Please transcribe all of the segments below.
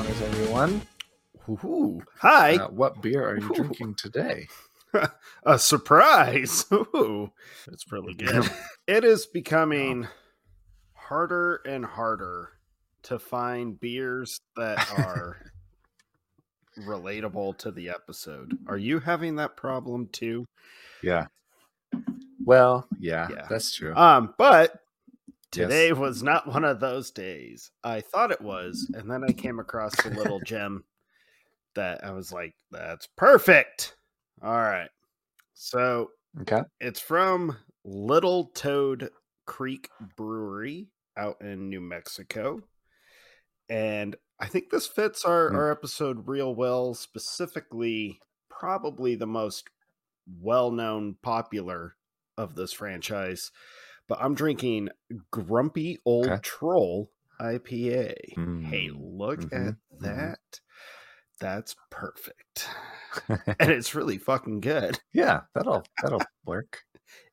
Let Hello. welcome to Movie Boners, everyone. Ooh. Hi. Uh, what beer are you Ooh. drinking today? A surprise. Ooh. It's really good. it is becoming harder and harder to find beers that are relatable to the episode. Are you having that problem too? Yeah. Well, yeah, Yeah. that's true. Um, but Yes. today was not one of those days. I thought it was, and then I came across a little gem that I was like, that's perfect. All right. So okay. it's from Little Toad Creek Brewery out in New Mexico. And I think this fits our, Hmm. our episode real well, specifically, probably the most well known, popular of this franchise. But I'm drinking Grumpy Old Okay. Troll IPA. Hey, Mm. look Mhm, at mhm. that. That's perfect. And it's really fucking good. yeah, that'll that'll work.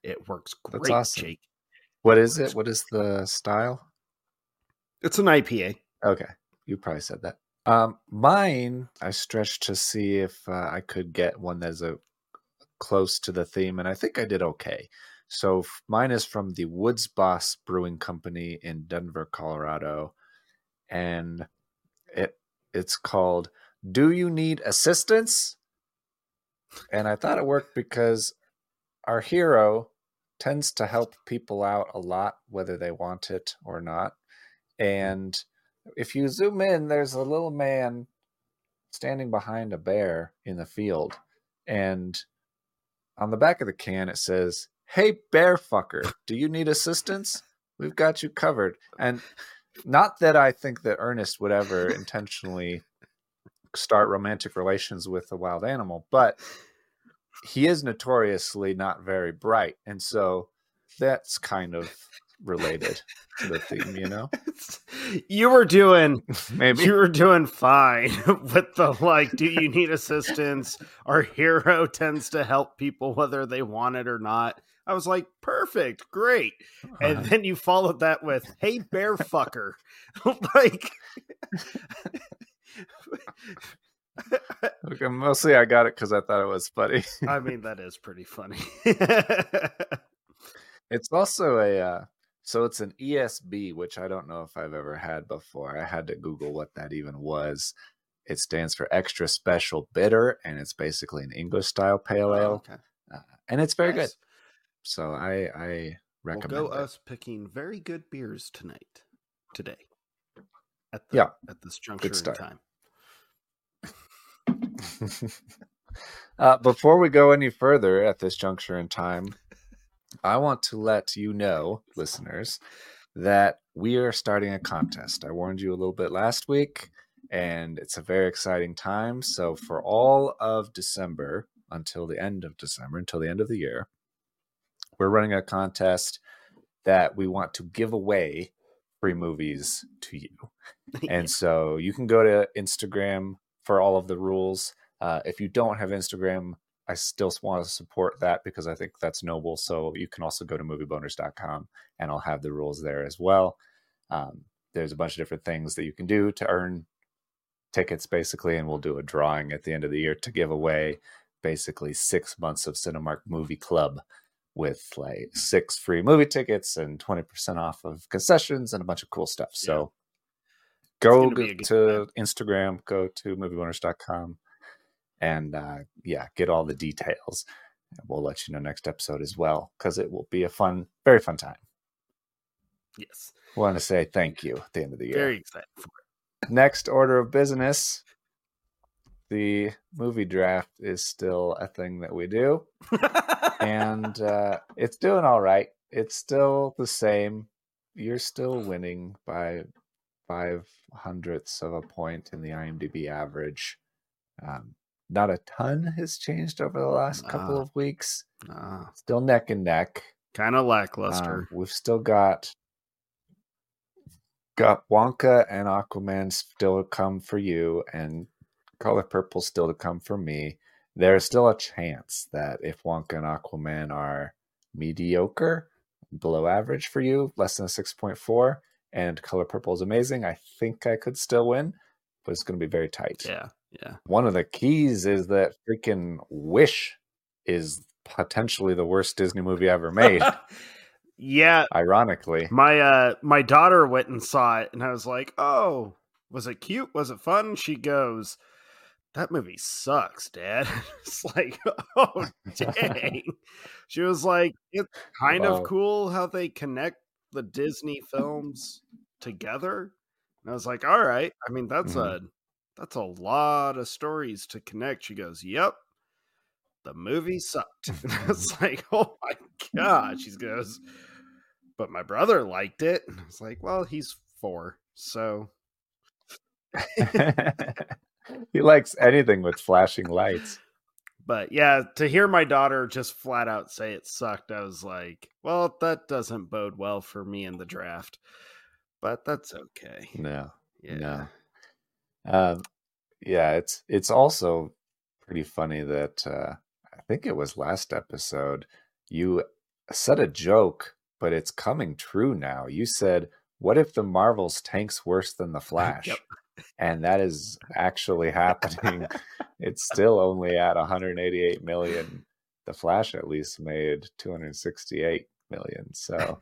It works That's great, awesome. Jake. What is it? What is the style? It's an IPA. Okay, you probably said that. Um, mine, I stretched to see if uh, I could get one that's a close to the theme, and I think I did okay. So mine is from the Woods Boss Brewing Company in Denver, Colorado, and it it's called "Do You Need Assistance?" And I thought it worked because our hero tends to help people out a lot, whether they want it or not. And if you zoom in, there's a little man standing behind a bear in the field. And on the back of the can, it says, Hey, bear fucker, do you need assistance? We've got you covered. And not that I think that Ernest would ever intentionally start romantic relations with a wild animal, but he is notoriously not very bright. And so that's kind of related to the theme, you know? you were doing Maybe. you were doing fine with the like do you need assistance our hero tends to help people whether they want it or not i was like perfect great and Uh-huh. then you followed that with hey bear fucker like Okay, mostly I got it because I thought it was funny. i mean that is pretty funny It's also a uh, so it's an ESB, which I don't know if I've ever had before. I had to Google what that even was. It stands for extra special bitter, and it's basically an English style pale ale, okay uh, and it's very good. So I I we'll recommend go it. us picking very good beers tonight today at the, Yeah. at this juncture in time uh, before we go any further at this juncture in time, I want to let you know, listeners, that we are starting a contest. I warned you a little bit last week, and it's a very exciting time. So, for all of December until the end of December, until the end of the year, we're running a contest that we want to give away free movies to you. And so you can go to Instagram for all of the rules. Uh, if you don't have Instagram, I still want to support that because I think that's noble. So you can also go to moviebonerz.com and I'll have the rules there as well. Um, there's a bunch of different things that you can do to earn tickets, basically, and we'll do a drawing at the end of the year to give away basically six months of Cinemark Movie Club with like six free movie tickets and 20% off of concessions and a bunch of cool stuff. So go gonna be a g- to Instagram, go to moviebonerz.com and uh, yeah, get all the details. We'll let you know next episode as well because it will be a fun, very fun time. yes want to say thank you at the end of the year. very excited for it. Next order of business the movie draft is still a thing that we do. and uh, it's doing all right. It's still the same. You're still winning by five hundredths of a point in the IMDb average. Um, not a ton has changed over the last couple Ah. of weeks. Ah, Still neck and neck. kind of Um, lackluster. we've still got got Wonka and Aquaman still come for you, and Color Purple still to come for me. There's still a chance that if Wonka and Aquaman are mediocre, below average for you, less than a six point four, and Color Purple is amazing, I think I could still win, but it's going to be very tight. Yeah, yeah. One of the keys is that freaking Wish is potentially the worst Disney movie ever made. yeah, ironically. My uh my daughter went and saw it and I was like, "Oh, was it cute? Was it fun?" She goes, "That movie sucks, dad." it's like, "Oh, dang." she was like, "It's kind of cool how they connect the Disney films together." And I was like, "All right. I mean, that's mm-hmm. a that's a lot of stories to connect." She goes, "Yep." The movie sucked. it's like, oh my god. She goes, but my brother liked it. And I was like, well, he's four, so he likes anything with flashing lights. But yeah, to hear my daughter just flat out say it sucked, I was like, well, that doesn't bode well for me in the draft. But that's okay. No. Yeah. No. Um, yeah, it's it's also pretty funny that uh, I think it was last episode you said a joke but it's coming true now. You said, "What if the Marvels tanks worse than the Flash?" Yep. And that is actually happening. it's still only at 188 million. The Flash at least made 268 million. So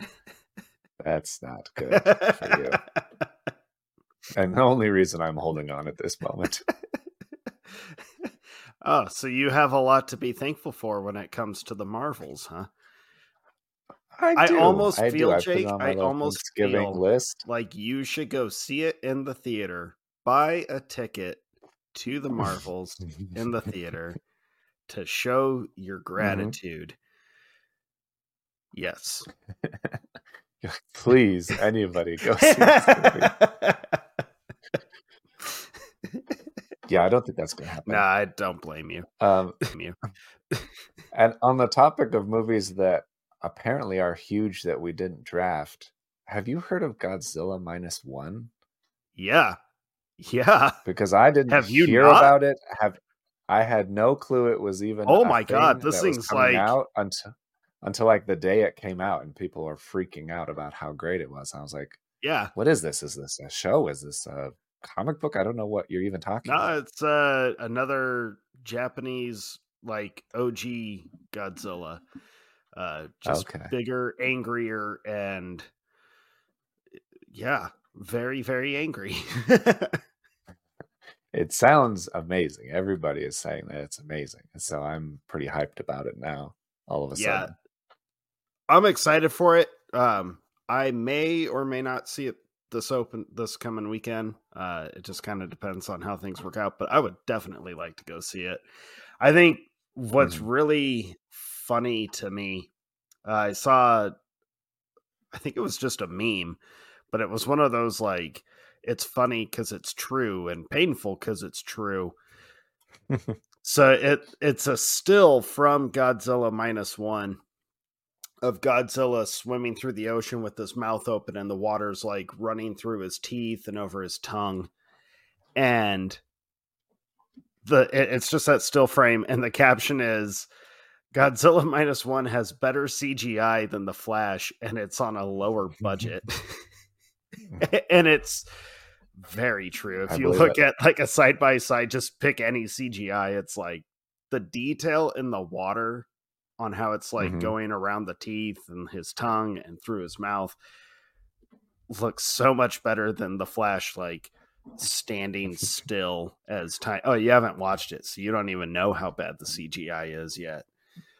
that's not good for you. And the only reason I'm holding on at this moment. oh, so you have a lot to be thankful for when it comes to the Marvels, huh? I, I almost I feel, Jake. I almost feel list. like you should go see it in the theater. Buy a ticket to the Marvels in the theater to show your mm-hmm. gratitude. Mm-hmm. Yes. Please, anybody go see this yeah, I don't think that's going to happen. Nah, I don't blame you. Um, blame you. and on the topic of movies that apparently are huge that we didn't draft. Have you heard of Godzilla minus one? Yeah. Yeah. Because I didn't Have you hear not? about it. Have I had no clue it was even Oh my god, this thing's like out until until like the day it came out and people were freaking out about how great it was. I was like, Yeah. What is this? Is this a show? Is this a comic book? I don't know what you're even talking no, about. it's uh another Japanese like OG Godzilla. Uh, just okay. bigger, angrier, and yeah, very, very angry. it sounds amazing. Everybody is saying that it's amazing. So I'm pretty hyped about it now, all of a yeah, sudden. I'm excited for it. Um, I may or may not see it this open this coming weekend. Uh, it just kind of depends on how things work out, but I would definitely like to go see it. I think what's mm-hmm. really funny to me. Uh, I saw, I think it was just a meme, but it was one of those like, it's funny because it's true and painful because it's true. so it it's a still from Godzilla minus one of Godzilla swimming through the ocean with his mouth open and the water's like running through his teeth and over his tongue. And the it's just that still frame and the caption is Godzilla minus one has better CGI than the Flash, and it's on a lower budget. and it's very true. If you look it. at like a side by side, just pick any CGI, it's like the detail in the water on how it's like mm-hmm. going around the teeth and his tongue and through his mouth looks so much better than the Flash, like standing still as time. Oh, you haven't watched it, so you don't even know how bad the CGI is yet.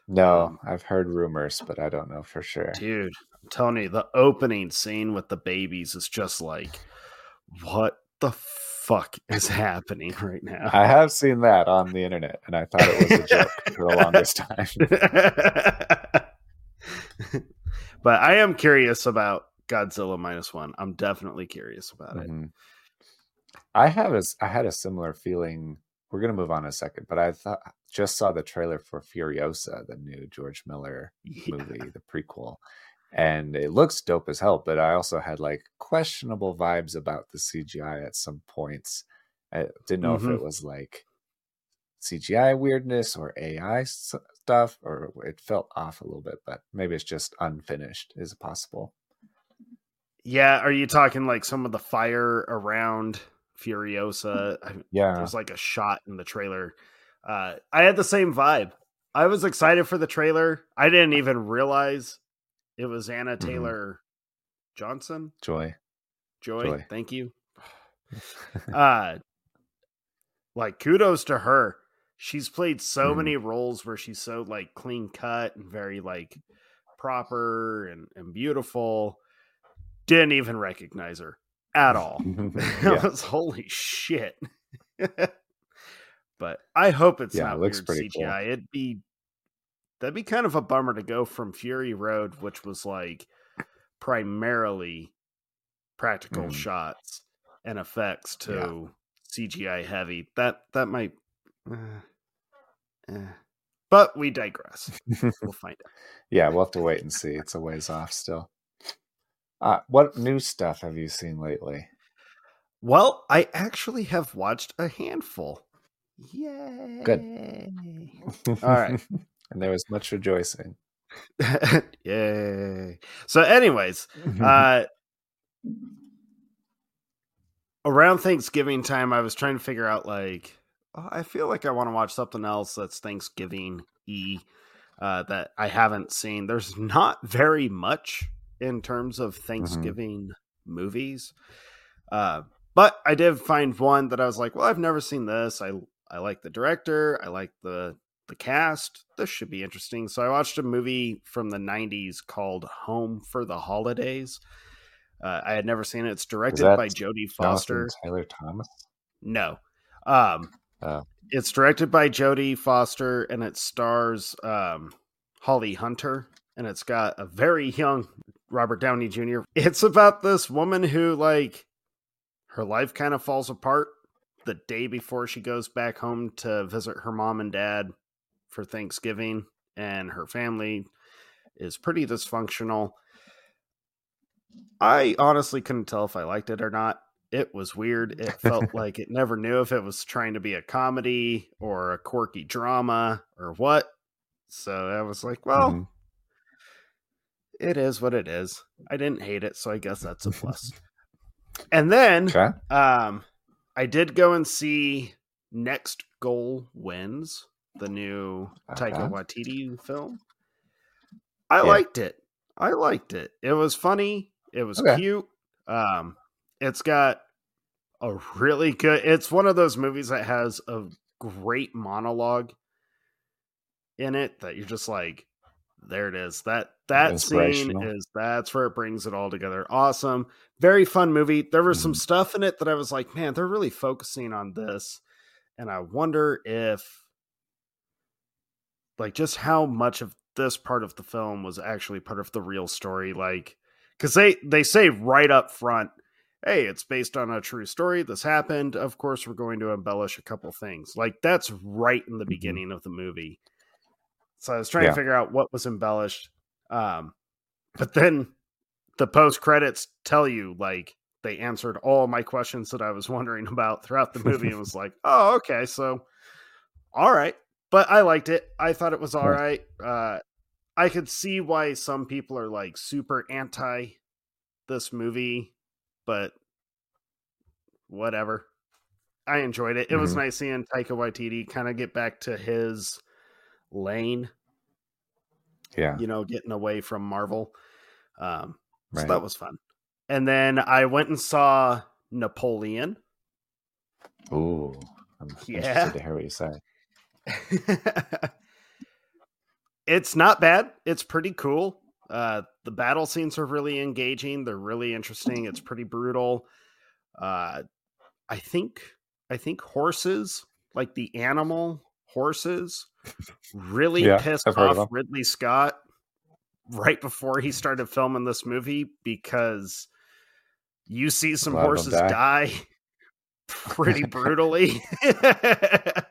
No, um, I've heard rumors, but I don't know for sure. Dude, You, the opening scene with the babies is just like, what the fuck is happening right now? I have seen that on the internet, and I thought it was a joke for the longest time. but I am curious about Godzilla minus one. I'm definitely curious about it. Mm-hmm. I have a, I had a similar feeling we're gonna move on in a second, but I thought just saw the trailer for Furiosa, the new George Miller yeah. movie, the prequel, and it looks dope as hell. But I also had like questionable vibes about the CGI at some points. I didn't know mm-hmm. if it mm-hmm. was like CGI weirdness or AI stuff, or it felt off a little bit. But maybe it's just unfinished. Is it possible? Yeah, are you talking like some of the fire around Furiosa? I, Yeah. there's like a shot in the trailer. Uh, I had the same vibe. I was excited for the trailer. I didn't even realize it was Anna Mhm. Taylor Johnson. Joy. Joy, Joy. thank you. uh like kudos to her. She's played so Mhm. many roles where she's so like clean cut and very like proper and, and beautiful. Didn't even recognize her at all. I was holy shit. but I hope it's Yeah, not it looks weird pretty cool. CGI. It'd be that'd be kind of a bummer to go from Fury Road, which was like primarily practical Mhm. shots and effects to Yeah. CGI heavy. That that might uh, eh. but we digress. We'll find out. yeah, we'll have to wait and see. It's a ways off still. Uh, what new stuff have you seen lately? Well, I actually have watched a handful. Yay. Good. All right. And there was much rejoicing. Yay. So, anyways, uh around Thanksgiving time, I was trying to figure out like oh, I feel like I want to watch something else that's Thanksgiving e uh, that I haven't seen. There's not very much in terms of Thanksgiving movies, uh, but I did find one that I was like, well, I've never seen this. I I like the director. I like the the cast. This should be interesting. So I watched a movie from the '90s called Home for the Holidays. Uh, I had never seen it. It's directed by Jodie Jonathan Foster. Taylor Thomas. No. Um Oh. it's directed by Jodie Foster and it stars um Holly Hunter and it's got a very young Robert Downey Jr. It's about this woman who like her life kind of falls apart the day before she goes back home to visit her mom and dad for Thanksgiving and her family is pretty dysfunctional. I honestly couldn't tell if I liked it or not. It was weird. It felt like it never knew if it was trying to be a comedy or a quirky drama or what. So I was like, well, Mhm. it is what it is. I didn't hate it, so I guess that's a plus. and then Okay. um I did go and see Next Goal Wins, the new Taika Uh-huh. Waititi film. I Yeah. liked it. I liked it. It was funny. It was Okay. cute. Um it's got a really good it's one of those movies that has a great monologue in it that you're just like there it is. That that scene is that's where it brings it all together. Awesome. Very fun movie. There was some Mhm. stuff in it that I was like, man, they're really focusing on this. And I wonder if like just how much of this part of the film was actually part of the real story like cuz they they say right up front hey it's based on a true story. This happened. Of course we're going to embellish a couple things. Like that's right in the Mhm. beginning of the movie. So i was trying Yeah. to figure out what was embellished um but then the post credits tell you like they answered all my questions that i was wondering about throughout the movie and was like oh okay so all right but i liked it i thought it was all right uh i could see why some people are like super anti this movie but whatever i enjoyed it it was Mhm. nice seeing taika waititi kind of get back to his lane Yeah. you know getting away from marvel um so that was fun and then i went and saw napoleon Ooh. I'm Yeah. interested to hear what you say. it's not bad. It's pretty cool. Uh, the battle scenes are really engaging. They're really interesting. It's pretty brutal. Uh, I think I think horses, like the animal horses, really Yeah, pissed I've heard of off. Ridley Scott right before he started filming this movie because you see some horses them die pretty brutally.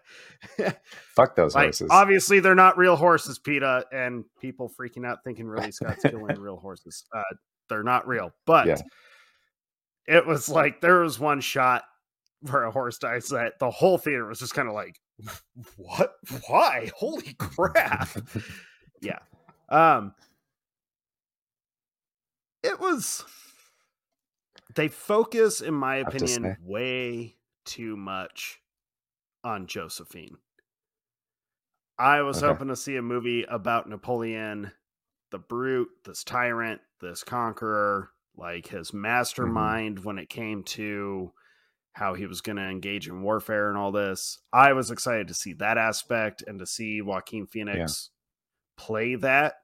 Fuck those like horses. obviously they're not real horses, PETA, and people freaking out thinking Ridley Scott's killing real horses. Uh, they're not real, but Yeah. it was like there was one shot where a horse dies that the whole theater was just kind of like, "What? Why? Holy crap!" yeah. Um, it was they focus, in my to opinion, way too much on Josephine. I was Okay. hoping to see a movie about Napoleon, the brute, this tyrant, this conqueror, like his mastermind when it came to how he was going to engage in warfare and all this. I was excited to see that aspect and to see Joaquin Phoenix play that.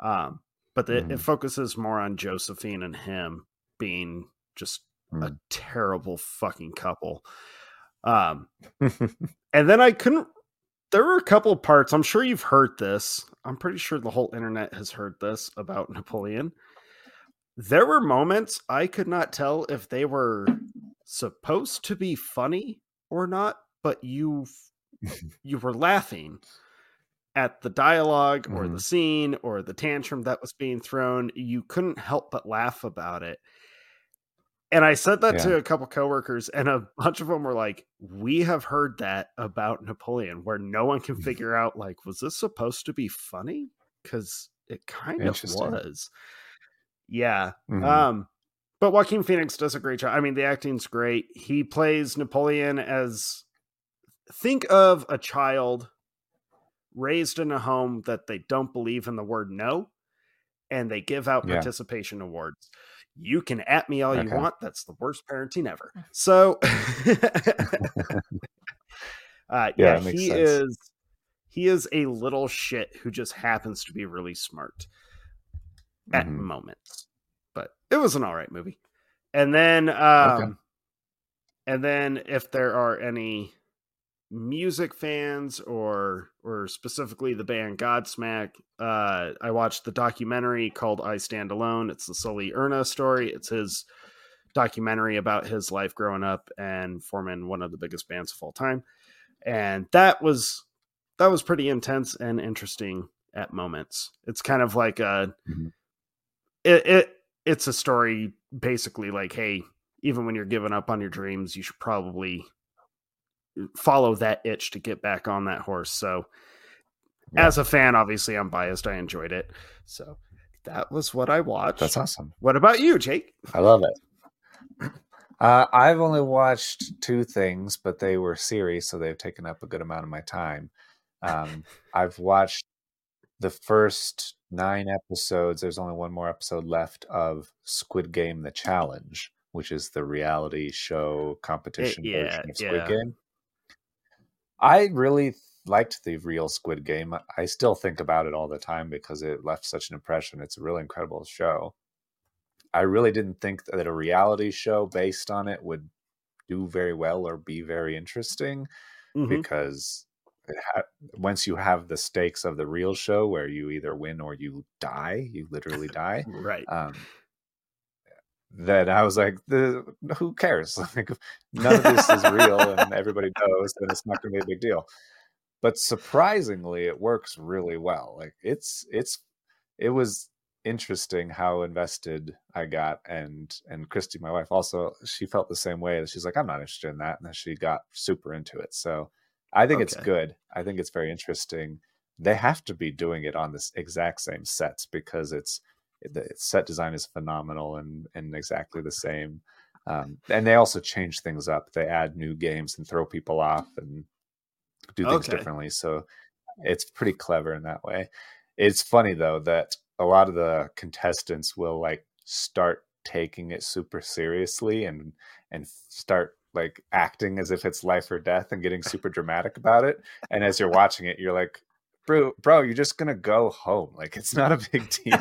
Um, but it, it Mhm. focuses more on Josephine and him being just a Mm. terrible fucking couple. Um, and then I couldn't. There were a couple parts. I'm sure you've heard this. I'm pretty sure the whole internet has heard this about Napoleon. There were moments I could not tell if they were supposed to be funny or not, but you you were laughing at the dialogue or the Mhm. scene or the tantrum that was being thrown. You couldn't help but laugh about it. And I said that to a couple coworkers, and a bunch of them were like, "We have heard that about Napoleon, where no one can figure out like, was this supposed to be funny? Because it kind of was." Yeah. Mhm. Um, but Joaquin Phoenix does a great job. I mean, the acting's great. He plays Napoleon as think of a child raised in a home that they don't believe in the word no, and they give out Yeah. participation awards. You can at me all you want. That's the worst parenting ever. So, uh, Yeah, yeah, he sense. is. He is a little shit who just happens to be really smart at Mhm. moments. But it was an all right movie. And then um and then if there are any music fans or or specifically the band Godsmack, uh I watched the documentary called I Stand Alone. It's the Sully Erna story. It's his documentary about his life growing up and forming one of the biggest bands of all time. And that was that was pretty intense and interesting at moments. It's kind of like a Mhm. it, it it's a story basically like hey even when you're giving up on your dreams you should probably follow that itch to get back on that horse so Yeah. as a fan obviously i'm biased i enjoyed it so that was what i watched That's awesome. what about you jake I love it. Uh, I've only watched two things, but they were series, so they've taken up a good amount of my time. Um, I've watched the first nine episodes. There's only one more episode left of Squid Game: The Challenge, which is the reality show competition yeah, version of Squid yeah. Game. I really liked the real Squid Game. I still think about it all the time because it left such an impression. It's a really incredible show. I really didn't think that a reality show based on it would do very well or be very interesting Mhm. because it ha- once you have the stakes of the real show where you either win or you die, you literally die. right Um, then I was like, the, who cares? Like, none of this is real and everybody knows, then it's not going to be a big deal. But surprisingly, it works really well. Like it's it's it was interesting how invested I got, and and Christy, my wife, also she felt the same way. She's like, I'm not interested in that, and then she got super into it. So I think it's good. I think it's very interesting. They have to be doing it on this exact same sets because it's the set design is phenomenal and and exactly the same. Um, and they also change things up. They add new games and throw people off and do things Okay. differently. So it's pretty clever in that way. It's funny though that a lot of the contestants will like start taking it super seriously and and start like acting as if it's life or death and getting super dramatic about it. And as you're watching it, you're like, bro, bro, you're just gonna go home. Like it's not a big deal.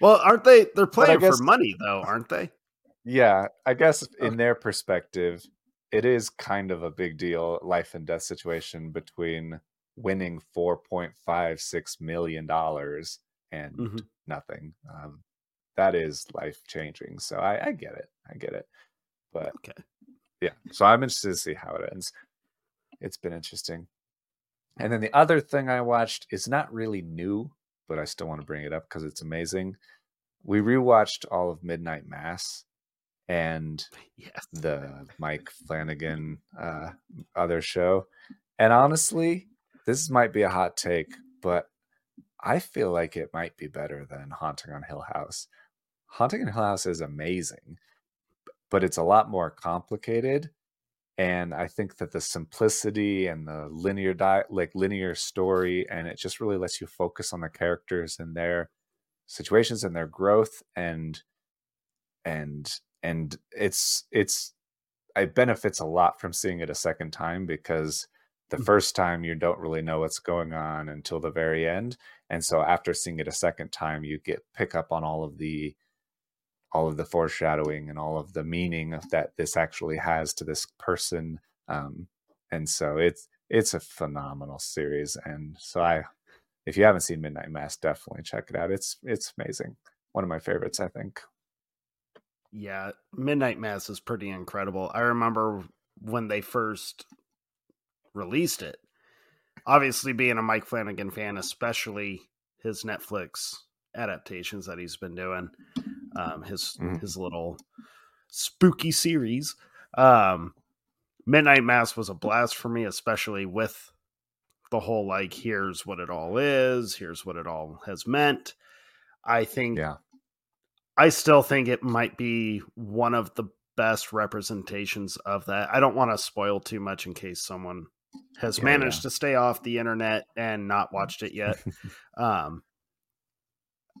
Well aren't they they're playing guess- for money though aren't they Yeah, I guess Okay. in their perspective, it is kind of a big deal, life and death situation between winning four point five six million dollars and Mhm. nothing. Um, that is life changing. So I, I get it. I get it. But okay yeah, so I'm interested to see how it ends. It's been interesting. And then the other thing I watched is not really new, but I still want to bring it up because it's amazing. We rewatched all of Midnight Mass and yes the Mike Flanagan uh, other show. And honestly, this might be a hot take, but I feel like it might be better than Haunting on Hill House. Haunting on Hill House is amazing, but it's a lot more complicated. And I think that the simplicity and the linear di- like linear story, and it just really lets you focus on the characters and their situations and their growth and and and it's it's it benefits a lot from seeing it a second time because the mm. first time you don't really know what's going on until the very end and so after seeing it a second time you get pick up on all of the all of the foreshadowing and all of the meaning of that this actually has to this person um, and so it's it's a phenomenal series and so i if you haven't seen midnight mass definitely check it out. It's it's amazing. One of my favorites i think. Yeah midnight mass is pretty incredible. I remember when they first released it obviously being a mike flanagan fan especially his netflix adaptations that he's been doing um, his mm-hmm. his little spooky series. Um, Midnight Mass was a blast for me, especially with the whole like here's what it all is, here's what it all has meant. I think yeah. I still think it might be one of the best representations of that. I don't want to spoil too much in case someone has yeah, managed yeah. to stay off the internet and not watched it yet. um,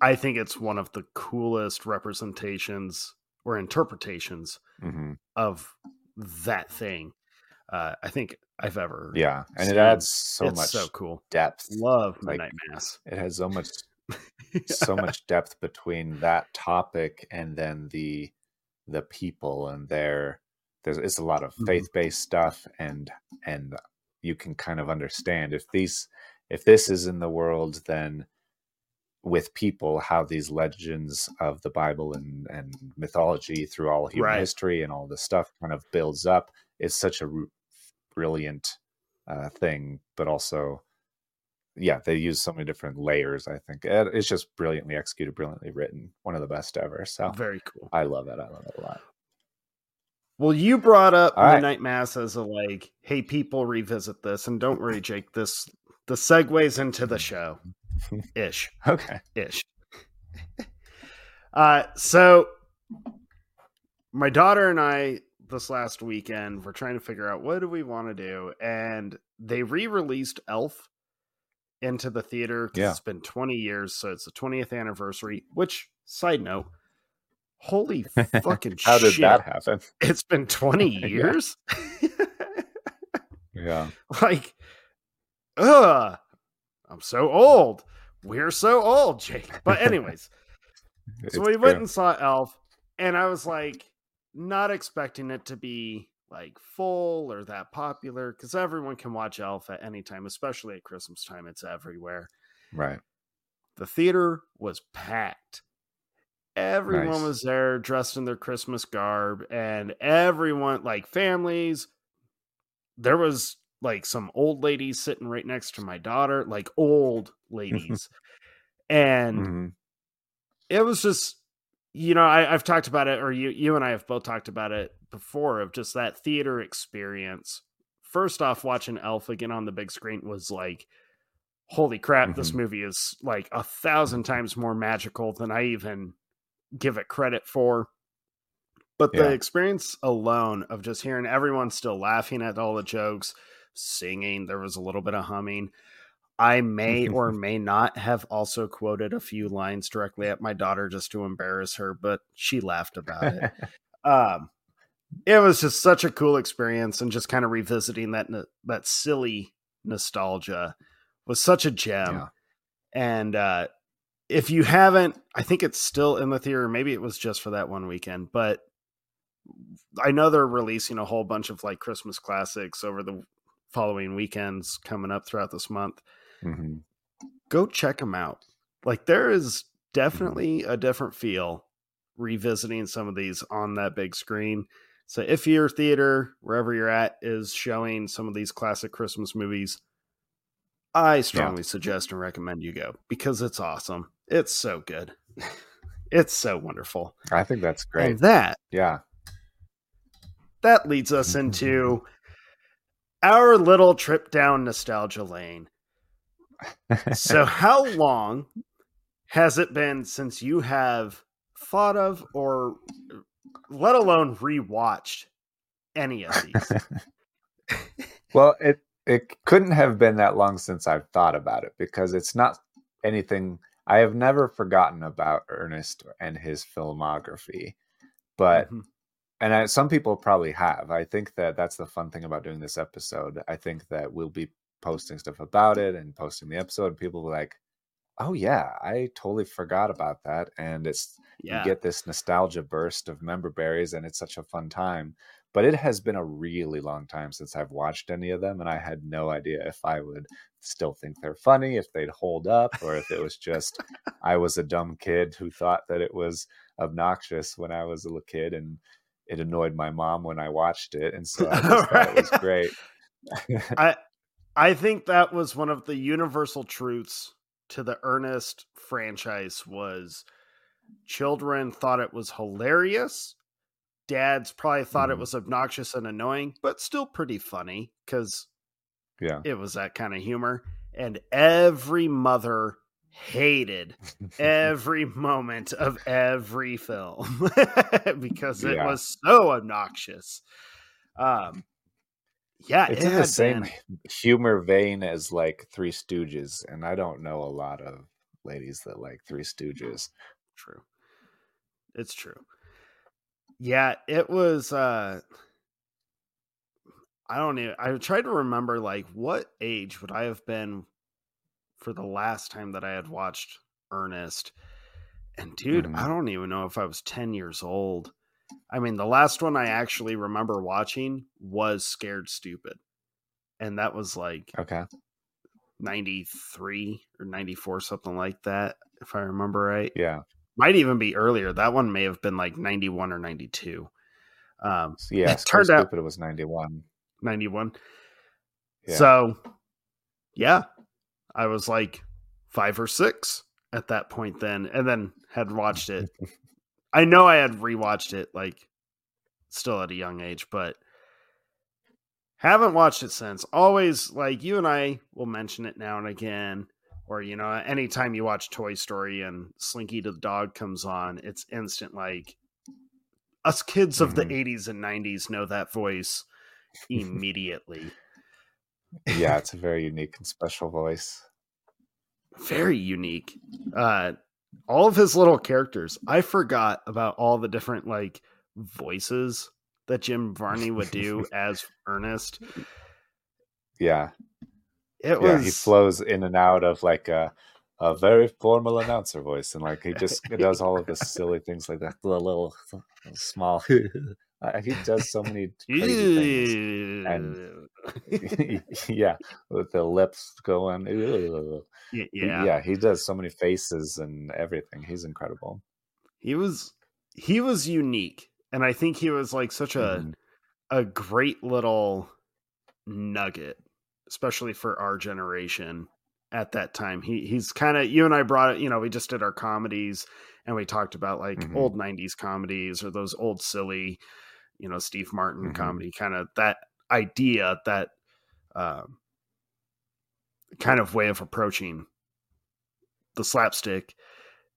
I think it's one of the coolest representations or interpretations mm-hmm. of that thing. Uh, I think I've ever. Yeah, and seen. it adds so it's much so cool depth. Love Midnight like, Mass. It has so much, yeah. so much depth between that topic and then the the people and their. There's it's a lot of mm-hmm. faith based stuff and and you can kind of understand if these if this is in the world then with people how these legends of the Bible and, and mythology through all human right. history and all this stuff kind of builds up is such a r- brilliant uh, thing, but also, yeah, they use so many different layers. I think it's just brilliantly executed, brilliantly written, one of the best ever. So very cool. I love it. I love it a lot. Well, you brought up all Midnight right. Mass as a like, hey, people revisit this, and don't worry, Jake. This the segues into the show ish. Okay. Ish. uh, so my daughter and I this last weekend were trying to figure out what do we want to do, and they re-released Elf into the theater. Yeah. It's been 20 years, so it's the 20th anniversary. Which side note, holy fucking How shit. did that happen? It's been 20 years. yeah. Like, ugh. I'm so old. We're so old, Jake. But anyways, so we went and saw Elf, and I was like, not expecting it to be like full or that popular because everyone can watch Elf at any time, especially at Christmas time. It's everywhere. Right. The theater was packed. Everyone nice. was there dressed in their Christmas garb, and everyone, like families, there was like some old ladies sitting right next to my daughter, like old ladies. and mm-hmm. it was just, you know, I, I've talked about it, or you, you and I have both talked about it before of just that theater experience. First off, watching Elf again on the big screen was like, holy crap, mm-hmm. this movie is like a thousand times more magical than I even give it credit for. But the experience alone of just hearing everyone still laughing at all the jokes, singing. There was a little bit of humming. I may or may not have also quoted a few lines directly at my daughter just to embarrass her, but she laughed about it. um, it was just such a cool experience, and just kind of revisiting that that silly nostalgia was such a gem. Yeah. And uh, if you haven't, I think it's still in the theater. Maybe it was just for that one weekend, but I know they're releasing a whole bunch of like Christmas classics over the following weekends coming up throughout this month. Mm-hmm. Go check them out. Like there is mm-hmm. definitely mm-hmm. a different feel revisiting some of these on that big screen. So if your theater, wherever you're at, is showing some of these classic Christmas movies, I strongly yeah. suggest and recommend you go because it's awesome. It's so good. it's so wonderful. I think that's great. And that, yeah, that leads us into our little trip down nostalgia lane. so, how long has it been since you have thought of or let alone rewatched any of these. well, it it couldn't have been that long since I've thought about it because it's not anything I have never forgotten about Ernest and his filmography. But mm-hmm. And I, some people probably have. I think that that's the fun thing about doing this episode. I think that we'll be posting stuff about it and posting the episode and people will be like, "Oh yeah, I totally forgot about that." And it's yeah. you get this nostalgia burst of member berries and it's such a fun time but it has been a really long time since I've watched any of them, and I had no idea if I would still think they're funny, if they'd hold up, or if it was just I was a dumb kid who thought that it was obnoxious when I was a little kid, and it annoyed my mom when I watched it, and so I just thought it was great. I I think that was one of the universal truths to the Ernest franchise was children thought it was hilarious dads probably thought mm. it mm-hmm. was obnoxious and annoying, but still pretty funny because yeah, it was that kind of humor. And every mother hated every moment of every film because it yeah. was so obnoxious. Um, yeah, it's it in the same been... humor vein as like Three Stooges, and I don't know a lot of ladies that like Three Stooges. True, it's true. Yeah, it was uh I don't know. I tried to remember like what age would I have been for the last time that I had watched Ernest. And dude, mm-hmm. I don't even know if I was 10 years old. I mean, the last one I actually remember watching was Scared Stupid. And that was like Okay. 93 or 94 something like that if I remember right. Yeah might even be earlier. That one may have been like 91 or 92. Um, yeah, it turned out it was 91. 91. Yeah. So, yeah, I was like five or six at that point then, and then had watched it. I know I had rewatched it like still at a young age, but haven't watched it since. Always like you and I will mention it now and again or you know anytime you watch toy story and slinky the dog comes on it's instant like us kids of mm-hmm. the 80s and 90s know that voice immediately yeah it's a very unique and special voice very unique uh all of his little characters i forgot about all the different like voices that jim varney would do as ernest yeah it was. Yeah, he flows in and out of like a a very formal announcer voice, and like he just does all of the silly things like that. The little, little small. he does so many crazy things, and yeah, with the lips going. Yeah, yeah, he does so many faces and everything. He's incredible. He was he was unique, and I think he was like such a mm. a great little nugget especially for our generation at that time. He he's kind of you and I brought it, you know, we just did our comedies and we talked about like mm-hmm. old 90s comedies or those old silly, you know, Steve Martin mm-hmm. comedy kind of that idea that um, kind of way of approaching the slapstick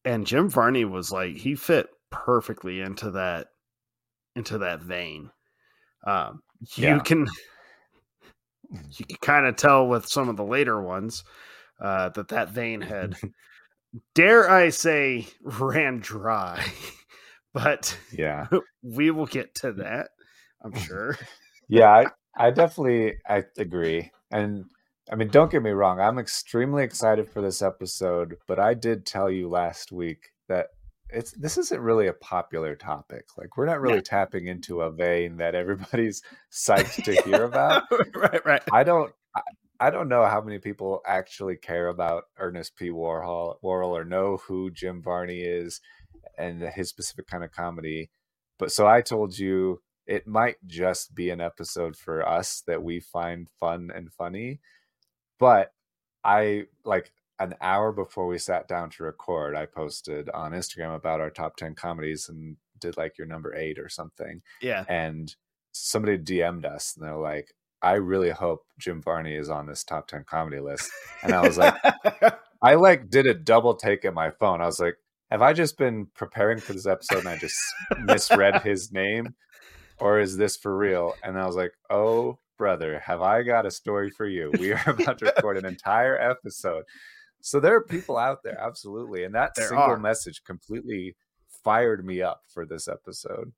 and Jim Varney was like he fit perfectly into that into that vein. Um, you can you can kind of tell with some of the later ones uh, that that vein had, dare I say, ran dry. but yeah, we will get to that. I'm sure. yeah, I, I definitely I agree, and I mean, don't get me wrong. I'm extremely excited for this episode, but I did tell you last week that it's this isn't really a popular topic. Like we're not really tapping into a vein that everybody's psyched to hear about. right, right. I don't I, I, don't know how many people actually care about Ernest P. Warhol, Worrell or know who Jim Varney is and his specific kind of comedy. But so I told you it might just be an episode for us that we find fun and funny. But I like an hour before we sat down to record, I posted on Instagram about our top 10 comedies and did like your number eight or something. Yeah. And somebody DM'd us and they're like, I really hope Jim Varney is on this top 10 comedy list. And I was like, I like did a double take at my phone. I was like, have I just been preparing for this episode and I just misread his name? Or is this for real? And I was like, oh, brother, have I got a story for you? We are about to record an entire episode. So there are people out there, absolutely. And that There single are. message completely fired me up for this episode.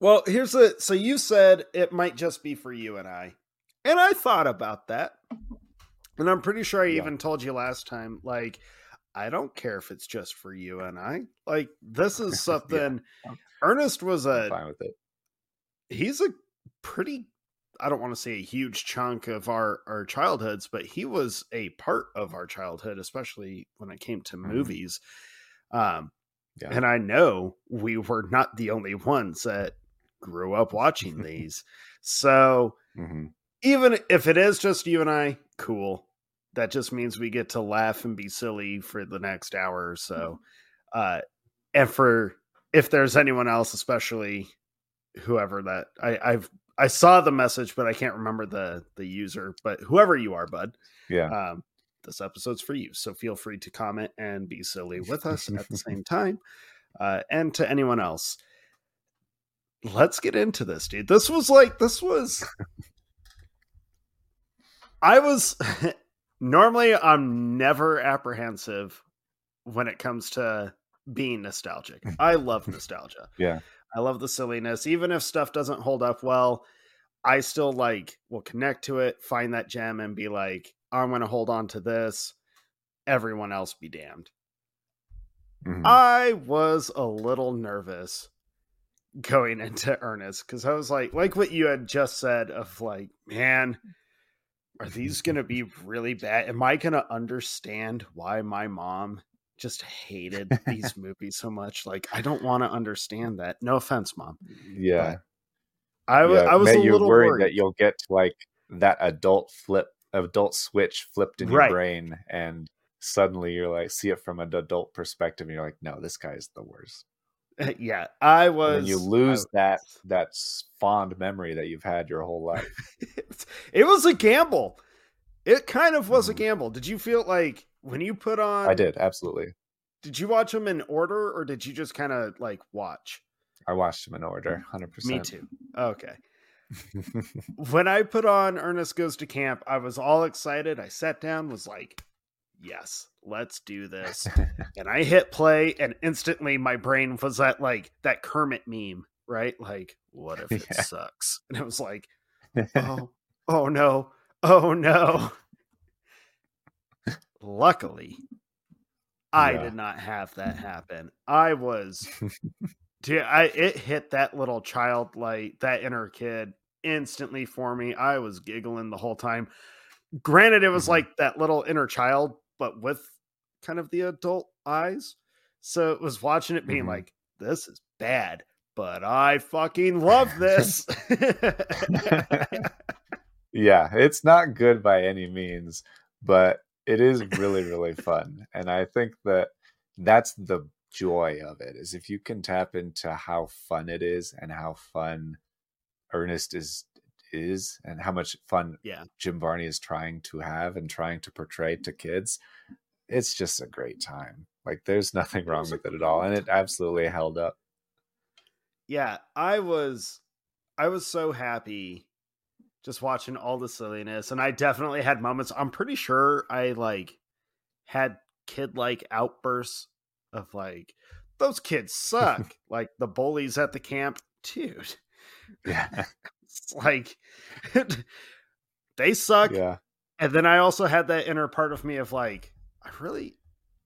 Well, here's the so you said it might just be for you and I. And I thought about that. And I'm pretty sure I Yeah. even told you last time like I don't care if it's just for you and I. Like this is something Ernest was I'm a fine with it. he's a pretty I don't want to say a huge chunk of our our childhoods, but he was a part of our childhood, especially when it came to Mhm. movies. Um Yeah. and I know we were not the only ones that grew up watching these. So hmm even if it is just you and I, cool. That just means we get to laugh and be silly for the next hour or so. Uh, and for if there's anyone else, especially whoever that I, I've I saw the message, but I can't remember the the user. But whoever you are, bud, Yeah. um, this episode's for you. So feel free to comment and be silly with us at the same time. Uh, and to anyone else, let's get into this, dude. This was like, this was. I was. normally, I'm never apprehensive when it comes to being nostalgic. I love nostalgia. Yeah. I love the silliness. Even if stuff doesn't hold up well, I still like will connect to it, find that gem, and be like, I'm going to hold on to this. Everyone else be damned. Mhm. I was a little nervous going into Ernest because I was like, like what you had just said of like, man, are these going to be really bad? Am I going to understand why my mom just hated these movies so much? Like, I don't want to understand that. No offense, mom. yeah. I was, yeah, I was Matt, a you're little worried worried. that you'll get like that adult flip, adult switch flipped in Right. your brain, and suddenly you're like, see it from an adult perspective, and you're like, no, this guy is the worst. yeah, I was. you lose that was- that s- fond memory that you've had your whole life. it was a gamble. It kind of was a Mhm. gamble. Did you feel like when you put on? I did absolutely. Did you watch them in order, or did you just kind of like watch? I watched them in order, hundred percent. Me too. Okay. When I put on Ernest Goes to Camp, I was all excited. I sat down, was like, yes, let's do this. and I hit play, and instantly my brain was at like that Kermit meme, right? Like, what if it Yeah. sucks? And it was like, oh, oh no, oh no. Luckily, I Yeah. did not have that happen. I was, dude, I it hit that little child like that inner kid instantly for me. I was giggling the whole time. Granted, it was Mhm. like that little inner child, but with kind of the adult eyes. So it was watching it being Mhm. like, this is bad, but I fucking love this. yeah, it's not good by any means, but it is really, really fun. And I think that that's the joy of it is if you can tap into how fun it is and how fun Ernest is is and how much fun Yeah. Jim Varney is trying to have and trying to portray to kids, it's just a great time. Like there's nothing wrong with it at all. And it absolutely held up. yeah, I was I was so happy just watching all the silliness and I definitely had moments. I'm pretty sure I like had kid like outbursts of like those kids suck. like the bullies at the camp, dude. Yeah. It's like they suck. Yeah. And then I also had that inner part of me of like, I really,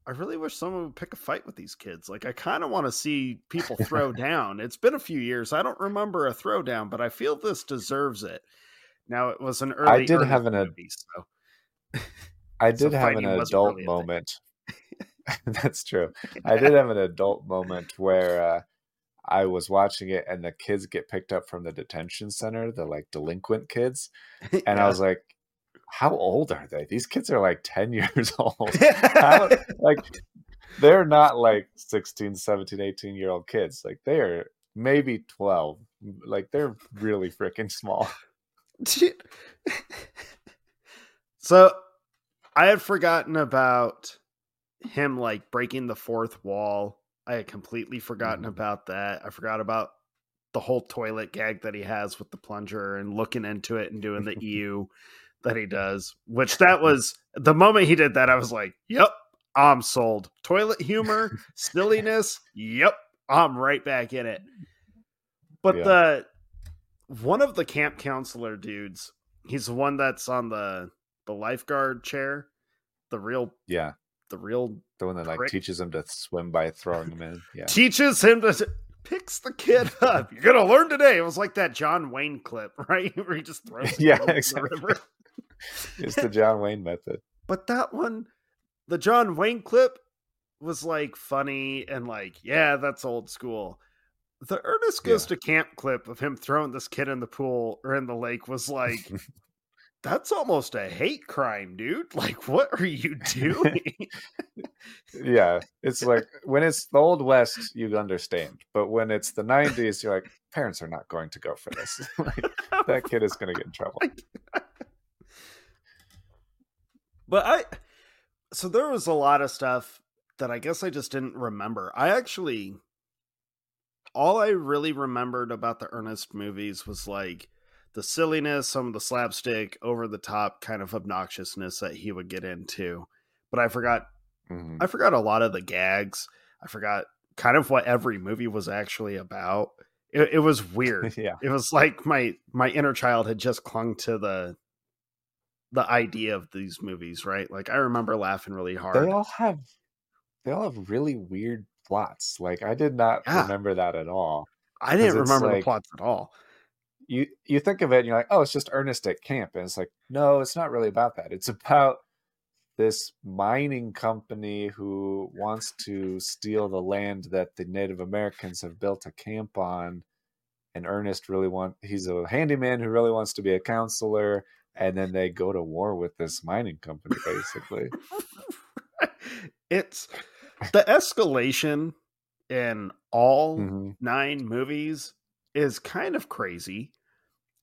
I really wish someone would pick a fight with these kids. Like, I kind of want to see people throw down. It's been a few years. I don't remember a throwdown, but I feel this deserves it. Now it was an early. I did Ernest have an movie, so I So did have an adult really moment. That's true. I did have an adult moment where uh, I was watching it and the kids get picked up from the detention center, the like delinquent kids. And Yeah. I was like, how old are they? These kids are like 10 years old. How, like, they're not like 16, 17, 18 year old kids. Like, they are maybe 12. Like, they're really freaking small. So I had forgotten about him like breaking the fourth wall. I had completely forgotten Mhm. about that. I forgot about the whole toilet gag that he has with the plunger and looking into it and doing the EU that he does. Which that was the moment he did that, I was like, "Yep, I'm sold." Toilet humor, silliness, yep, I'm right back in it. But Yeah. the one of the camp counselor dudes, he's the one that's on the the lifeguard chair, the real Yeah, the real the one that like Prick. teaches him to swim by throwing him in. Yeah, teaches him to picks the kid up. You're gonna learn today. It was like that John Wayne clip, right? Where he just throws Yeah, the exactly. river. it's the John Wayne method. But that one, the John Wayne clip was like funny and like, yeah, that's old school. The Ernest goes to camp clip of him throwing this kid in the pool or in the lake was like, that's almost a hate crime, dude. Like, what are you doing? yeah, it's like when it's the old west, you understand, but when it's the '90s, you're like, parents are not going to go for this. like, that kid is going to get in trouble. But I, so there was a lot of stuff that I guess I just didn't remember. I actually, all I really remembered about the Ernest movies was like the silliness, some of the slapstick, over the top kind of obnoxiousness that he would get into. But I forgot, Mhm. I forgot a lot of the gags. I forgot kind of what every movie was actually about. It, it was weird yeah, it was like my my inner child had just clung to the the idea of these movies right like i remember laughing really hard they all have they all have really weird plots. Like I did not Yeah. remember that at all. i didn't remember the plots at all you you think of it and you're like, oh, it's just Ernest at camp, and it's like, no, it's not really about that. It's about this mining company who wants to steal the land that the Native Americans have built a camp on. And Ernest really want he's a handyman who really wants to be a counselor, and then they go to war with this mining company, basically. it's the escalation in all Mhm. nine movies is kind of crazy.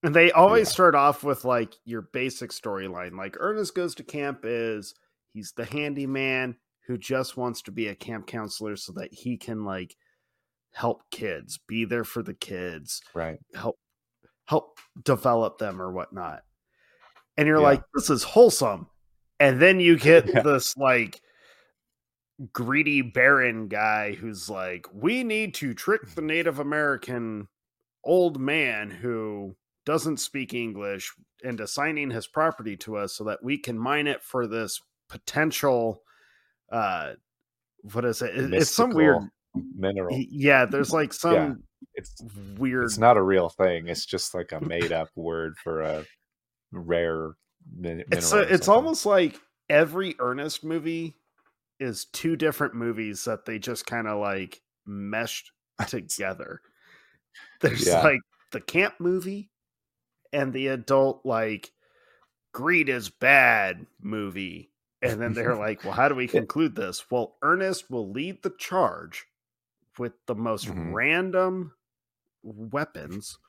And they always Yeah. start off with like your basic storyline. Like Ernest goes to camp is he's the handyman who just wants to be a camp counselor so that he can like help kids, be there for the kids, Right. help help develop them or whatnot. And you're Yeah. like, this is wholesome. And then you get Yeah. this like greedy baron guy who's like, we need to trick the Native American old man who doesn't speak English and assigning his property to us so that we can mine it for this potential uh what is it? It- It's some weird mineral. yeah, there's like some It's weird it's not a real thing. It's just like a made up word for a rare min- mineral. it's a, it's almost like every Ernest movie is two different movies that they just kind of like meshed together. There's Yeah. like the camp movie and the adult like greed is bad movie. And then they're like, well, how do we conclude this? Well, Ernest will lead the charge with the most Mhm. random weapons,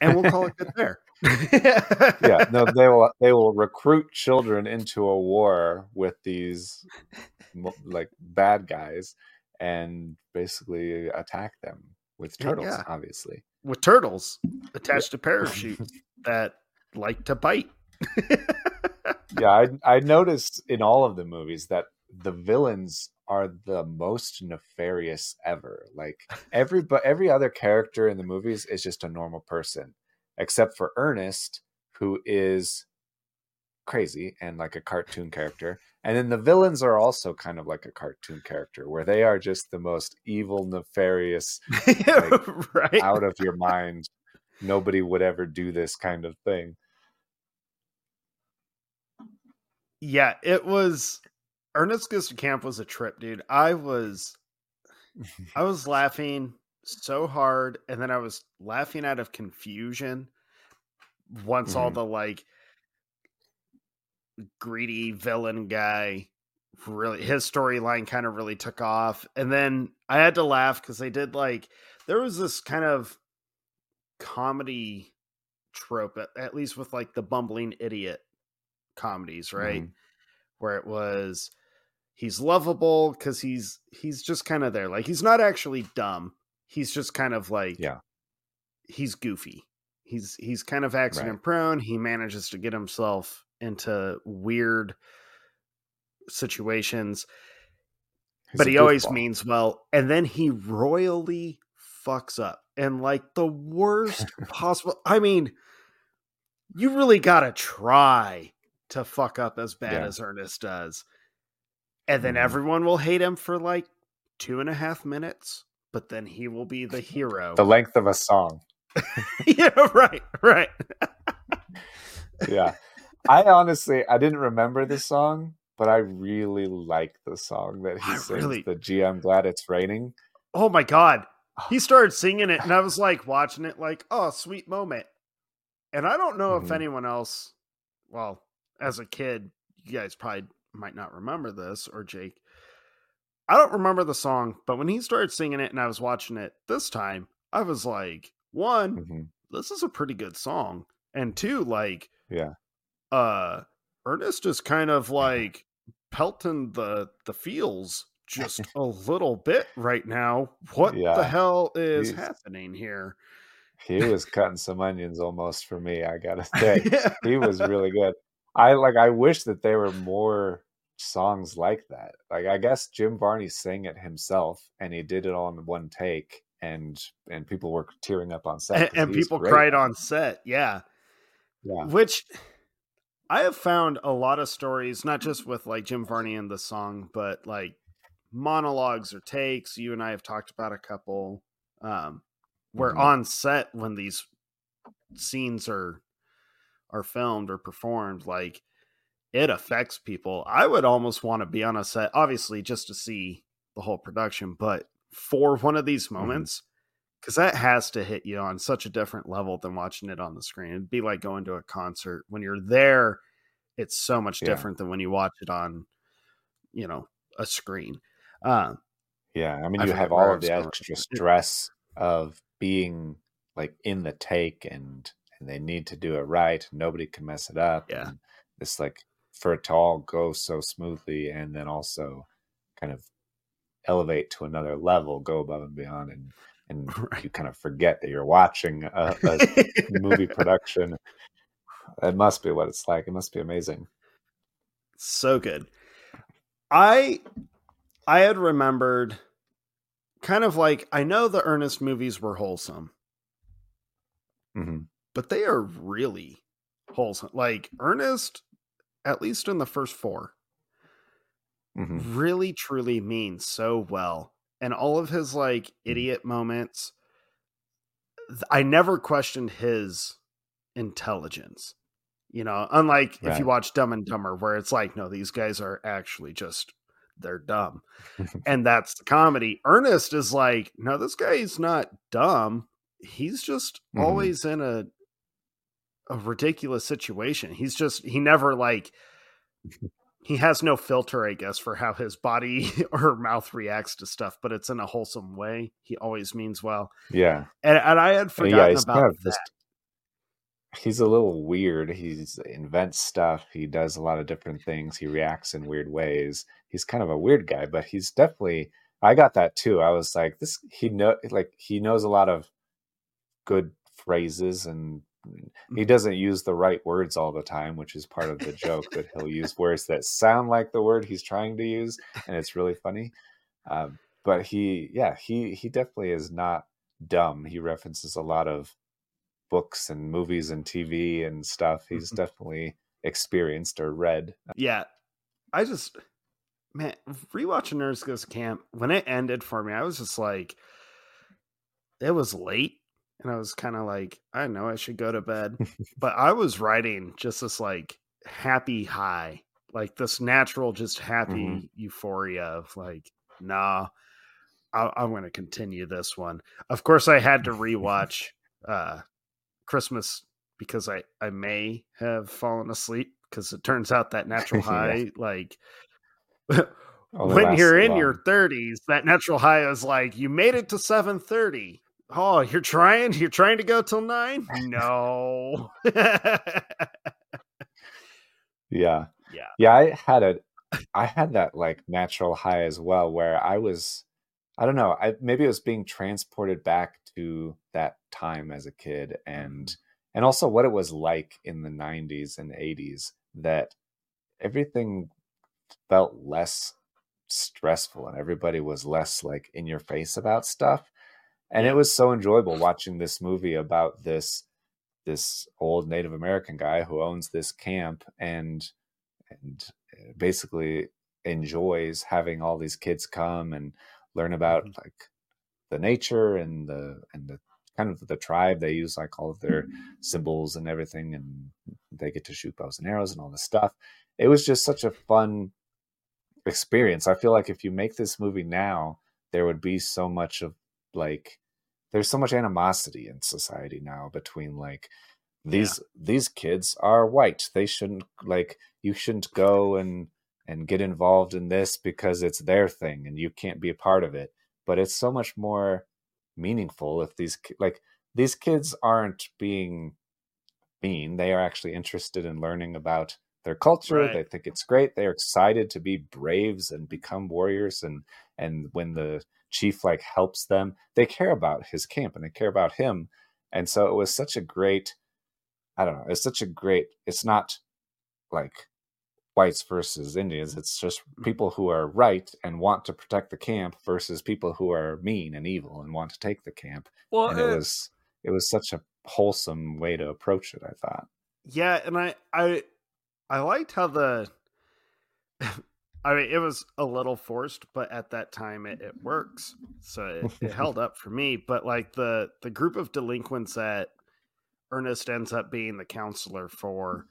and we'll call it good there. yeah no they will they will recruit children into a war with these like bad guys and basically attack them with turtles yeah. obviously with turtles attached to parachutes that like to bite. yeah I, I noticed in all of the movies that the villains are the most nefarious ever. Like every but every other character in the movies is just a normal person except for ernest who is crazy and like a cartoon character and then the villains are also kind of like a cartoon character where they are just the most evil nefarious right. out of your mind nobody would ever do this kind of thing Yeah, it was Ernest Goes to Camp was a trip, dude. I was I was laughing so hard, and then I was laughing out of confusion once all Mhm. the like greedy villain guy really his storyline kind of really took off. And then I had to laugh because they did like there was this kind of comedy trope, at, at least with like the bumbling idiot comedies, right? Mhm. Where it was he's lovable because he's he's just kind of there. Like he's not actually dumb. He's just kind of like Yeah. he's goofy. He's he's kind of accident prone. He manages to get himself into weird situations, He's but he always means well. And then he royally fucks up and like the worst possible. I mean, you really gotta try to fuck up as bad Yeah. as Ernest does, and then Mhm. everyone will hate him for like two and a half minutes. But then he will be the hero. the length of a song. yeah, right, right. Yeah. I honestly I didn't remember the song, but I really like the song that he I sings. really- The Gee, I'm glad it's raining. Oh my god. He started singing it and I was like watching it like, oh, sweet moment. And I don't know if Mhm. anyone else, well, as a kid, you guys probably might not remember this or Jake. I don't remember the song, but when he started singing it and I was watching it this time, I was like, one, Mhm. this is a pretty good song. And two, like, Yeah. Uh Ernest is kind of like pelting the the feels just a little bit right now. What the hell is He's- happening here? He was cutting some onions almost for me, I gotta say. yeah. he was really good. I like I wish that there were more songs like that. Like I guess Jim Varney sang it himself and he did it all in one take and and people were tearing up on set. and, and people cried on set. Yeah. Yeah. Which I have found a lot of stories, not just with like Jim Varney and the song, but like monologues or takes. You and I have talked about a couple um, where Mhm. on set when these scenes are are filmed or performed, like it affects people. I would almost want to be on a set, obviously, just to see the whole production, but for one of these moments, because that has to hit you on such a different level than watching it on the screen. It'd be like going to a concert. When you're there, it's so much Yeah. different than when you watch it on, you know, a screen. Uh, Yeah, I mean, I you have all of the extra stress of being like in the take, and and they need to do it right. Nobody can mess it up. Yeah. and it's like for it to all go so smoothly, and then also kind of elevate to another level, go above and beyond, and and Right. you kind of forget that you're watching a, a movie production. It must be what it's like. It must be amazing. so good. I I had remembered kind of like I know the Ernest movies were wholesome, hmm but they are really wholesome. Like Ernest, at least in the first four, hmm really truly means so well. And all of his like idiot moments, I never questioned his intelligence. You know, unlike if you watch Dumb and Dumber, where it's like, no, these guys are actually just they're dumb. and that's the comedy. Ernest is like, no, this guy's not dumb. He's just Mhm. always in a a ridiculous situation. He's just he never like he has no filter, I guess, for how his body or mouth reacts to stuff, but it's in a wholesome way. He always means well. Yeah. And, and I had forgotten yeah, he's about kind of that. just he's a little weird. He's invents stuff. He does a lot of different things. He reacts in weird ways. He's kind of a weird guy, but he's definitely I got that too. I was like, this he know like he knows a lot of good phrases and he doesn't use the right words all the time, which is part of the joke that he'll use words that sound like the word he's trying to use, and it's really funny. Um, but he, yeah, he he definitely is not dumb. He references a lot of books and movies and TV and stuff. He's Mhm. definitely experienced or read. Yeah. I just man, rewatching Ernest Goes Camp, when it ended for me, I was just like it was late. And I was kind of like, I know I should go to bed. but I was writing just this like happy high, like this natural, just happy Mhm. euphoria of like, nah, I- I'm going to continue this one. Of course, I had to rewatch uh, Christmas because I, I may have fallen asleep because it turns out that natural Yeah. high, like, when you're in long. your 30s, that natural high is like, you made it to 730. Oh, you're trying? You're trying to go till nine? No. Yeah. Yeah. Yeah, I had a I had that like natural high as well, where I was, I don't know, I maybe it was being transported back to that time as a kid, and and also what it was like in the '90s and '80s that everything felt less stressful and everybody was less like in your face about stuff and it was so enjoyable watching this movie about this this old Native American guy who owns this camp and and uh, basically enjoys having all these kids come and learn about mm-hmm. like the nature and the and the kind of the tribe. They use like all of their symbols and everything and they get to shoot bows and arrows and all this stuff. It was just such a fun experience. I feel like if you make this movie now there would be so much of like there's so much animosity in society now between like these yeah. these kids are white. They shouldn't like you shouldn't go and and get involved in this because it's their thing and you can't be a part of it. But it's so much more meaningful if these like these kids aren't being mean. They are actually interested in learning about their culture. Right. they think it's great. They're excited to be braves and become warriors and and when the chief like helps them they care about his camp and they care about him. And so it was such a great i don't know it's such a great it's not like whites versus indians it's just mm. people who are right and want to protect the camp versus people who are mean and evil and want to take the camp. Well and it uh, was it was such a wholesome way to approach it i thought. Yeah and i i i liked how the I mean, it was a little forced, but at that time it, it works, so it, it held up for me. But like the the group of delinquents that Ernest ends up being the counselor for,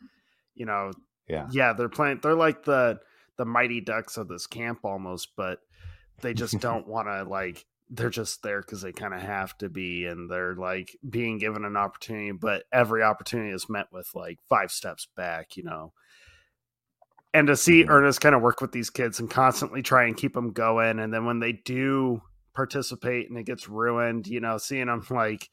you know, yeah, yeah, they're playing. They're like the the mighty ducks of this camp almost, but they just don't want to like. They're just there because they kind of have to be, and they're like being given an opportunity, but every opportunity is met with like five steps back, you know and to see mm-hmm. Ernest kind of work with these kids and constantly try and keep them going, and then when they do participate and it gets ruined, you know, seeing them like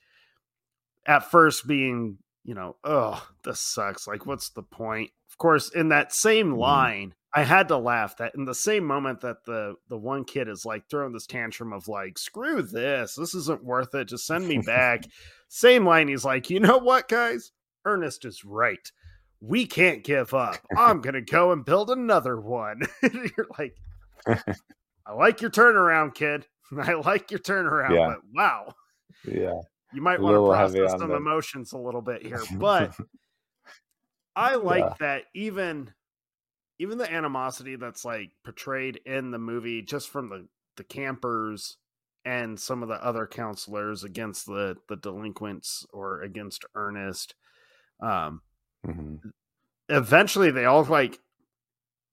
at first being, you know, oh, this sucks. Like, what's the point? Of course, in that same mm-hmm. line, I had to laugh that in the same moment that the the one kid is like throwing this tantrum of like, screw this, this isn't worth it, just send me back. same line, he's like, you know what, guys? Ernest is right we can't give up. I'm going to go and build another one. You're like, I like your turnaround, kid. I like your turnaround, yeah. but wow. Yeah. You might want to process some emotions a little bit here, but I like yeah. that even even the animosity that's like portrayed in the movie just from the the campers and some of the other counselors against the the delinquents or against Ernest um Mm-hmm. Eventually, they all like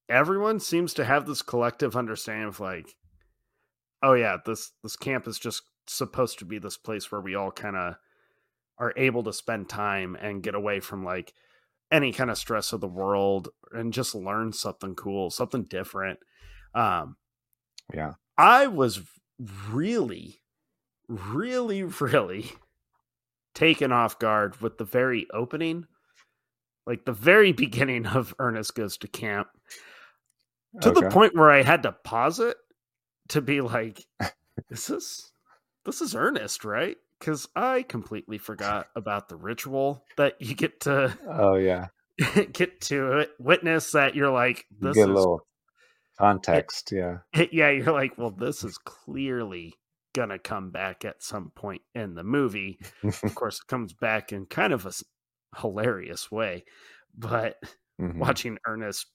everyone seems to have this collective understanding of like, oh yeah, this this camp is just supposed to be this place where we all kind of are able to spend time and get away from like any kind of stress of the world and just learn something cool, something different. Um, yeah, I was really, really, really taken off guard with the very opening like the very beginning of Ernest Goes to Camp, to okay. the point where I had to pause it to be like, is this this is Ernest, right? Because I completely forgot about the ritual that you get to. Oh yeah, get to witness that you're like this you is, a little context. Yeah, yeah, you're like, well, this is clearly gonna come back at some point in the movie. of course, it comes back in kind of a hilarious way. But mm-hmm. watching Ernest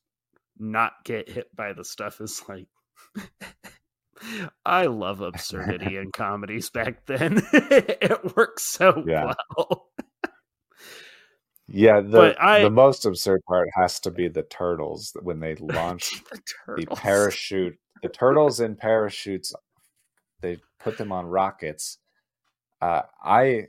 not get hit by the stuff is like I love absurdity in comedies back then. it works so yeah. well. yeah, the I, the most absurd part has to be the turtles when they launch the, the parachute. The turtles in parachutes, they put them on rockets. Uh, I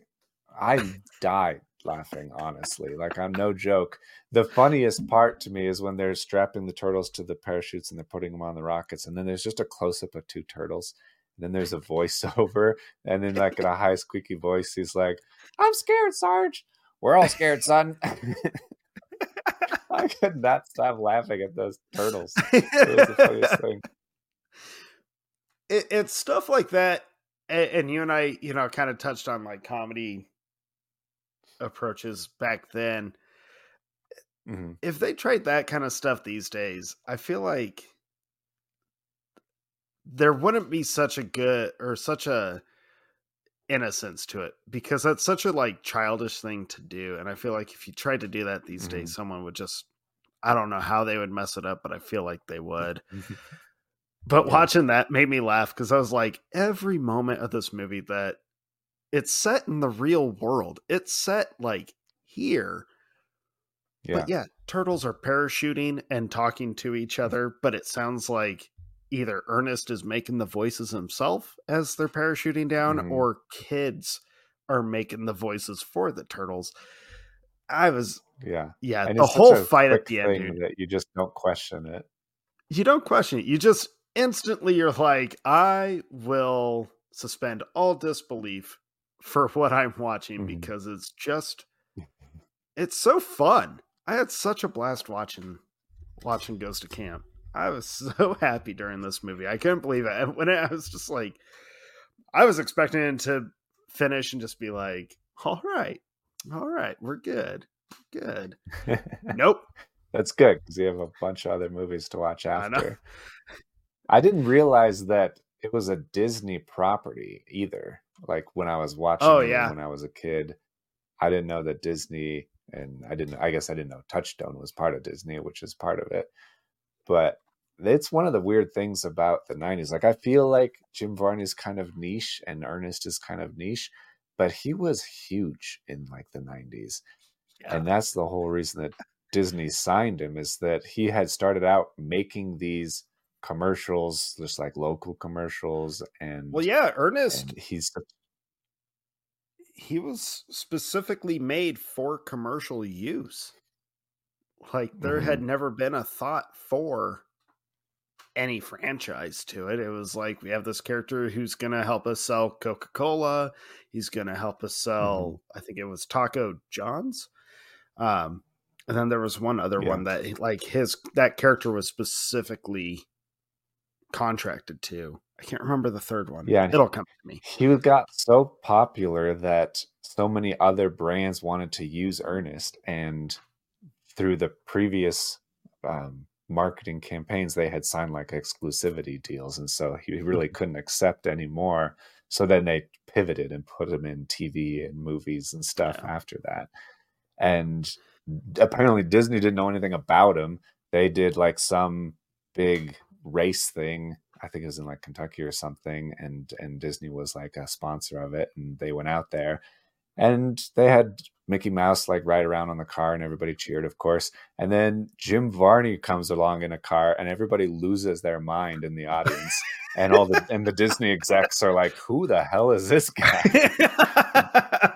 I died laughing, honestly. Like I'm no joke. The funniest part to me is when they're strapping the turtles to the parachutes and they're putting them on the rockets, and then there's just a close up of two turtles. And then there's a voiceover, and then like in a high squeaky voice, he's like, "I'm scared, Sarge. We're all scared, son." I could not stop laughing at those turtles. It was the funniest thing. It, it's stuff like that, and, and you and I, you know, kind of touched on like comedy approaches back then. Mhm. If they tried that kind of stuff these days, I feel like there wouldn't be such a good or such a innocence to it because that's such a like childish thing to do and i feel like if you tried to do that these days someone would just i don't know how they would mess it up but i feel like they would but Yeah. watching that made me laugh because i was like every moment of this movie that it's set in the real world it's set like here yeah. but yeah turtles are parachuting and talking to each other but it sounds like either ernest is making the voices himself as they're parachuting down Mhm. or kids are making the voices for the turtles i was yeah. yeah And the whole fight at the end dude, that you just don't question it. you don't question it you just instantly you're like i will suspend all disbelief for what i'm watching Mhm. because it's just it's so fun. I had such a blast watching watching Goes to Camp. I was so happy during this movie. I couldn't believe it. When i was just like i was expecting it to finish and just be like all right all right we're good good. Nope. That's good because you have a bunch of other movies to watch I after. I didn't realize that it was a Disney property either. Like when I was watching Oh, yeah. when I was a kid, I didn't know that Disney and I didn't I guess I didn't know Touchstone was part of Disney, which is part of it. But it's one of the weird things about the 90s. Like I feel like Jim Varney's kind of niche and Ernest is kind of niche, but he was huge in like the 90s Yeah. and that's the whole reason that Disney signed him is that he had started out making these commercials, just like local commercials, and well yeah ernest he's he was specifically made for commercial use. Like there had never been a thought for any franchise to it. It was like we have this character who's going to help us sell Coca-Cola. He's going to help us sell I think it was Taco John's. Um and then there was one other Yeah. one that like his that character was specifically contracted to. I can't remember the third one. Yeah, It'll come to me. he got so popular that so many other brands wanted to use Ernest, and through the previous um, marketing campaigns, they had signed like exclusivity deals, and so he really couldn't accept anymore. So then they pivoted and put him in TV and movies and stuff Yeah. after that. And apparently, Disney didn't know anything about him. They did like some big race thing. I think it was in like Kentucky or something, and and Disney was like a sponsor of it, and they went out there, and they had Mickey Mouse like ride around on the car, and everybody cheered, of course. And then Jim Varney comes along in a car, and everybody loses their mind in the audience, and all the and the Disney execs are like, "Who the hell is this guy?"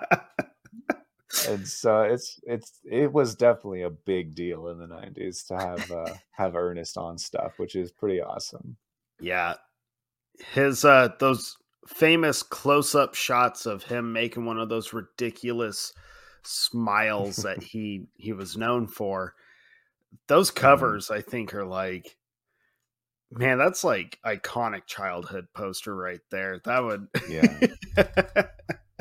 so it's it's it was definitely a big deal in the 90s to have uh have ernest on stuff which is pretty awesome Yeah. His uh those famous close-up shots of him making one of those ridiculous smiles that he he was known for. Those covers I think are like man, that's like iconic childhood poster right there. That would Yeah.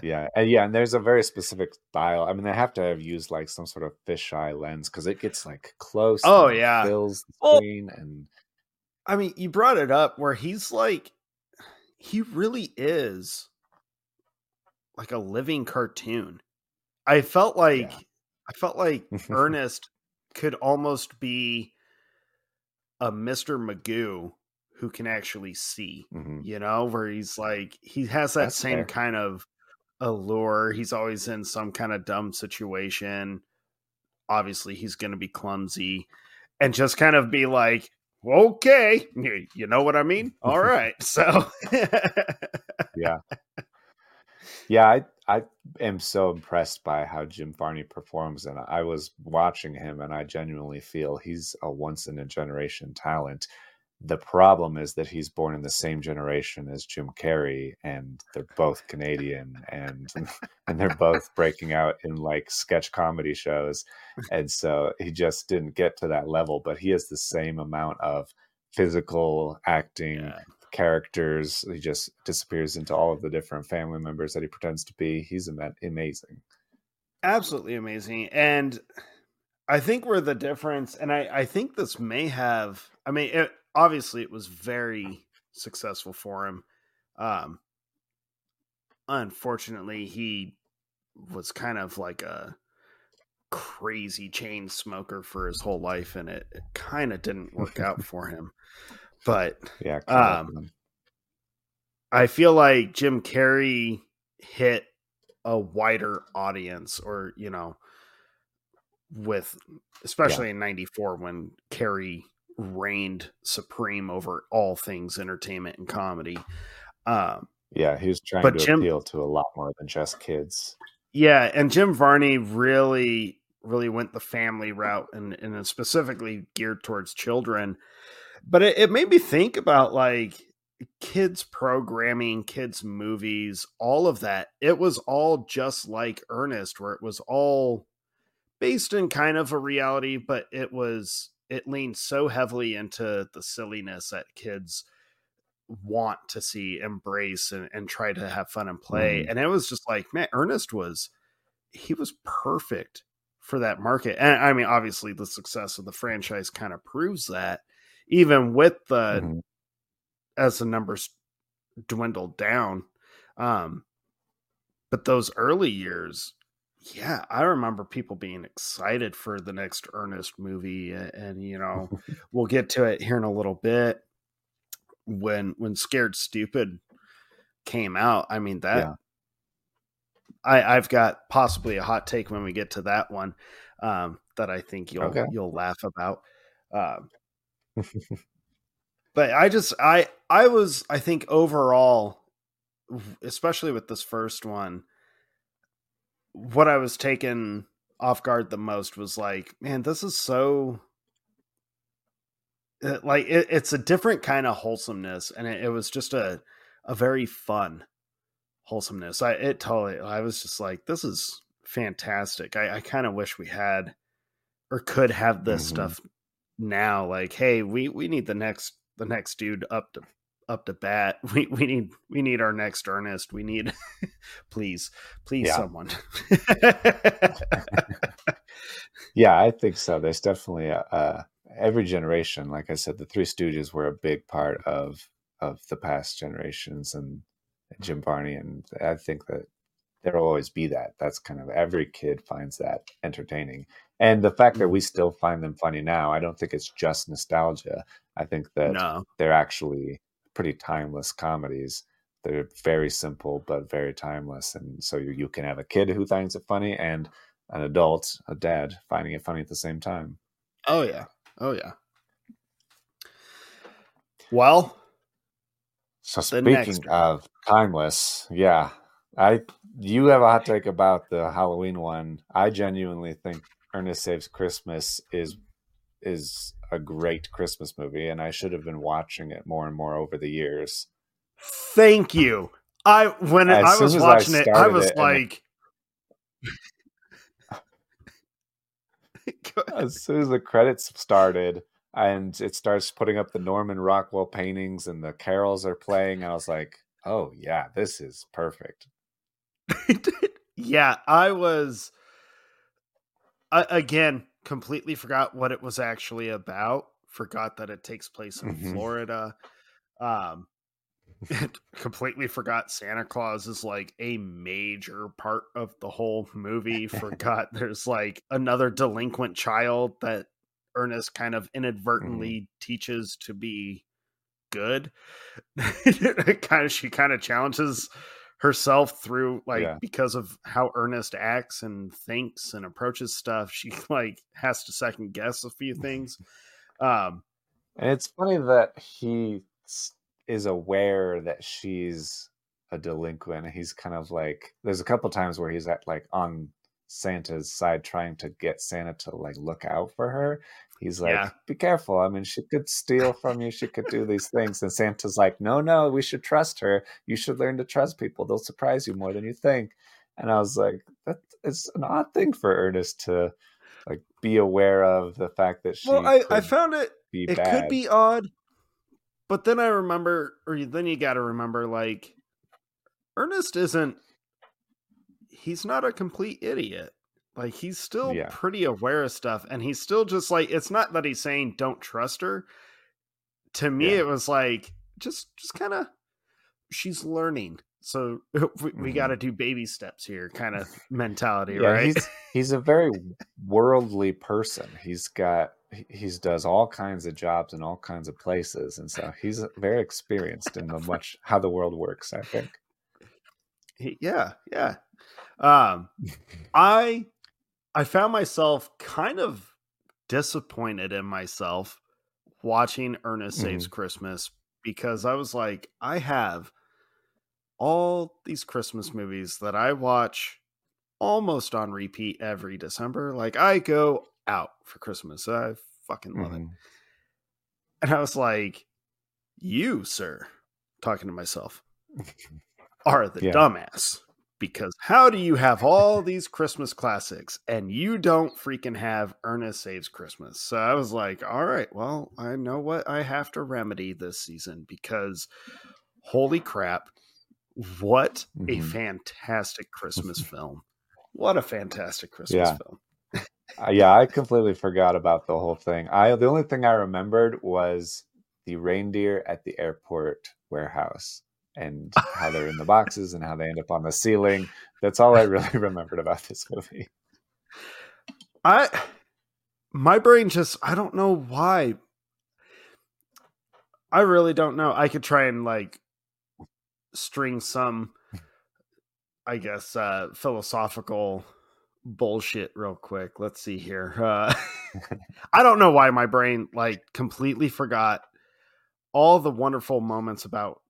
Yeah and yeah and there's a very specific style i mean they have to have used like some sort of fisheye lens because it gets like close Oh, yeah. fills the Well- screen and I mean, you brought it up where he's like, he really is like a living cartoon. I felt like, Yeah. I felt like Ernest could almost be a Mr. Magoo who can actually see, Mhm. you know, where he's like, he has that That's same fair. kind of allure. He's always in some kind of dumb situation. Obviously, he's going to be clumsy and just kind of be like, okay, you know what I mean? All right. So, yeah yeah i i am so impressed by how jim varney performs and i was watching him and i genuinely feel he's a once in a generation talent the problem is that he's born in the same generation as Jim Carrey, and they're both Canadian, and and they're both breaking out in like sketch comedy shows, and so he just didn't get to that level. But he has the same amount of physical acting. Yeah. characters he just disappears into all of the different family members that he pretends to be he's amazing absolutely amazing and i think where the difference and i i think this may have i mean it, obviously it was very successful for him. Um, unfortunately, he was kind of like a crazy chain smoker for his whole life, and it, it kind of didn't work out for him. But yeah, um, I feel like Jim Carrey hit a wider audience, or you know, with especially yeah. in '94 when Carrey reigned supreme over all things entertainment and comedy. Um, yeah, he was trying to Jim, appeal to a lot more than just kids. Yeah, and Jim Varney really, really went the family route and, and specifically geared towards children. But it, it made me think about like kids programming, kids movies, all of that. It was all just like Ernest, where it was all based in kind of a reality, but it was it leans so heavily into the silliness that kids want to see embrace and, and try to have fun and play mm. and it was just like man ernest was he was perfect for that market and i mean obviously the success of the franchise kind of proves that even with the mm. as the numbers dwindled down um but those early years yeah, I remember people being excited for the next Ernest movie, and you know, we'll get to it here in a little bit. When when Scared Stupid came out, I mean that yeah. I I've got possibly a hot take when we get to that one um, that I think you'll okay. you'll laugh about. Um, but I just I I was I think overall, especially with this first one what I was taken off guard the most was like, man, this is so uh, like it, it's a different kind of wholesomeness, and it, it, was just a a very fun wholesomeness. I it totally. I was just like, this is fantastic. I, I kind of wish we had or could have this mm-hmm. stuff now. Like, hey, we we need the next the next dude up to up to bat. We we need we need our next Ernest. We need please, please yeah. someone. yeah, I think so. There's definitely a, a, every generation, like I said, the Three Stooges were a big part of of the past generations and Jim Varney and I think that there'll always be that. That's kind of every kid finds that entertaining. And the fact that we mm-hmm. still find them funny now, I don't think it's just nostalgia. I think that no. they're actually pretty timeless comedies. They're very simple but very timeless, and so you, you can have a kid who finds it funny and an adult, a dad, finding it funny at the same time. Oh yeah, oh yeah. Well, so speaking of timeless, yeah, I you have a hot take about the Halloween one. I genuinely think Ernest Saves Christmas is is a great Christmas movie, and I should have been watching it more and more over the years. Thank you. I when I was watching I it, I was it like. as soon as the credits started and it starts putting up the Norman Rockwell paintings and the carols are playing, I was like, "Oh yeah, this is perfect." yeah, I was. I, again, completely forgot what it was actually about. Forgot that it takes place in mm-hmm. Florida. Um, completely forgot Santa Claus is like a major part of the whole movie. Forgot there's like another delinquent child that Ernest kind of inadvertently mm. teaches to be good. kind of she kind of challenges herself through like yeah. because of how Ernest acts and thinks and approaches stuff. She like has to second guess a few things. Um, and it's funny that he is aware that she's a delinquent. He's kind of like there's a couple times where he's at like on Santa's side trying to get Santa to like look out for her. He's like, Yeah. be careful. I mean, she could steal from you. She could do these things. And Santa's like, no, no, we should trust her. You should learn to trust people. They'll surprise you more than you think. And I was like, that is an odd thing for Ernest to like be aware of the fact that she Well, I, I found it it bad. could be odd, but then I remember, or then you got to remember, like Ernest isn't. He's not a complete idiot. Like he's still Yeah. pretty aware of stuff, and he's still just like it's not that he's saying don't trust her. To me, Yeah. it was like just just kind of she's learning, so we, we Mhm. got to do baby steps here, kind of mentality, Yeah, right? he's he's a very worldly person. He's got he's does all kinds of jobs in all kinds of places, and so he's very experienced in the much how the world works. I think. He- yeah yeah um i i found myself kind of disappointed in myself watching ernest saves christmas because i was like i have all these christmas movies that i watch almost on repeat every december like i go out for christmas i fucking love it Mhm. and i was like you sir talking to myself are the Yeah. dumbass because how do you have all these Christmas classics and you don't freaking have Ernest Saves Christmas? So I was like, all right, well, I know what I have to remedy this season because holy crap, what a Mhm. fantastic Christmas film! What a fantastic Christmas Yeah. film. Uh, yeah, I completely forgot about the whole thing. I the only thing I remembered was the reindeer at the airport warehouse and how they're in the boxes and how they end up on the ceiling. That's all I really remembered about this movie. I my brain just I don't know why. I really don't know. I could try and like string some I guess uh philosophical bullshit real quick. Let's see here. Uh I don't know why my brain like completely forgot all the wonderful moments about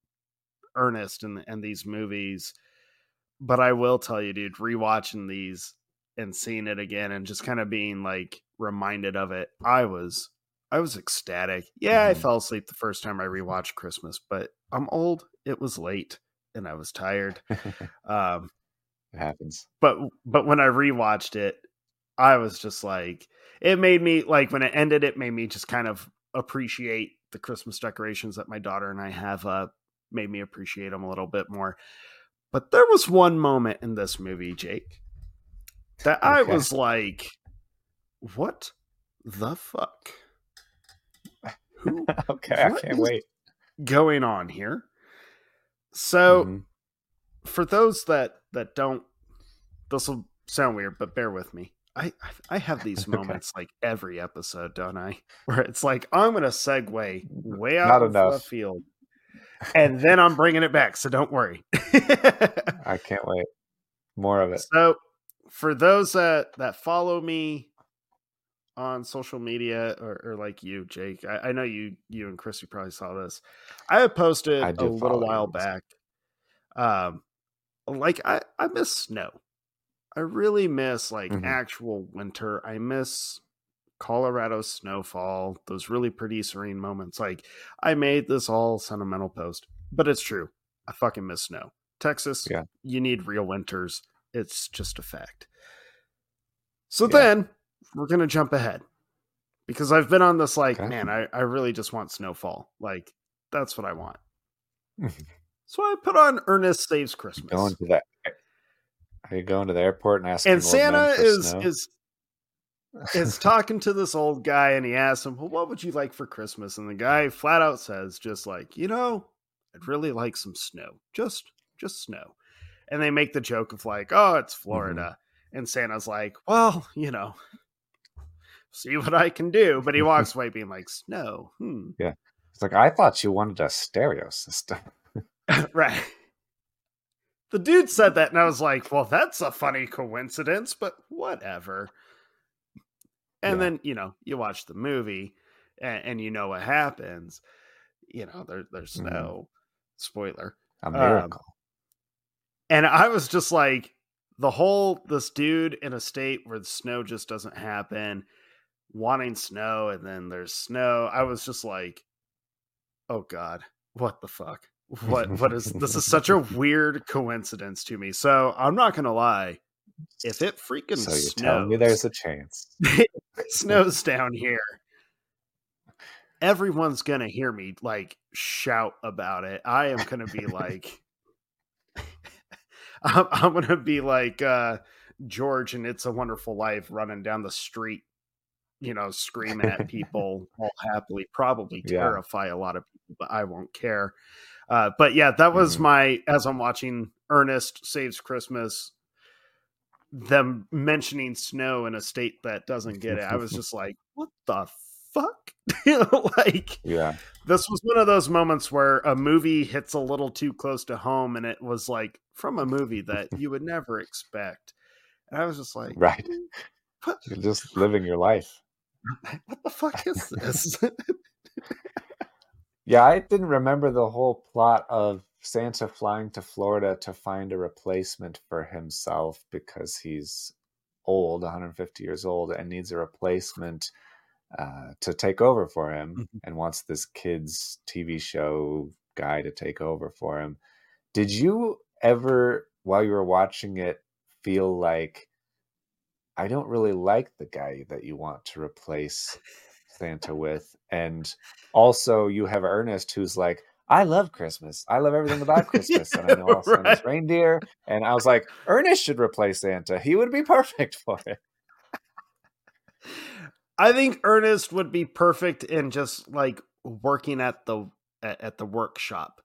Ernest and and these movies. But I will tell you, dude, rewatching these and seeing it again and just kind of being like reminded of it, I was I was ecstatic. Yeah, I Mhm. fell asleep the first time I rewatched Christmas, but I'm old. It was late and I was tired. Um, It happens. but but when I rewatched it, I was just like it made me like when it ended, it made me just kind of appreciate the Christmas decorations that my daughter and I have up. Made me appreciate him a little bit more. But there was one moment in this movie, Jake, that I was like, "What the fuck? Who okay, I can't wait. going on here?" So Mhm. for those that that don't this will sound weird but bear with me i i have these Okay. moments like every episode don't i where it's like i'm gonna segue way out Not of enough. left field and then i'm bringing it back so don't worry I can't wait. More of it. so for those that that follow me on social media or, or like you jake I, I know you you and christy probably saw this i had posted I a little you while back um like i i miss snow i really miss like Mhm. actual winter i miss colorado snowfall those really pretty serene moments like i made this all sentimental post but it's true i fucking miss snow texas Yeah. you need real winters it's just a fact so Yeah. then we're gonna jump ahead because i've been on this like Okay. man I, I really just want snowfall like that's what i want so i put on ernest saves christmas Going to that. Are you going to the airport and asking? and santa is snow? is is talking to this old guy and he asks him well what would you like for christmas? And the guy flat out says just like you know i'd really like some snow just just snow. And they make the joke of like oh it's florida. And santa's like well you know see what i can do. But he walks away being like snow hmm. Yeah. It's like I thought you wanted a stereo system. right. The dude said that and i was like well that's a funny coincidence but whatever and Yeah. then you know you watch the movie and, and you know what happens you know there, there's Mhm. no spoiler A Um, miracle. and i was just like the whole this dude in a state where the snow just doesn't happen wanting snow and then there's snow. I was just like, oh God, what the fuck? What what is this is such a weird coincidence to me. So I'm not gonna lie. If it freaking so you snows, tell me there's a chance. It snows down here, everyone's gonna hear me like shout about it. I am gonna be like, I'm, I'm, gonna be like uh, George and It's a Wonderful Life running down the street, you know, screaming at people all happily. Probably Yeah. terrify a lot of people, but I won't care. Uh, but yeah, that was Mhm. my as I'm watching Ernest Saves Christmas. Them mentioning snow in a state that doesn't get it, I was just like, "What the fuck?" like Yeah. this was one of those moments where a movie hits a little too close to home, and it was like from a movie that you would never expect. And I was just like, Right. What, You're just living your life. what the fuck is this? Yeah, I didn't remember the whole plot of Santa flying to Florida to find a replacement for himself because he's old, 150 years old, and needs a replacement uh, to take over for him Mhm. and wants this kid's TV show guy to take over for him. Did you ever, while you were watching it, feel like I don't really like the guy that you want to replace Santa with? And also, you have Ernest who's like, I love Christmas. I love everything about Christmas. And I know all Santa's Right. reindeer. And I was like, Ernest should replace Santa. He would be perfect for it. I think Ernest would be perfect in just like working at the at, the workshop.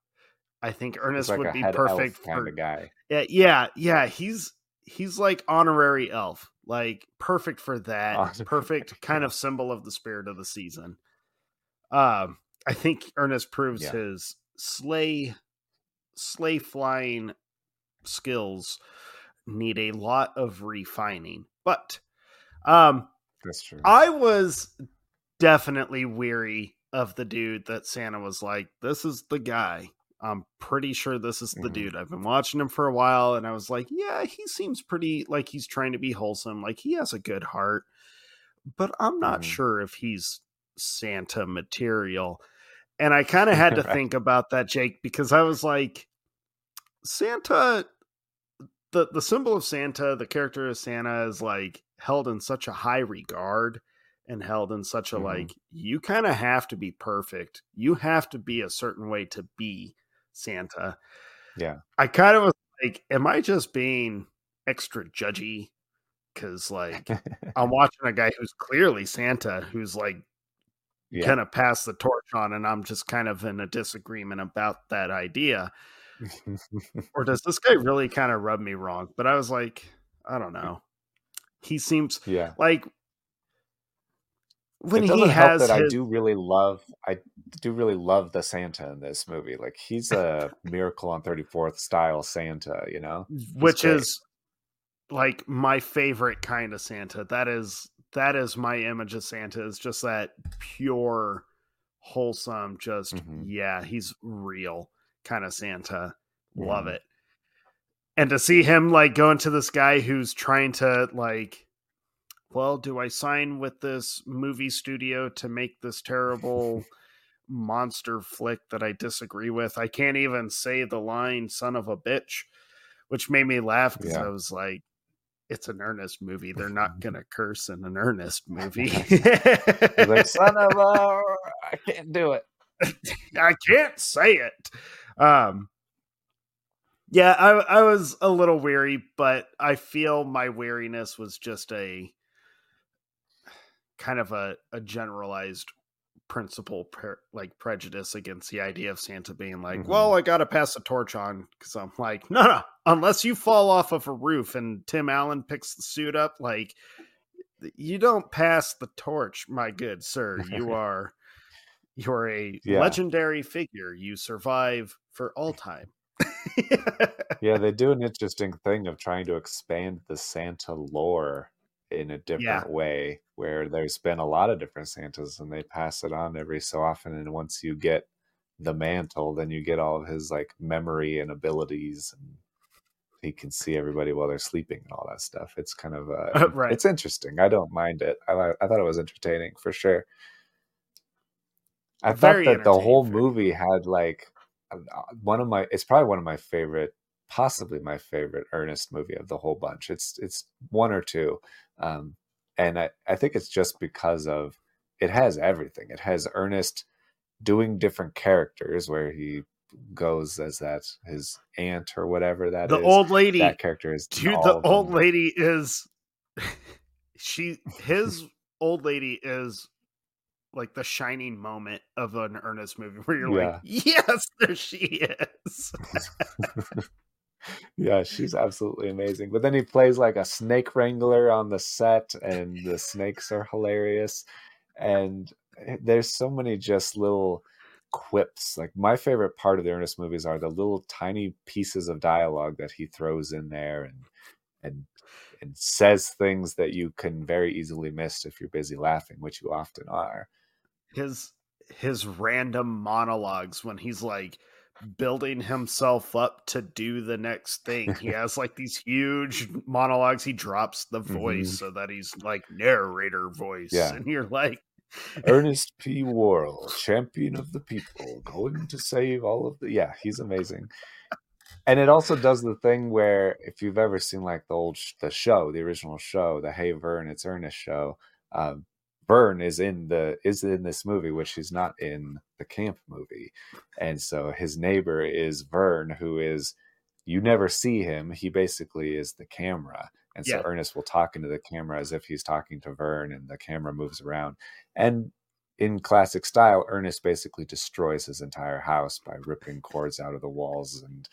I think Ernest like would be perfect kind for of guy. yeah, yeah, yeah. He's he's like honorary elf, like perfect for that. Perfect kind of symbol of the spirit of the season. Um, I think Ernest proves Yeah. his sleigh sleigh flying skills need a lot of refining, but um, That's true. I was definitely weary of the dude that Santa was like, this is the guy. I'm pretty sure this is the Mhm. dude. I've been watching him for a while and I was like, yeah, he seems pretty like he's trying to be wholesome. Like he has a good heart, but I'm not Mhm. sure if he's Santa material. And I kind of had to Right. think about that, Jake, because I was like, Santa, the, the symbol of Santa, the character of Santa is like held in such a high regard and held in such a Mhm. like you kind of have to be perfect you have to be a certain way to be santa Yeah. i kind of was like am i just being extra judgy because like i'm watching a guy who's clearly santa who's like yeah. gonna pass the torch on and i'm just kind of in a disagreement about that idea or does this guy really kind of rub me wrong but i was like i don't know he seems yeah. like when it he has that I do really love I do really love the Santa in this movie. Like he's a Miracle on 34th style Santa, you know? which great. is like my favorite kind of Santa. That is that is my image of Santa is just that pure, wholesome, just Mhm. yeah, he's real kind of Santa. Love Mhm. it. And to see him like going to this guy who's trying to like well, do I sign with this movie studio to make this terrible monster flick that I disagree with? I can't even say the line "son of a bitch," which made me laugh because Yeah. I was like, "It's an Ernest movie. They're not gonna curse in an Ernest movie." Like, son of a I can't do it. I can't say it. Um, yeah, I, I was a little weary, but I feel my weariness was just a kind of a, a generalized principle, pre- like prejudice against the idea of Santa being like, Mhm. well, I got to pass the torch on because I'm like, no, no, unless you fall off of a roof and Tim Allen picks the suit up, like, you don't pass the torch, my good sir. You are. You're a Yeah. legendary figure. You survive for all time. Yeah, they do an interesting thing of trying to expand the Santa lore in a different Yeah. way, where there's been a lot of different Santas and they pass it on every so often. And once you get the mantle, then you get all of his like memory and abilities. And he can see everybody while they're sleeping and all that stuff. It's kind of uh, right. It's interesting. I don't mind it. I I thought it was entertaining for sure. I Very thought that the whole movie had like uh, one of my. It's probably one of my favorite, possibly my favorite Ernest movie of the whole bunch. It's it's one or two, um, and I I think it's just because of it has everything. It has Ernest doing different characters where he goes as that his aunt or whatever that the is. old lady that character is dude the old lady is she his old lady is like the shining moment of an Ernest movie where you're yeah. like yes there she is yeah she's absolutely amazing but then he plays like a snake wrangler on the set and the snakes are hilarious and eh, there's so many just little quips. Like my favorite part of the Ernest movies are the little tiny pieces of dialogue that he throws in there and and and says things that you can very easily miss if you're busy laughing, which you often are. His his random monologues when he's like building himself up to do the next thing. He has like these huge monologues. He drops the voice mm-hmm. so that he's like narrator voice. Yeah. And you're like, Ernest P. Worrell, champion of the people, going to save all of the. Yeah, he's amazing. And it also does the thing where, if you've ever seen like the old sh- the show, the original show, the Hey Vern, it's Ernest show, um, Vern is in the is in this movie, which he's not in the camp movie, and so his neighbor is Vern, who is you never see him. He basically is the camera, and so yeah. Ernest will talk into the camera as if he's talking to Vern, and the camera moves around. And in classic style, Ernest basically destroys his entire house by ripping cords out of the walls and,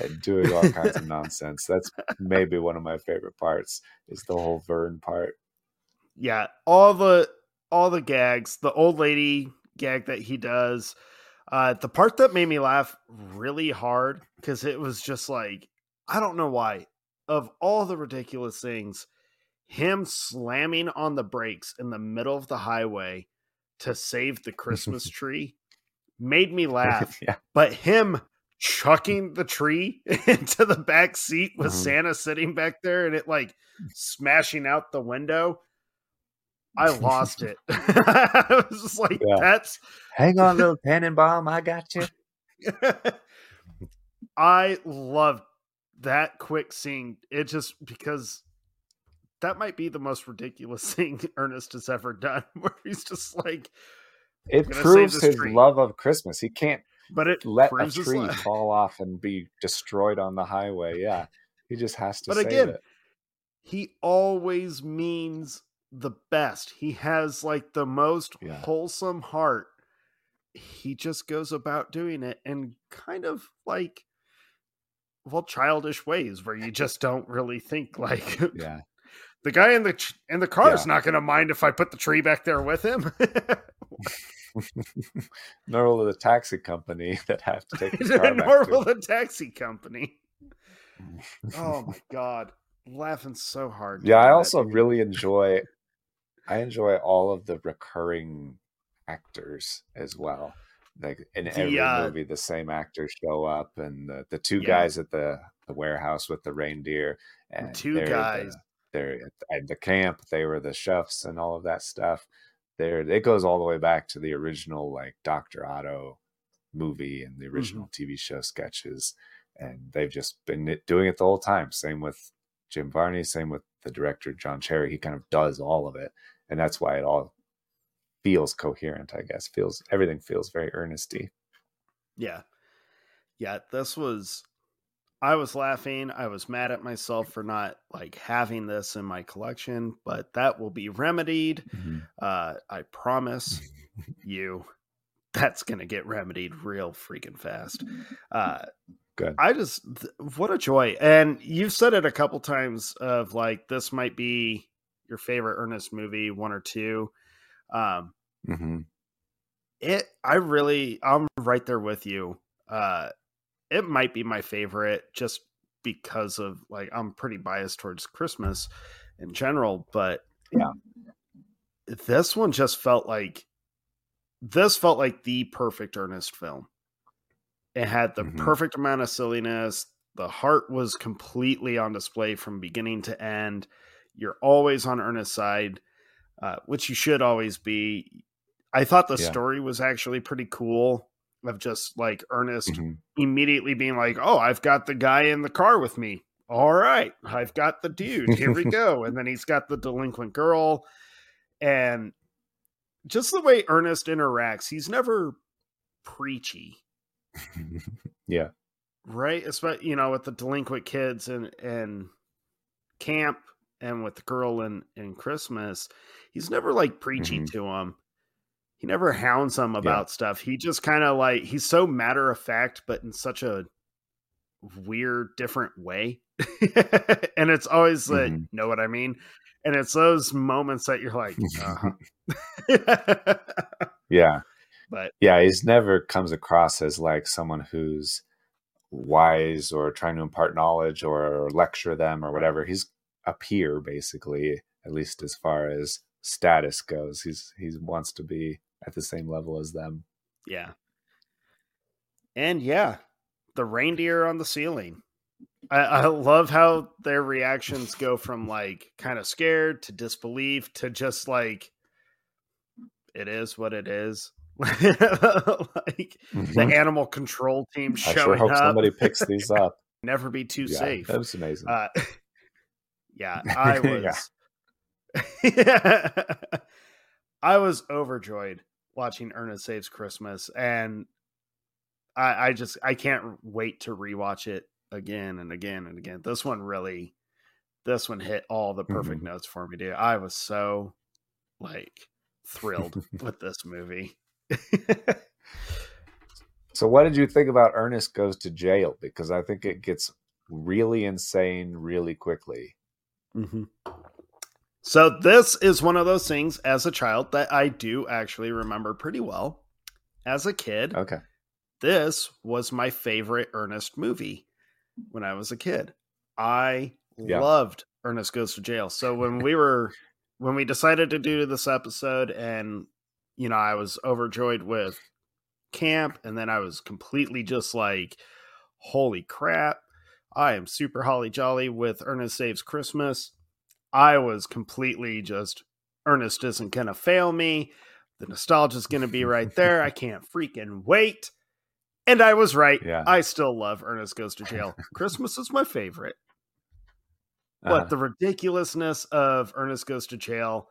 and doing all kinds of nonsense. That's maybe one of my favorite parts is the whole Vern part. Yeah, all the all the gags, the old lady gag that he does, uh, the part that made me laugh really hard because it was just like I don't know why of all the ridiculous things, him slamming on the brakes in the middle of the highway to save the Christmas tree made me laugh. yeah. But him chucking the tree into the back seat with mm-hmm. Santa sitting back there and it like smashing out the window. I lost it. I was just like, yeah. that's hang on, little Tannenbaum, I got you. I loved that quick scene, it just because that might be the most ridiculous thing Ernest has ever done, where he's just like, it proves his tree. love of Christmas. He can't, but it let a tree fall off and be destroyed on the highway. Yeah, he just has to. But again, it. he always means the best. He has like the most yeah. wholesome heart. He just goes about doing it and kind of like well childish ways where you just don't really think like yeah the guy in the in the car is not going to mind if I put the tree back there with him. nor will the taxi company that have to take the car nor will the taxi company. oh my god, laughing so hard. Yeah, I also really enjoy. I enjoy all of the recurring actors as well like in the, every uh, movie the same actors show up and the, the two yeah. guys at the, the warehouse with the reindeer and two guys the, they're at the camp they were the chefs and all of that stuff there it goes all the way back to the original like dr otto movie and the original mm-hmm. tv show sketches and they've just been doing it the whole time same with jim varney same with the director john cherry he kind of does all of it and that's why it all feels coherent, I guess. Feels everything feels very earnesty. Yeah. Yeah, this was I was laughing. I was mad at myself for not like having this in my collection, but that will be remedied. Mm-hmm. Uh, I promise you that's going to get remedied real freaking fast. Uh, Good. I just, what a joy. And you've said it a couple times of like, this might be your favorite Ernest movie, one or two. Um, mm-hmm. It, I really, I'm right there with you. Uh, it might be my favorite just because of like I'm pretty biased towards Christmas in general, but yeah, this one just felt like this felt like the perfect Ernest film. It had the mm-hmm. perfect amount of silliness, the heart was completely on display from beginning to end. You're always on Ernest's side, uh, which you should always be. I thought the Yeah. story was actually pretty cool of just like Ernest Mhm. immediately being like, "Oh, I've got the guy in the car with me. All right, I've got the dude. Here we go." and then he's got the delinquent girl, and just the way Ernest interacts, he's never preachy, yeah. right? Especially you know with the delinquent kids and and camp and with the girl in in Christmas, he's never like preachy Mhm. to him. He never hounds them about stuff. He just kind of like he's so matter of fact, but in such a weird, different way. and it's always like, Mhm. know what I mean? And it's those moments that you're like, uh-huh. Yeah. but Yeah, he's never comes across as like someone who's wise or trying to impart knowledge or lecture them or whatever. He's a peer basically, at least as far as status goes. He's he wants to be at the same level as them. yeah. And yeah, the reindeer on the ceiling. I, I love how their reactions go from like kind of scared to disbelief to just like it is what it is. like the animal control team I sure hope up. somebody picks these up. Never be too yeah, safe. That was amazing. Uh, yeah, I was. Yeah. I was overjoyed watching Ernest Saves Christmas, and I, I just I can't wait to rewatch it again and again and again. This one really, this one hit all the perfect mm-hmm. notes for me, dude. I was so like thrilled with this movie. So, what did you think about Ernest Goes to Jail? Because I think it gets really insane really quickly. Mm-hmm. So this is one of those things as a child that I do actually remember pretty well. As a kid, Okay. this was my favorite Ernest movie when I was a kid. I Yeah. loved Ernest Goes to Jail. So when we were when we decided to do this episode and you know, I was overjoyed with camp and then I was completely just like holy crap. I am super holly jolly with Ernest Saves Christmas. I was completely just Ernest isn't going to fail me. The nostalgia's going to be right there. I can't freaking wait. And I was right. Yeah. I still love Ernest Goes to Jail. Christmas is my favorite. Uh-huh. But the ridiculousness of Ernest Goes to Jail,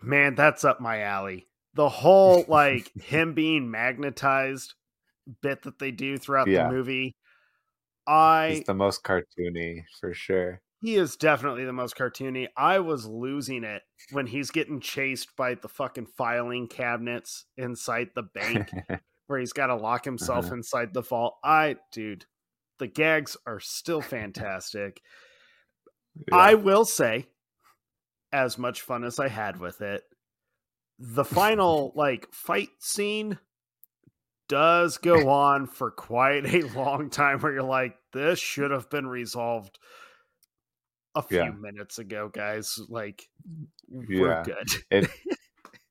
man, that's up my alley. The whole like him being magnetized bit that they do throughout Yeah. the movie. I He's the most cartoony for sure. he is definitely the most cartoony. I was losing it when he's getting chased by the fucking filing cabinets inside the bank where he's got to lock himself Uh-huh. inside the vault. I, dude, the gags are still fantastic. Yeah. I will say, as much fun as I had with it, the final like fight scene does go on for quite a long time where you're like, this should have been resolved a few Yeah. minutes ago, guys. Like, we're Yeah. good. it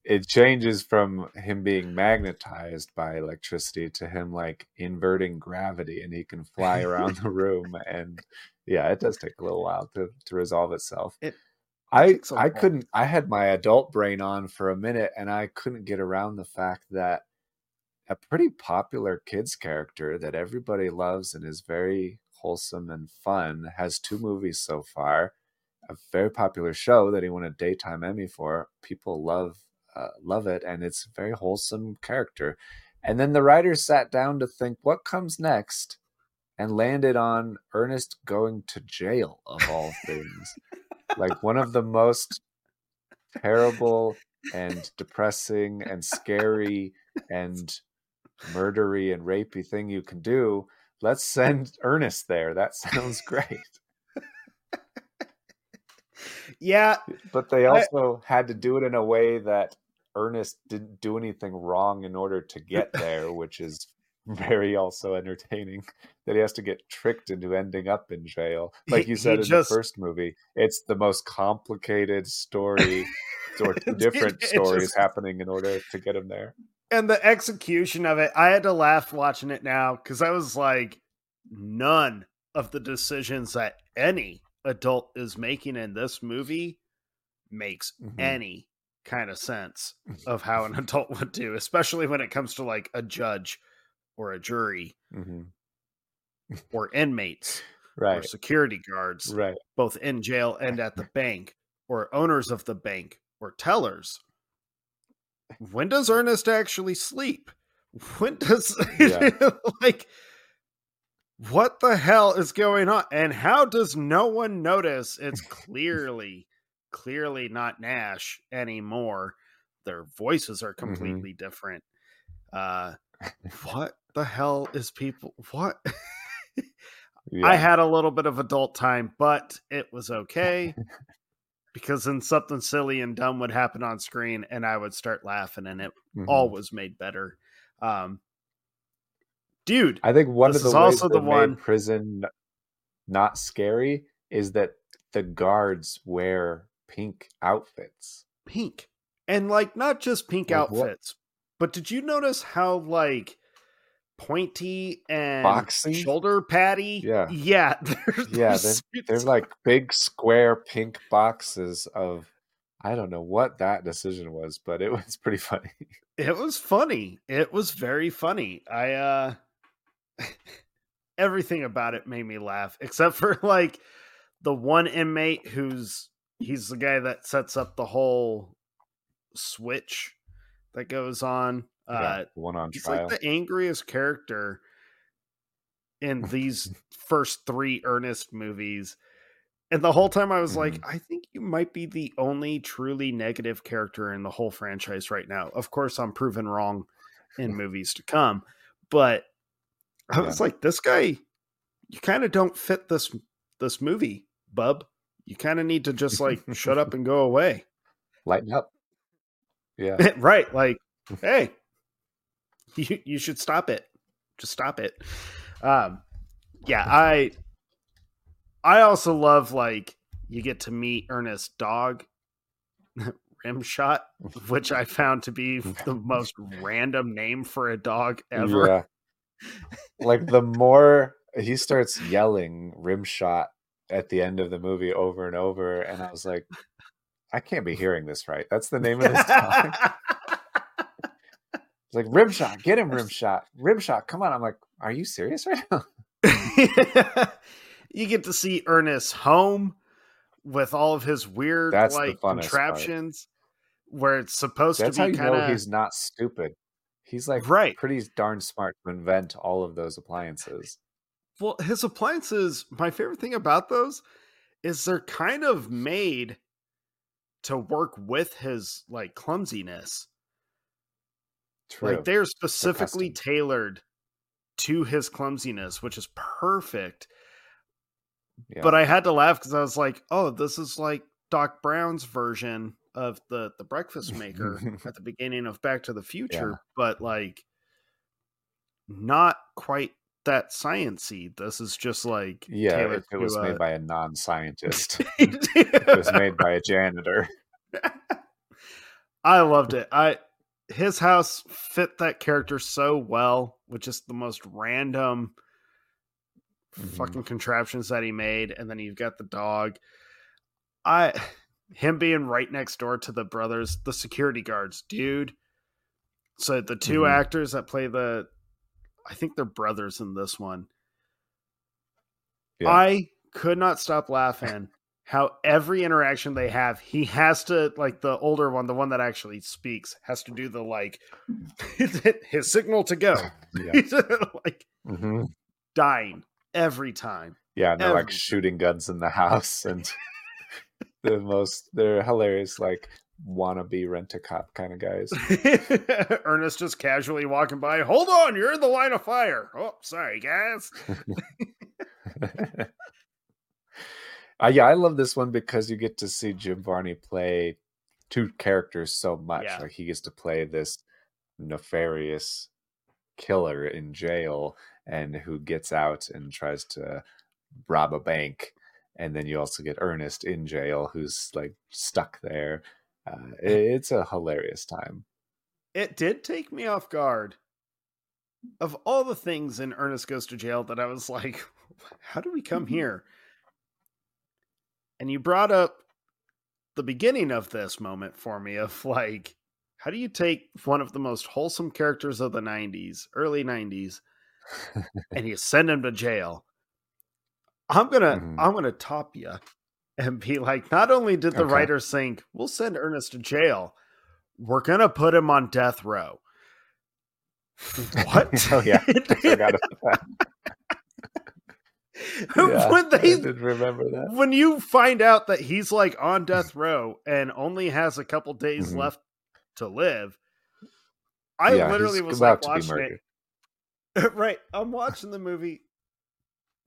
it changes from him being magnetized by electricity to him like inverting gravity and he can fly around the room and yeah it does take a little while to to resolve itself It- i i couldn't i had my adult brain on for a minute and i couldn't get around the fact that a pretty popular kids character that everybody loves and is very wholesome and fun has two movies so far a very popular show that he won a daytime Emmy for. People love uh, love it, and it's a very wholesome character. And then the writers sat down to think what comes next, and landed on Ernest going to jail of all things, like one of the most terrible and depressing and scary and murdery and rapey thing you can do. Let's send Ernest there. That sounds great. Yeah, But they I- also had to do it in a way that Ernest didn't do anything wrong in order to get there, which is very also entertaining. That he has to get tricked into ending up in jail. Like you said he in just- the first movie, it's the most complicated story or different It stories just- happening in order to get him there. And the execution of it, I had to laugh watching it now because I was like, none of the decisions that any adult is making in this movie makes Mhm. any kind of sense of how an adult would do, especially when it comes to like a judge or a jury Mhm. or inmates or security guards, Right. both in jail and at the bank, or owners of the bank or tellers. When does Ernest actually sleep? When does Yeah. like what the hell is going on? And how does no one notice it's clearly, clearly not Nash anymore? Their voices are completely different. Uh what the hell is people what? Yeah. I had a little bit of adult time, but it was okay because then something silly and dumb would happen on screen and I would start laughing and it Mhm. all was made better. Um dude, I think one of the ways also the one- prison not scary is that the guards wear pink outfits. pink. And like not just pink Like what? outfits, but did you notice how like pointy and Boxy? shoulder patty? Yeah. Yeah. They're, Yeah, they're They're like big square pink boxes of I don't know what that decision was, but it was pretty funny. It was funny. It was very funny. I uh everything about it made me laugh except for like the one inmate who's he's the guy that sets up the whole switch that goes on. Yeah, Uh one on he's trial. like the angriest character in these first 3 Ernest movies. And the whole time I was like, Mm-hmm. I think you might be the only truly negative character in the whole franchise right now. Of course, I'm proven wrong in movies to come, but I was like, this guy, you kind of don't fit this this movie, bub. You kind of need to just like shut up and go away. Lighten up. Yeah. right? Like, hey, you you should stop it. Just stop it. Um, yeah, I I also love like you get to meet Ernest dog, Rimshot, which I found to be the most random name for a dog ever. Yeah. Like the more he starts yelling rim shot at the end of the movie over and over, and I was like, I can't be hearing this right. That's the name of this dog. It's like rim shot, get him rim shot, rim shot. Come on. I'm like, are you serious right now? you get to see Ernest's home with all of his weird That's like funnest part. contraptions where it's supposed That's to be kind of he's not stupid. He's like right. pretty darn smart to invent all of those appliances. Well, his appliances, my favorite thing about those is they're kind of made to work with his like clumsiness. True. Like they're specifically tailored to his clumsiness, which is perfect. Yeah. But I had to laugh because I was like, "Oh, this is like Doc Brown's version of the the breakfast maker at the beginning of Back to the Future, but like not quite that sciency. This is just like yeah, tailored if it was to, uh, made by a non-scientist, it was made by a janitor. I loved it. I his house fit that character so well with just the most random Mhm. fucking contraptions that he made, and then you've got the dog. I him being right next door to the brothers, the security guards, dude. So the 2 Mhm. actors that play the I think they're brothers in this one. Yeah. I could not stop laughing how every interaction they have, he has to like the older one, the one that actually speaks, has to do the like his signal to go. Yeah. Like hmm dying every time. Yeah, and they're like shooting guns in the house and the most they're hilarious, like wannabe rent a cop kind of guys. Ernest just casually walking by. Hold on, you're in the line of fire. Oh, sorry, guys. Uh, yeah, I love this one because you get to see Jim Varney play two characters so much. Yeah. Like he gets to play this nefarious killer in jail and who gets out and tries to rob a bank. And then you also get Ernest in jail who's like stuck there. Uh, it- it's a hilarious time. It did take me off guard. Of all the things in Ernest Goes to Jail that I was like, how do we come here? And you brought up the beginning of this moment for me of like, how do you take one of the most wholesome characters of the 90s, early 90s, and you send him to jail? I'm gonna Mhm. I'm gonna top you and be like, not only did the Okay. writers think we'll send Ernest to jail, we're gonna put him on death row. What? oh yeah, I forgot about that. Yeah, when I they remember that. when you find out that he's like on death row and only has a couple days Mhm. left to live, I Yeah, literally was about like to be watching it. right, I'm watching the movie.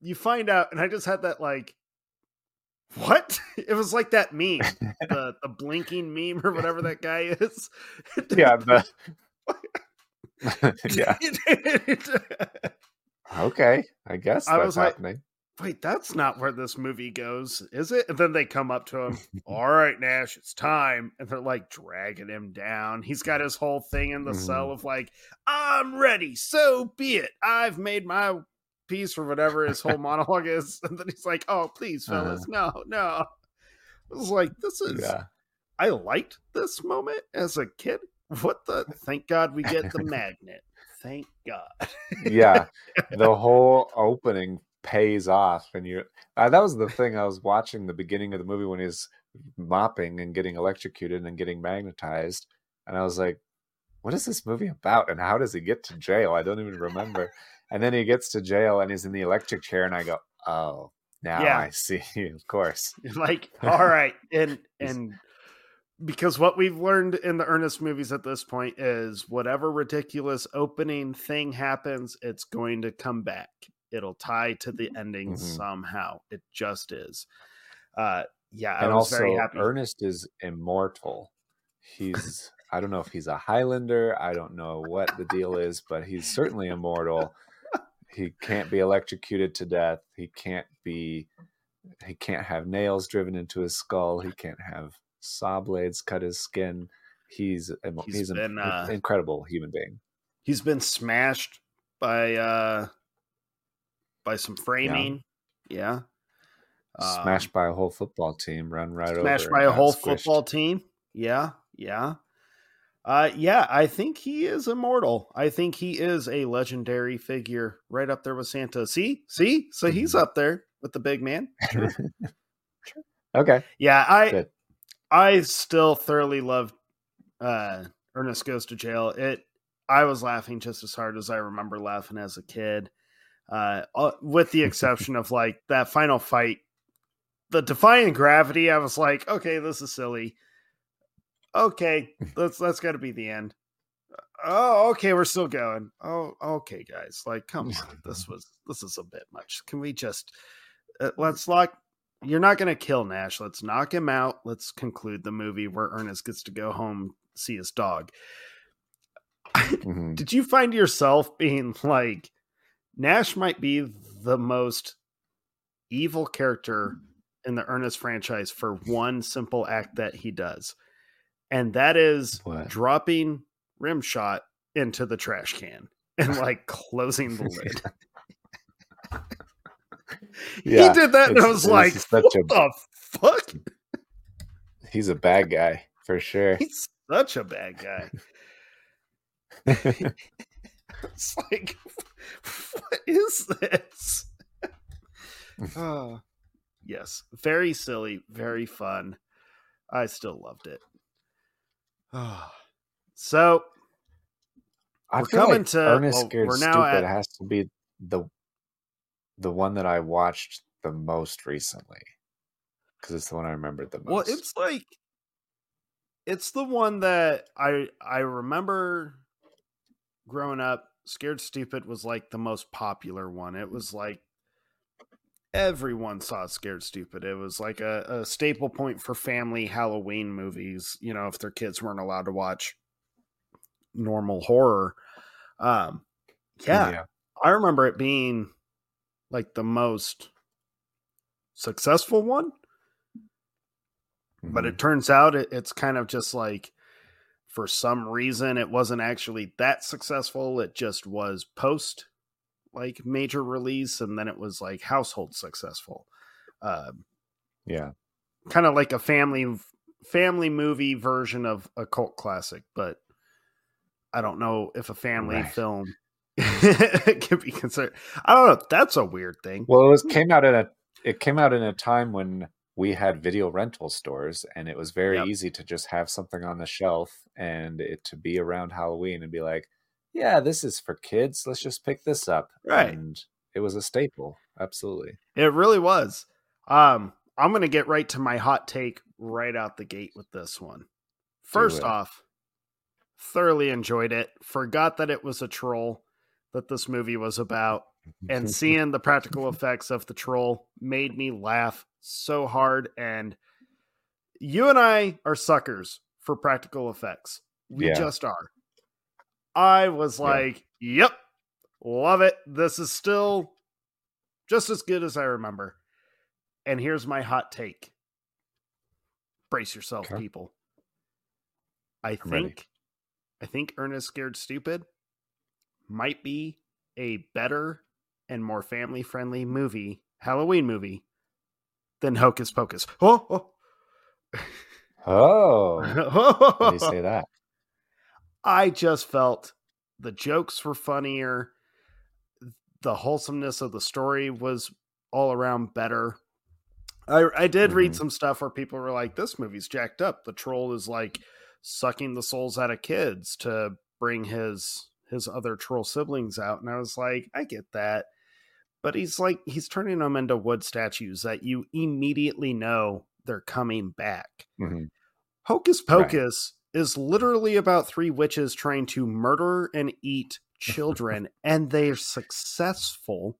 You find out, and I just had that like, what? It was like that meme, the the blinking meme or whatever that guy is. Yeah, the... yeah. Okay, I guess I that's was like- happening. wait, that's not where this movie goes, is it? And then they come up to him, all right, Nash, it's time. And they're like dragging him down. He's got his whole thing in the Mhm. cell of like, I'm ready, so be it. I've made my piece for whatever his whole monologue is. And then he's like, oh, please, fellas, no, no. It was like, this is, Uh-huh. Yeah, I liked this moment as a kid. What the? Thank God we get the magnet. Thank God. yeah. The whole opening pays off, and you. Uh, that was the thing. I was watching the beginning of the movie when he's mopping and getting electrocuted and getting magnetized, and I was like, "What is this movie about? And how does he get to jail? I don't even remember." And then he gets to jail and he's in the electric chair, and I go, "Oh, now Yeah. I see. of course." like all right and and because what we've learned in the Ernest movies at this point is whatever ridiculous opening thing happens it's going to come back it'll tie to the ending Mhm. somehow it just is uh yeah i and was also, very happy Ernest is immortal. He's I don't know if he's a Highlander. I don't know what the deal is, but he's certainly immortal. He can't be electrocuted to death. He can't be. He can't have nails driven into his skull. He can't have saw blades cut his skin. He's He's he's, an been, uh, incredible human being. he's been smashed by uh by some framing yeah, Um, Smashed by a whole football team, run right over. smashed by a whole squished. football team. Yeah, yeah. Uh yeah, I think he is immortal. I think he is a legendary figure right up there with Santa. See? See? So he's Mhm. up there with the big man. Okay, Yeah, I good. I still thoroughly love uh Ernest Goes to Jail. It I was laughing just as hard as I remember laughing as a kid. Uh uh, with the exception of like that final fight. The defying gravity, I was like, okay, this is silly. Okay, that's that's gotta be the end. Oh, okay, we're still going. Oh, okay, guys. Like, come on. This was this is a bit much. Can we just uh, let's lock you're not going to kill Nash. Let's knock him out. Let's conclude the movie where Ernest gets to go home see his dog. Mhm. Did you find yourself being like Nash might be the most evil character in the Ernest franchise for one simple act that he does. And that is What? dropping rim shot into the trash can and like closing the lid. Yeah, he did that, and I was like, "What a- the fuck?" He's a bad guy for sure. He's such a bad guy. It's like, what is this? oh, yes, very silly, very fun. I still loved it. Oh. So I We're coming like to- Ernest well, Scared we're now Stupid at- has to be the the one that I watched the most recently because it's the one I remembered the most. Well, it's like it's the one that I I remember growing up. Scared Stupid was like the most popular one. It was like everyone saw Scared Stupid. It was like a, a staple point for family Halloween movies. You know, if their kids weren't allowed to watch normal horror. Um, yeah, I remember it being like the most successful one but Mhm. it turns out it, it's kind of just like for some reason it wasn't actually that successful it just was post like major release and then it was like household successful. Um, Yeah. kind of like a family family movie version of a cult classic, but I don't know if a family Right. film can be considered. I don't know. That's a weird thing. Well, it was came out in a it came out in a time when we had video rental stores and it was very Yep. easy to just have something on the shelf and it to be around Halloween and be like, yeah, this is for kids. Let's just pick this up. Right. And it was a staple. Absolutely. It really was. Um, I'm going to get right to my hot take right out the gate with this one. First off, thoroughly enjoyed it. Forgot that it was a troll that this movie was about. And seeing the practical effects of the troll made me laugh so hard. And you and I are suckers for practical effects. We Yeah. just are. I was Yeah. like, yep, love it. This is still just as good as I remember. And here's my hot take. Brace yourself, Okay. people. I I'm ready. think I think Ernest Scared Stupid might be a better and more family friendly movie, Halloween movie, than Hocus Pocus. Oh, Oh, oh. why do you say that? I just felt the jokes were funnier. The wholesomeness of the story was all around better. I I did read Mhm. some stuff where people were like, "This movie's jacked up. The troll is like sucking the souls out of kids to bring his his other troll siblings out." And I was like, "I get that." But he's like he's turning them into wood statues that you immediately know they're coming back. Mhm. Hocus Right. Pocus is literally about three witches trying to murder and eat children, and they're successful.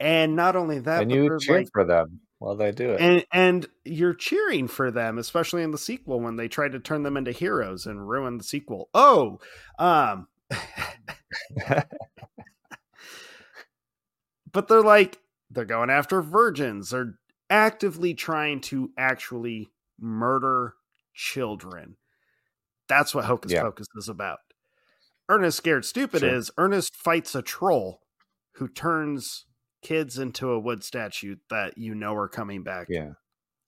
And not only that, And but you cheer like, for them while they do it. and and you're cheering for them, especially in the sequel when they try to turn them into heroes and ruin the sequel. Oh, um, but they're like they're going after virgins. They're actively trying to actually murder children. That's what Hocus Yeah. Pocus is about. Ernest Scared Stupid Sure. is Ernest fights a troll who turns kids into a wood statue that you know are coming back yeah.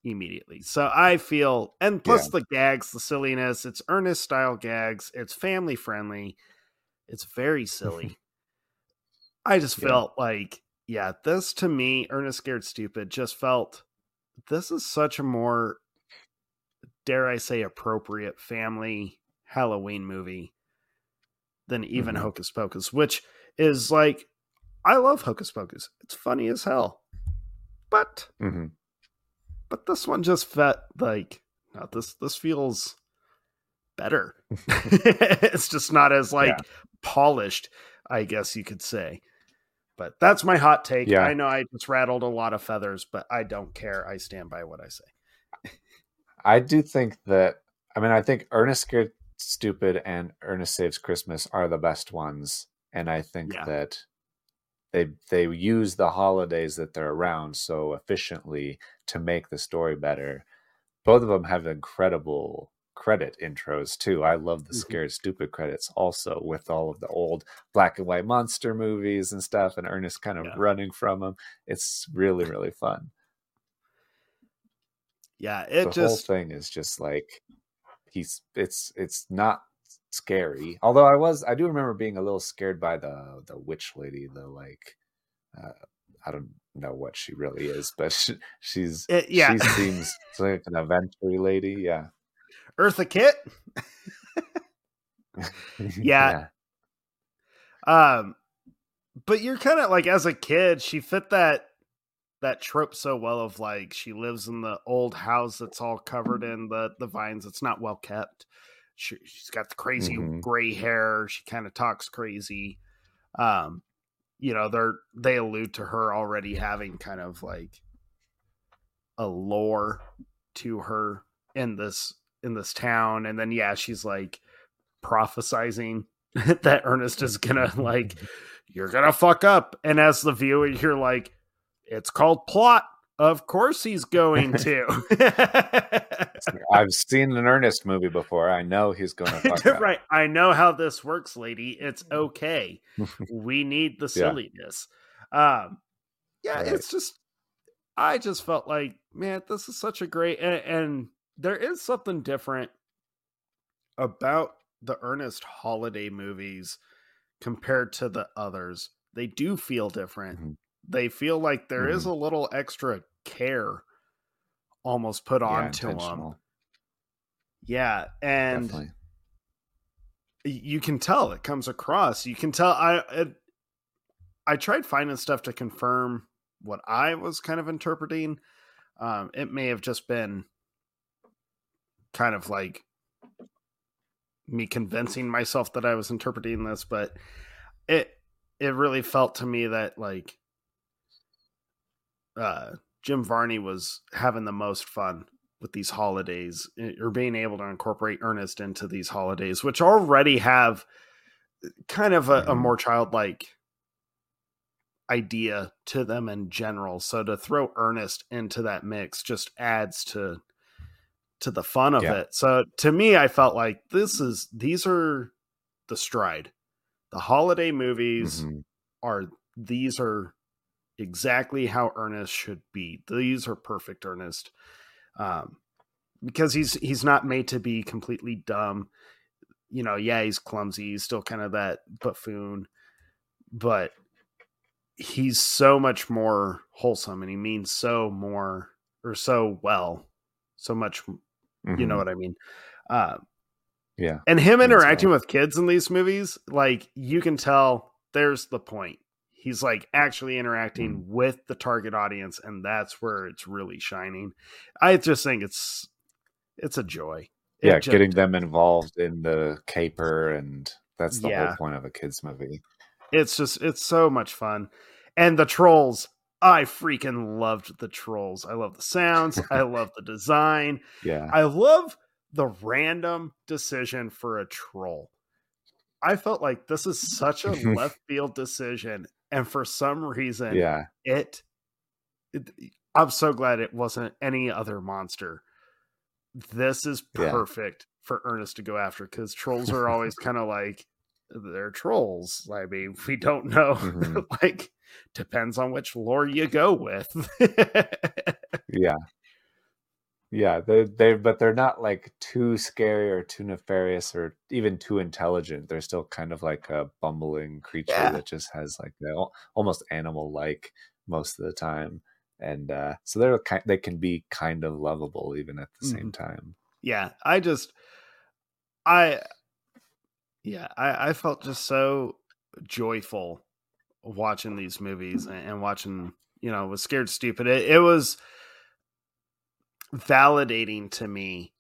immediately. So I feel, and plus the gags, the silliness, it's Ernest style gags, it's family friendly, it's very silly. I just Yeah. felt like, yeah, this to me, Ernest Scared Stupid, just felt this is such a more, dare I say, appropriate family Halloween movie than even Mhm. Hocus Pocus, which is like, I love Hocus Pocus. It's funny as hell. But hmm but this one just felt like no, this this feels better. it's just not as like Yeah. Polished, I guess you could say. But that's my hot take. Yeah. I know I just rattled a lot of feathers, but I don't care. I stand by what I say. I do think that I mean I think Ernest Scared Stupid and Ernest Saves Christmas are the best ones, and I think Yeah. that they they use the holidays that they're around so efficiently to make the story better. Both of them have incredible credit intros too. I love the. Scared Stupid credits also with all of the old black and white monster movies and stuff, and Ernest kind of Yeah. running from them. It's really really fun. Yeah, the it whole thing is just like he's it's it's not scary although i was i do remember being a little scared by the the witch lady the like uh, i don't know what she really is but she, she's it, yeah. she seems like an adventure lady yeah Eartha Kitt. Yeah. Um but you're kind of like as a kid, she fit that that trope so well of like she lives in the old house that's all covered in the the vines. It's not well kept. She, she's got the crazy Mhm. gray hair. She kind of talks crazy. Um, you know, they're they allude to her already having kind of like a lore to her in this in this town, and then yeah, she's like prophesizing that Ernest is gonna like you're gonna fuck up, and as the viewer, you're like, it's called plot. Of course he's going to. I've seen an Ernest movie before. I know he's going to right. I know how this works, lady. It's okay. we need the silliness. Yeah. Um, yeah, right. it's just I just felt like, man, this is such a great and, and there is something different about the Ernest holiday movies compared to the others. They do feel different. Mm-hmm. They feel like there mm-hmm. is a little extra care almost put yeah, onto them. Yeah, and Definitely. you can tell it comes across. You can tell I it, I tried finding stuff to confirm what I was kind of interpreting. Um, it may have just been kind of like me convincing myself that I was interpreting this, but it it really felt to me that like uh Jim Varney was having the most fun with these holidays eh, or being able to incorporate Ernest into these holidays, which already have kind of a, a mm-hmm. more childlike idea to them in general. So to throw Ernest into that mix just adds to to the fun of yeah. it. So to me, I felt like this is these are the stride. The holiday movies mm-hmm. are these are exactly how Ernest should be. These are perfect Ernest. Um, because he's he's not made to be completely dumb. You know, yeah, he's clumsy, he's still kind of that buffoon, but he's so much more wholesome and he means so more or so well, so much mm-hmm. you know mm-hmm. what I mean. Uh, yeah. And him interacting with kids in these movies, like you can tell there's the point he's like actually interacting mm. with the target audience and that's where it's really shining i just think it's it's a joy it yeah getting them involved in the caper and that's the yeah. whole point of a kids movie it's just it's so much fun and the trolls i freaking loved the trolls. I love the sounds. I love the design. Yeah. I love the random decision for a troll. I felt like this is such a left field decision and for some reason yeah. it, it i'm so glad it wasn't any other monster. This is perfect yeah. for ernest to go after because trolls are always kind of like they're trolls i mean we don't know mm-hmm. like depends on which lore you go with yeah yeah, they they but they're not like too scary or too nefarious or even too intelligent. They're still kind of like a bumbling creature yeah. that just has like almost animal like most of the time, and uh, so they're kind they can be kind of lovable even at the mm-hmm. same time. Yeah, I just I yeah I I felt just so joyful watching these movies and, and watching you know was scared stupid. It, it was validating to me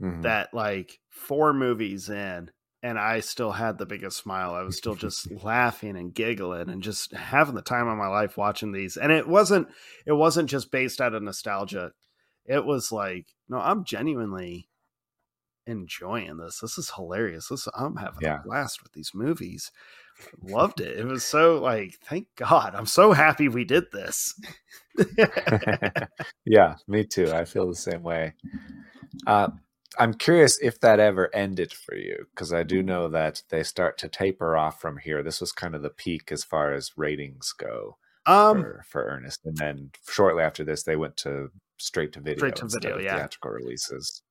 mm-hmm. that like four movies in and I still had the biggest smile. I was still just laughing and giggling and just having the time of my life watching these. And it wasn't it wasn't just based out of nostalgia. It was like, no, I'm genuinely enjoying this. This is hilarious. This I'm having yeah. a blast with these movies. Loved it. It was so like, thank God. I'm so happy we did this. yeah, me too. I feel the same way. Uh, I'm curious if that ever ended for you because I do know that they start to taper off from here. This was kind of the peak as far as ratings go um, for, for Ernest, and then shortly after this, they went to straight to video, straight to video, yeah, theatrical releases.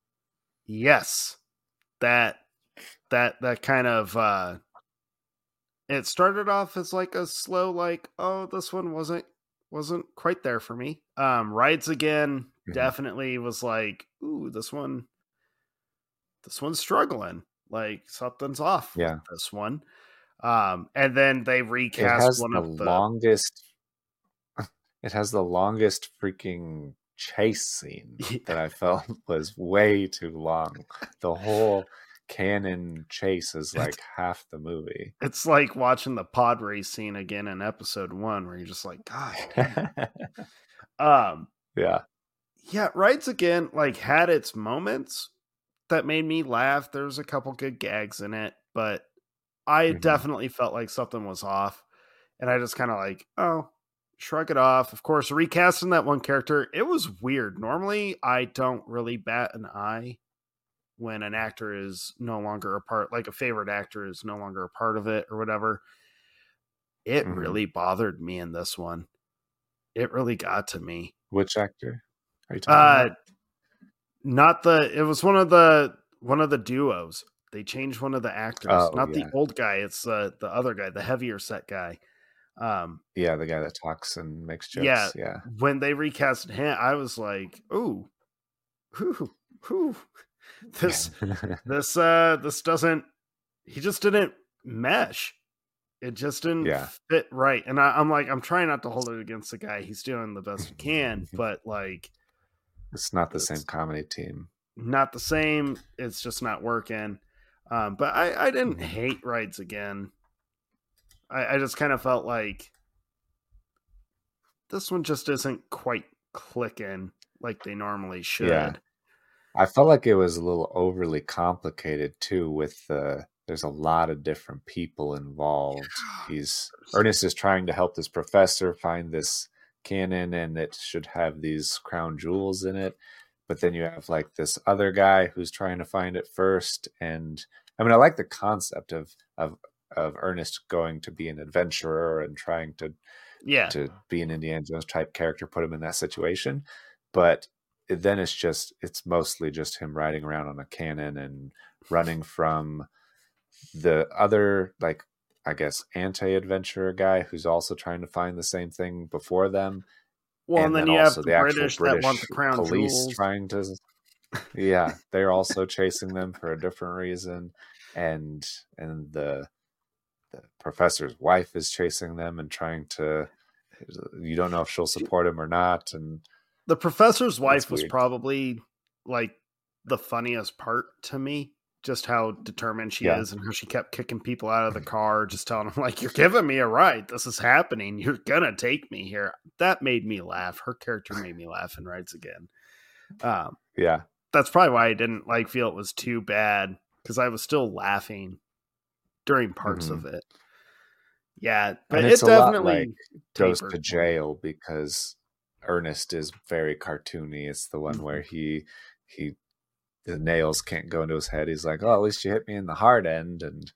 Yes, that that that kind of uh it started off as like a slow like oh this one wasn't wasn't quite there for me. Um rides again mm-hmm. definitely was like ooh this one this one's struggling. Like something's off yeah. this one. Um and then they recast one the of the longest it has the longest freaking chase scene that i felt was way too long the whole cannon chase is like it's, half the movie. It's like watching the pod race scene again in episode one, where you're just like, God. um. Yeah. Yeah. Rides again like had its moments that made me laugh. There's a couple good gags in it, but I mm-hmm. definitely felt like something was off, and I just kind of like, oh, shrug it off. Of course, recasting that one character, it was weird. Normally, I don't really bat an eye when an actor is no longer a part, like a favorite actor is no longer a part of it or whatever. It Mhm. really bothered me in this one. It really got to me. Which actor are you talking Uh, about? not the. It was one of the one of the duos. They changed one of the actors, Oh, not yeah. the old guy. It's uh, the other guy, the heavier set guy. Um, Yeah, the guy that talks and makes jokes. Yeah. Yeah. when they recast him, I was like, "Ooh, whoo, whoo, this this uh this doesn't." He just didn't mesh. It just didn't Yeah. fit right, and I, I'm like, I'm trying not to hold it against the guy. He's doing the best he can, but like, it's not the same comedy team. not the same. It's just not working. Um, but I, I didn't hate rides again. I, I just kind of felt like this one just isn't quite clicking like they normally should. Yeah. I felt like it was a little overly complicated too with the there's a lot of different people involved. He's Ernest is trying to help this professor find this cannon and it should have these crown jewels in it. But then you have like this other guy who's trying to find it first. And I mean I like the concept of of of Ernest going to be an adventurer and trying to Yeah. to be an Indiana Jones type character, put him in that situation. But then it's just it's mostly just him riding around on a cannon and running from the other like I guess anti-adventurer guy who's also trying to find the same thing before them. Well, and, then, you have the, British, that want the crown police jewels. trying to yeah they're also chasing them for a different reason and and the the professor's wife is chasing them and trying to you don't know if she'll support him or not and the professor's wife was probably like the funniest part to me. Just how determined she Yeah. is and how she kept kicking people out of the car, just telling them, like, you're giving me a ride. This is happening. You're gonna take me here. That made me laugh. Her character made me laugh in rides again. Um, yeah that's probably why I didn't like feel it was too bad because I was still laughing during parts Mhm. of it. Yeah, but it definitely like goes to jail because Ernest is very cartoony. It's the one Mm-hmm. where he he the nails can't go into his head. He's like, "Oh, at least you hit me in the hard end," and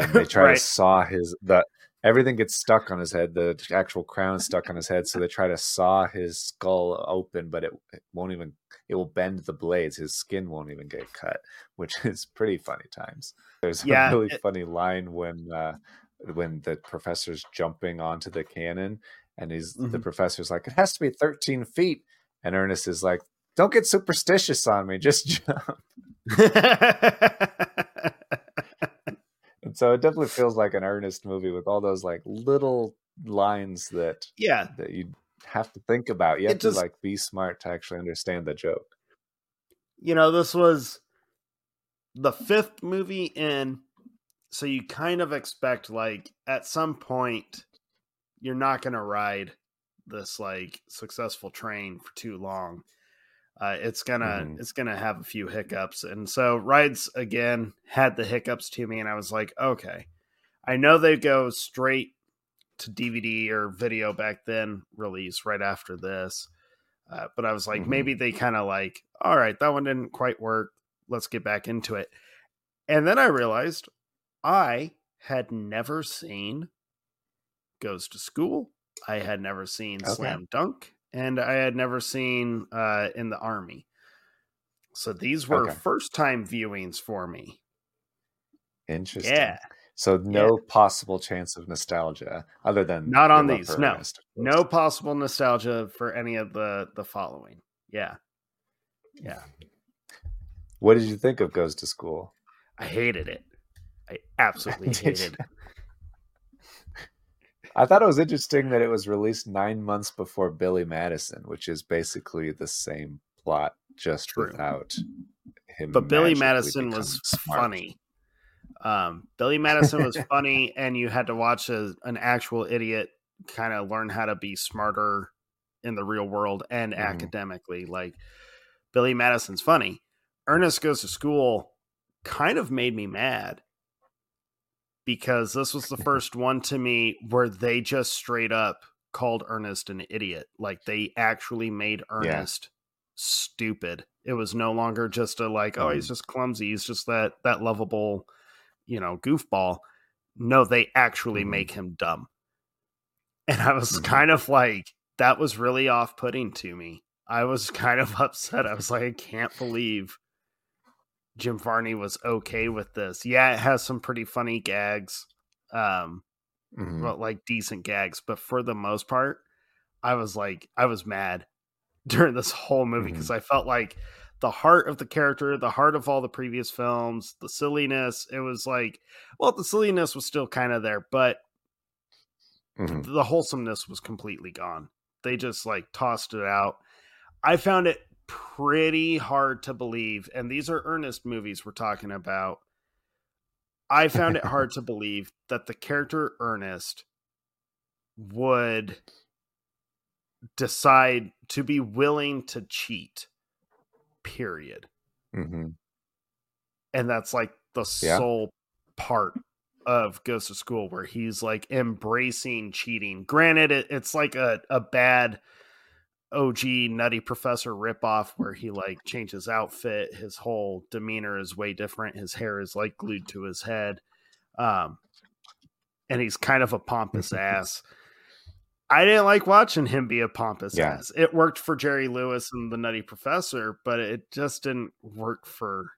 and they try Right. to saw his the everything gets stuck on his head. The actual crown is stuck on his head, so they try to saw his skull open, but it, it won't even. It will bend the blades. His skin won't even get cut, which is pretty funny times. There's Yeah, a really it- funny line when uh, when the professor's jumping onto the cannon, and he's the Mhm. professor's like, "It has to be 13 feet," and Ernest is like, "Don't get superstitious on me. Just jump." And so it definitely feels like an Ernest movie with all those like little lines that yeah, that you have to think about. You have to like be smart to actually understand the joke. you know, this was the fifth movie in, so you kind of expect like at some point you're not going to ride this like successful train for too long. Uh, it's gonna Mhm. it's gonna have a few hiccups, and so rides again had the hiccups to me, and I was like, okay, I know they go straight to DVD or video back then release right after this. Uh, but I was like, Mhm. maybe they kind of like, all right, that one didn't quite work. Let's get back into it. And then I realized I had never seen Goes to School. I had never seen Okay. Slam Dunk, and I had never seen uh, In the Army. So these were Okay. first time viewings for me. Interesting. Yeah. So no possible chance of nostalgia other than Not on these, no. Ernest, of No possible nostalgia for any of the the following. Yeah. Yeah. What did you think of Goes to School? I hated it. I absolutely hated you? I thought it was interesting that it was released nine months before Billy Madison, which is basically the same plot, just True. without him. but Billy Madison was smart. funny. Um, Billy Madison was funny, and you had to watch a, an actual idiot kind of learn how to be smarter in the real world and Mhm. academically. Like Billy Madison's funny. Ernest goes to school kind of made me mad because this was the first one to me where they just straight up called Ernest an idiot. Like they actually made Ernest yeah. stupid. It was no longer just a like, oh, he's mm. just clumsy. He's just that that lovable, you know, goofball. No, they actually mm-hmm. make him dumb. And I was mm-hmm. kind of like, that was really off putting to me. I was kind of upset. I was like, I can't believe Jim Varney was okay with this. Yeah, it has some pretty funny gags. Um, mm-hmm. well, like decent gags, but for the most part, I was like, I was mad during this whole movie because mm-hmm. I felt like the heart of the character, the heart of all the previous films, the silliness, it was like, well, the silliness was still kind of there, but mm-hmm. the wholesomeness was completely gone. They just like tossed it out. I found it pretty hard to believe, and these are Ernest movies we're talking about. I found it hard to believe that the character Ernest would decide to be willing to cheat, period. Mm-hmm. And that's like the yeah. sole part of Goes to School where he's like embracing cheating. Granted, it, it's like a, a bad OG Nutty Professor ripoff where he like changes outfit. His whole demeanor is way different. His hair is like glued to his head. Um, and he's kind of a pompous ass. I didn't like watching him be a pompous yeah. ass. It worked for Jerry Lewis and the Nutty Professor, but it just didn't work for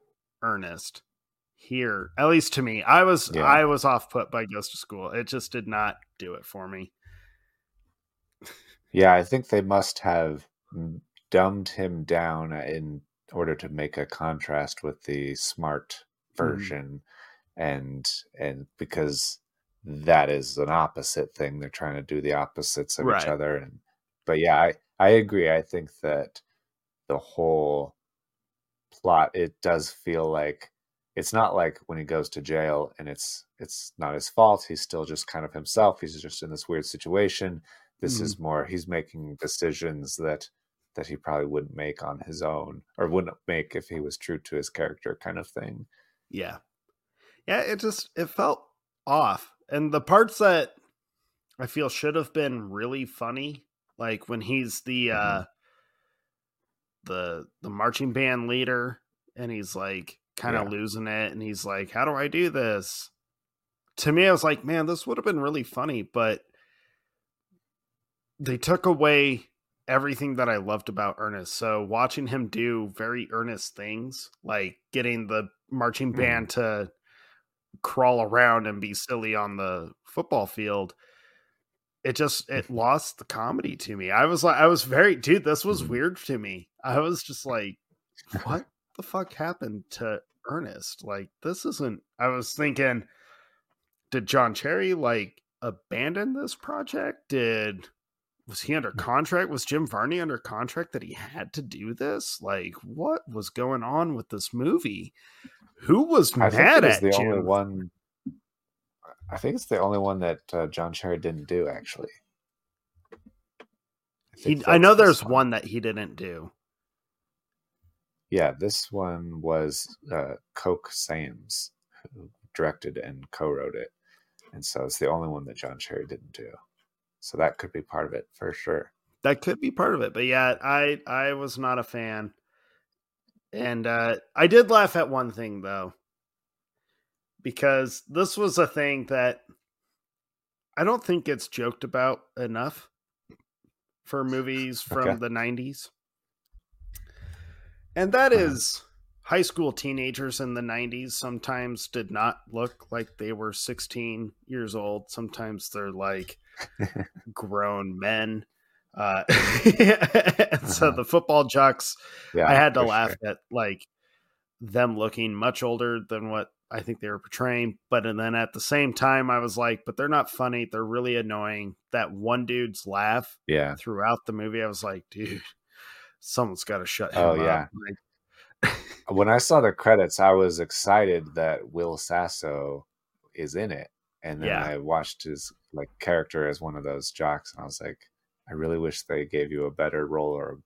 Ernest here. At least to me, I was yeah. I was off put by Goes to School. It just did not do it for me. Yeah, I think they must have dumbed him down in order to make a contrast with the smart mm. version mm. and and because that is an opposite thing they're trying to do the opposites of right. each other and but yeah I I agree I think that the whole plot it does feel like it's not like when he goes to jail and it's it's not his fault he's still just kind of himself he's just in this weird situation this mm. is more he's making decisions that that he probably wouldn't make on his own or wouldn't make if he was true to his character kind of thing. Yeah. Yeah, it just it felt off. And the parts that I feel should have been really funny, like when he's the mm-hmm. uh the the marching band leader and he's like kind of yeah. losing it and he's like, How do I do this? To me, I was like, man, this would have been really funny, but they took away everything that I loved about Ernest. So watching him do very earnest things, like getting the marching mm. band mm. to crawl around and be silly on the football field, it just it lost the comedy to me. I was like I was very dude, this was mm. weird to me. I was just like what the fuck happened to Ernest? Like this isn't I was thinking did John Cherry like abandon this project? Did was he under contract? Was Jim Varney under contract that he had to do this? Like, what was going on with this movie? Who was I mad at the Jim? only one? I think it's the only one that uh, John Cherry didn't do. Actually, I, he, I know there's one. one. that he didn't do. Yeah, this one was uh, Coke Sams who directed and co-wrote it, and so it's the only one that John Cherry didn't do. So that could be part of it for sure. That could be part of it. But yeah, I I was not a fan. And uh I did laugh at one thing though. Because this was a thing that I don't think gets joked about enough for movies from okay. the 90s. And that is high school teenagers in the 90s sometimes did not look like they were 16 years old. Sometimes they're like grown men. Uh, uh-huh. so the football jocks, yeah, I had to laugh sure. at like them looking much older than what I think they were portraying. But and then at the same time, I was like, but they're not funny. They're really annoying. That one dude's laugh, yeah, throughout the movie, I was like, dude, someone's got to shut him oh, up. Yeah. Like, when I saw the credits, I was excited that Will Sasso is in it, and then yeah. I watched his like character as one of those jocks, and I was like, I really wish they gave you a better role or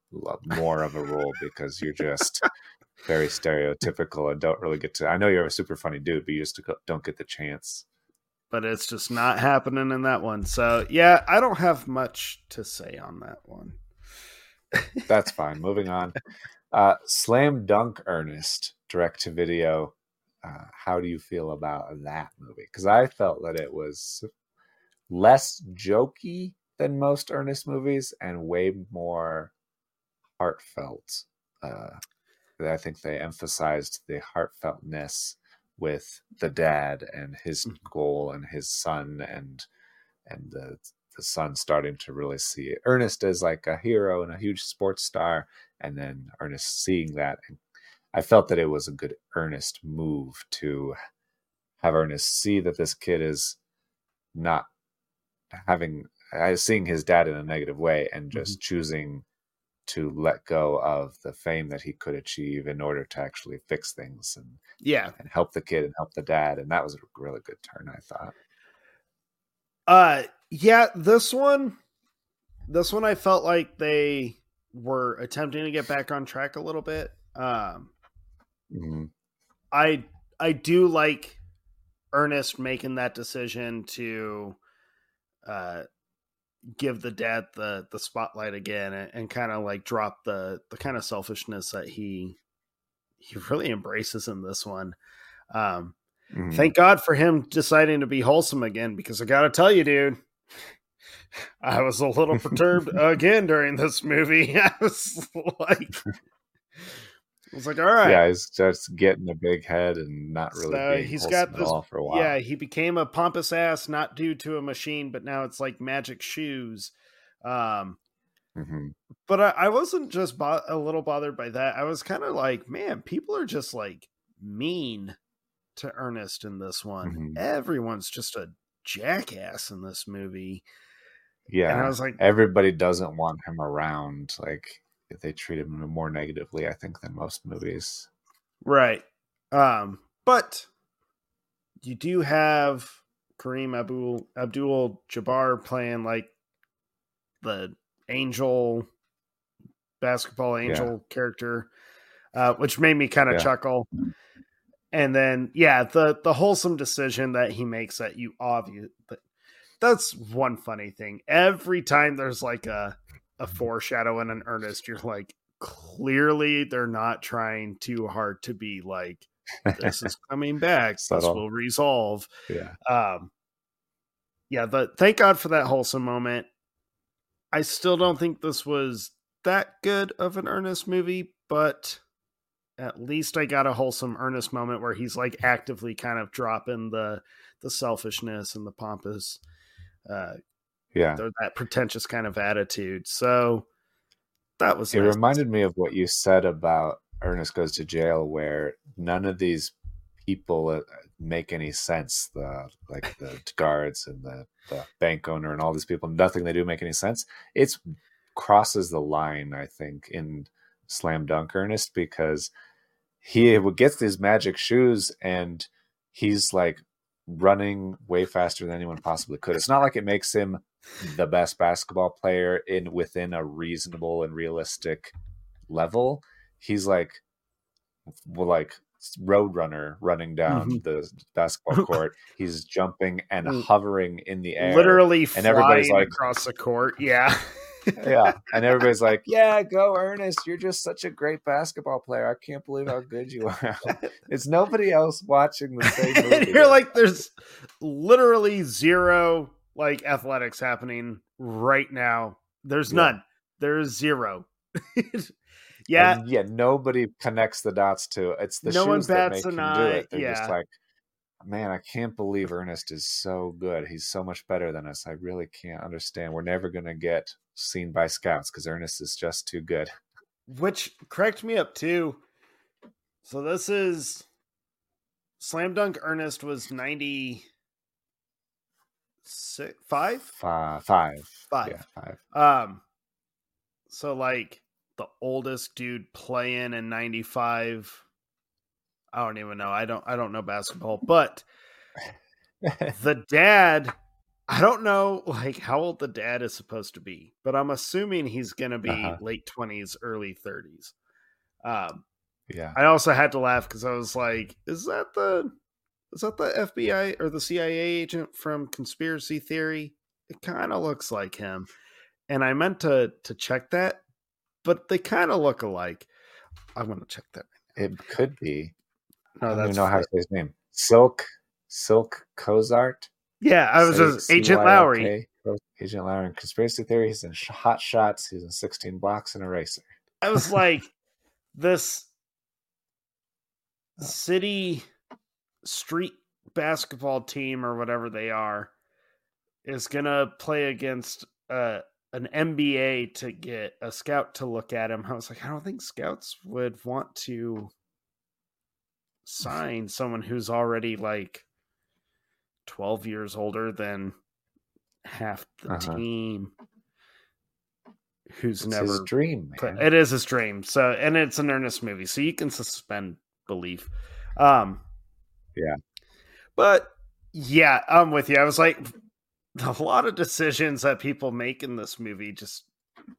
more of a role because you're just very stereotypical and don't really get to. I know you're a super funny dude, but you just don't get the chance. but it's just not happening in that one. So yeah, I don't have much to say on that one. That's fine. Moving on. Uh, Slam Dunk Ernest direct to video. Uh, how do you feel about that movie? Because I felt that it was less jokey than most Ernest movies and way more heartfelt. Uh, I think they emphasized the heartfeltness with the dad and his mm. goal and his son and and the the son starting to really see Ernest as like a hero and a huge sports star, and then Ernest seeing that. And I felt that it was a good Ernest move to have Ernest see that this kid is not having uh, seeing his dad in a negative way and just mm-hmm. choosing to let go of the fame that he could achieve in order to actually fix things and yeah and help the kid and help the dad and that was a really good turn i thought uh yeah this one this one i felt like they were attempting to get back on track a little bit um mm-hmm. i i do like ernest making that decision to uh give the dad the the spotlight again and, and kind of like drop the the kind of selfishness that he he really embraces in this one. Um, mm-hmm. Thank God for him deciding to be wholesome again because I got to tell you, dude, I was a little perturbed again during this movie. I was like, I was like, all right. Yeah, he's just getting a big head and not really so being he's got this, for a while. Yeah, he became a pompous ass, not due to a machine, but now it's like magic shoes. Um, mm-hmm. But I, I, wasn't just bo- a little bothered by that. I was kind of like, man, people are just like mean to Ernest in this one. Mm-hmm. Everyone's just a jackass in this movie. Yeah, and I was like, everybody doesn't want him around. Like they treat him more negatively, I think, than most movies. Right. Um, but you do have Kareem Abdul Abdul Jabbar playing like the angel basketball angel yeah. character, uh, which made me kind of yeah. chuckle. And then, yeah, the the wholesome decision that he makes that you obvious that's one funny thing. Every time there's like a a foreshadow and an Ernest, you're like, clearly they're not trying too hard to be like, this is coming back. this will resolve. Yeah. Um, yeah. But thank God for that wholesome moment. I still don't think this was that good of an Ernest movie, but at least I got a wholesome Ernest moment where he's like actively kind of dropping the the selfishness and the pompous uh, yeah that pretentious kind of attitude so that was it nice. reminded me of what you said about ernest goes to jail where none of these people uh, make any sense the like the guards and the, the bank owner and all these people nothing they do make any sense it's crosses the line i think in slam dunk ernest because he gets these magic shoes and he's like running way faster than anyone possibly could. It's not like it makes him the best basketball player in within a reasonable and realistic level. He's like well like roadrunner running down mm-hmm. the basketball court. He's jumping and mm. hovering in the air. Literally and everybody's like across the court. Yeah. yeah. And everybody's like, Yeah, go Ernest. You're just such a great basketball player. I can't believe how good you are. it's nobody else watching the same movie. You're like, there's literally zero like athletics happening right now. There's yeah. none. There's zero. Uh, yeah. And yeah, nobody connects the dots to it. it's the no shoes that make him do it. They're yeah. just like man, I can't believe Ernest is so good. He's so much better than us. I really can't understand. We're never going to get seen by scouts because Ernest is just too good. Which cracked me up too. So this is Slam Dunk Ernest was 90 six, five? Five. Five. Five. Yeah, five. Um, so like the oldest dude playing in 95. I don't even know. I don't, I don't know basketball, but the dad, I don't know like how old the dad is supposed to be, but I'm assuming he's going to be uh-huh. late 20s, early 30s. Um, yeah. I also had to laugh because I was like, is that the is that the FBI or the CIA agent from Conspiracy Theory? It kind of looks like him. And I meant to to check that, but they kind of look alike. I'm gonna check that. It could be. No, I don't know how to say his name. Cylk Cylk Cozart. yeah. I was just Agent Lowry. Agent Lowry in Conspiracy Theory. He's in Hot Shots. He's in 16 Blocks and Eraser. I was like, this Oh. city street basketball team or whatever they are is gonna play against uh, an NBA to get a scout to look at him. I was like, I don't think scouts would want to sign someone who's already like 12 years older than half the Uh-huh. team who's It's never dream, it is his dream. So, and it's an Ernest movie, so you can suspend belief. Um, Yeah. but yeah, I'm with you. I was like, a lot of decisions that people make in this movie just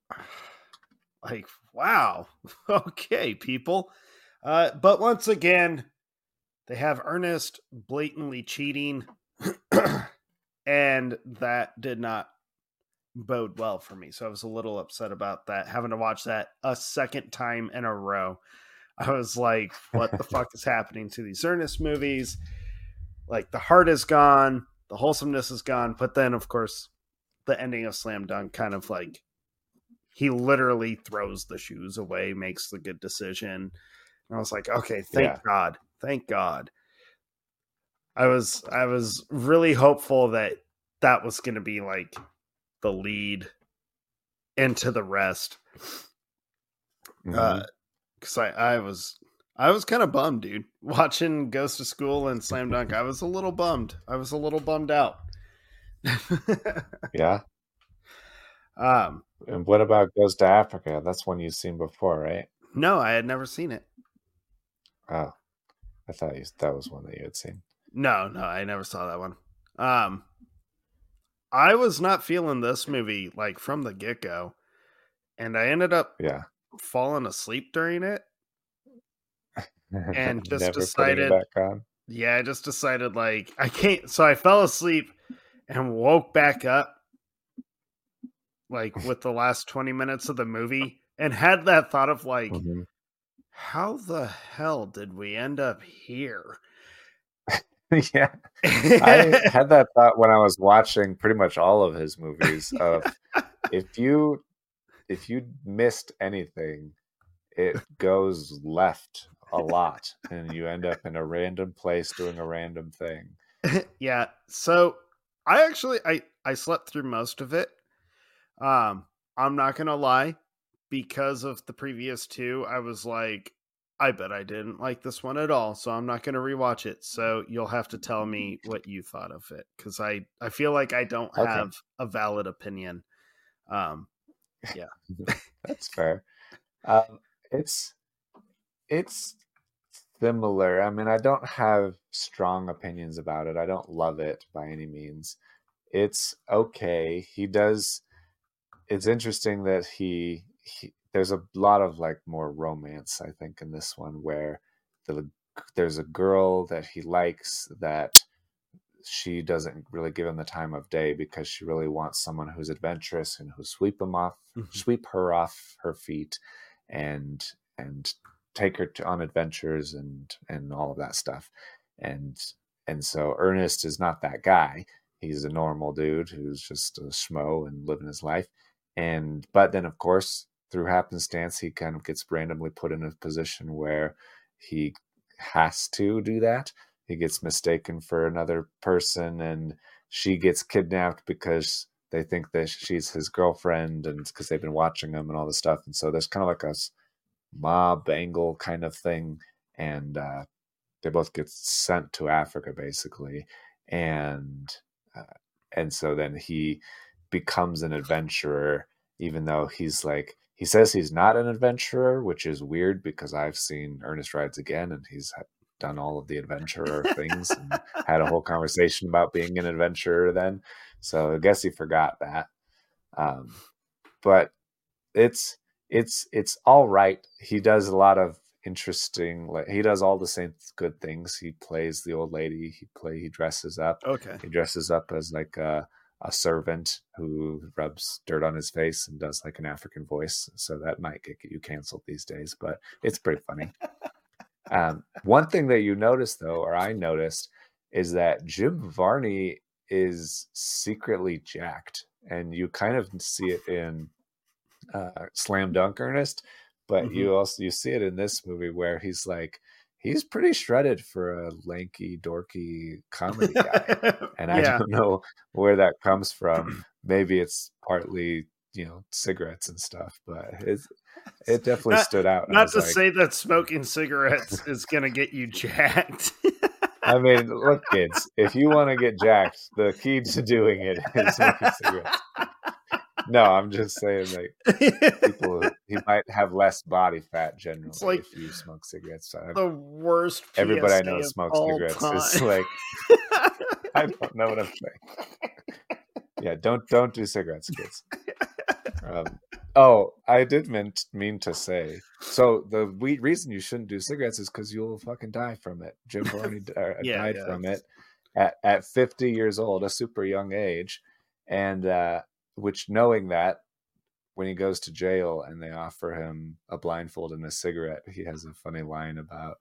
like, wow, okay, people. Uh, but once again, they have Ernest blatantly cheating, and that did not bode well for me. So I was a little upset about that, having to watch that a second time in a row. I was like, what the fuck is happening to these Ernest movies? Like the heart is gone, the wholesomeness is gone, but then of course the ending of Slam Dunk kind of like he literally throws the shoes away, makes the good decision. And I was like, okay, thank Yeah. God. Thank God. I was I was really hopeful that that was going to be like the lead into the rest. Mhm. Uh, cause I, I was, I was kind of bummed, dude. Watching Goes to School and Slam Dunk, I was a little bummed. I was a little bummed out. yeah. um, And what about Goes to Africa? That's one you've seen before, right? no, I had never seen it. Oh, I thought you, that was one that you had seen. No, no, I never saw that one. Um, I was not feeling this movie like from the get go, and I ended up Yeah. Falling asleep during it. And just decided- back on. Yeah, I just decided like I can't. So I fell asleep and woke back up like with the last 20 minutes of the movie and had that thought of like, Mhm. how the hell did we end up here? yeah. I had that thought when I was watching pretty much all of his movies of if you if you missed anything, it goes left a lot and you end up in a random place doing a random thing. yeah. So I actually I I slept through most of it. Um, I'm not gonna lie, because of the previous two, I was like, I bet I didn't like this one at all, so I'm not gonna rewatch it. So you'll have to tell me what you thought of it, because I I feel like I don't Okay. have a valid opinion. Um, Yeah, that's fair. Um, it's it's similar. I mean, I don't have strong opinions about it. I don't love it by any means. It's okay. He does. It's interesting that he, he there's a lot of like more romance. I think in this one where the there's a girl that he likes that she doesn't really give him the time of day because she really wants someone who's adventurous and who sweep him off Mhm. sweep her off her feet and and take her to, on adventures and and all of that stuff. And and so ernest is not that guy. He's a normal dude who's just a schmo and living his life. And but then of course through happenstance he kind of gets randomly put in a position where he has to do that he gets mistaken for another person and she gets kidnapped because they think that she's his girlfriend and because they've been watching him and all this stuff. And so there's kind of like a mob angle kind of thing and uh, they both get sent to africa basically. And uh, and so then he becomes an adventurer even though he's like he says he's not an adventurer which is weird because i've seen ernest rides again and he's ha- done all of the adventurer things and had a whole conversation about being an adventurer then so i guess he forgot that um, but it's it's it's all right he does a lot of interesting. Like he does all the same good things. He plays the old lady. He play. He dresses up. Okay. He dresses up as like a a servant who rubs dirt on his face and does like an African voice. So that might get you canceled these days, but it's pretty funny. Um, one thing that you noticed though, or I noticed, is that Jim Varney is secretly jacked, and you kind of see it in uh, Slam Dunk Ernest, but Mhm. you also you see it in this movie where he's like he's pretty shredded for a lanky, dorky comedy guy, and I yeah. don't know where that comes from. Maybe it's partly you know cigarettes and stuff, but it's, it definitely Not- stood out. Not to like, say that smoking cigarettes is going to get you jacked. I mean, look, kids, if you want to get jacked, the key to doing it is smoking cigarettes. No, I'm just saying, like people, he might have less body fat generally like if you smoke cigarettes. The worst. Everybody I know smokes cigarettes. It's time. like I don't know what I'm saying. Yeah, don't don't do cigarettes, kids. Um, oh, I did meant mean to say. So the we, reason you shouldn't do cigarettes is because you'll fucking die from it. Jim Varney d- uh, Yeah, died yeah, from it at at 50 years old, a super young age, and uh, which knowing that when he goes to jail and they offer him a blindfold and a cigarette, he has a funny line about,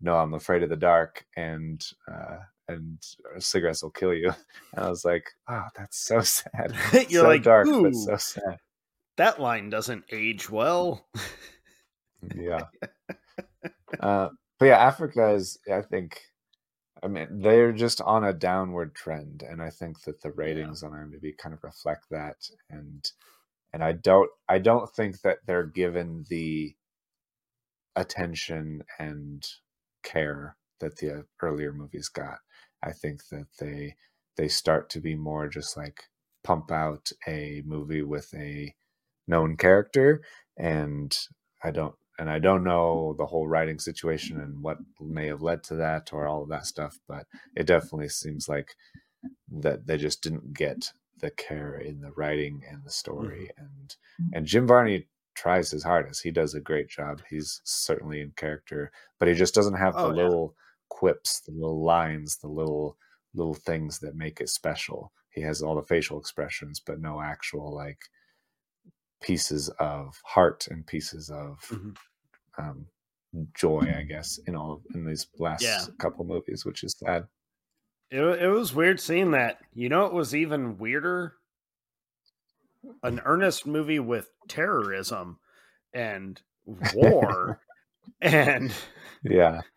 "No, I'm afraid of the dark," and uh, and cigarettes will kill you. And I was like, "Oh, that's so sad. You're so like, dark, "Ooh, but so sad." That line doesn't age well. Yeah. uh, but yeah, Africa is. I think. I mean, they're just on a downward trend, and I think that the ratings on IMDb kind of reflect that. And and I don't, I don't think that they're given the attention and care that the earlier movies got. I think that they they start to be more just like pump out a movie with a known character and I don't and I don't know the whole writing situation and what may have led to that or all of that stuff, but it definitely seems like that they just didn't get the care in the writing and the story mm-hmm. and and Jim Varney tries his hardest. He does a great job. He's certainly in character, but he just doesn't have the Oh, yeah. little quips, the little lines, the little little things that make it special. He has all the facial expressions, but no actual like pieces of heart and pieces of Mhm. um, joy, I guess, in all in these last Yeah. couple movies, which is sad. It, it was weird seeing that. You know, it was even weirder. An Ernest movie with terrorism and war, and Yeah.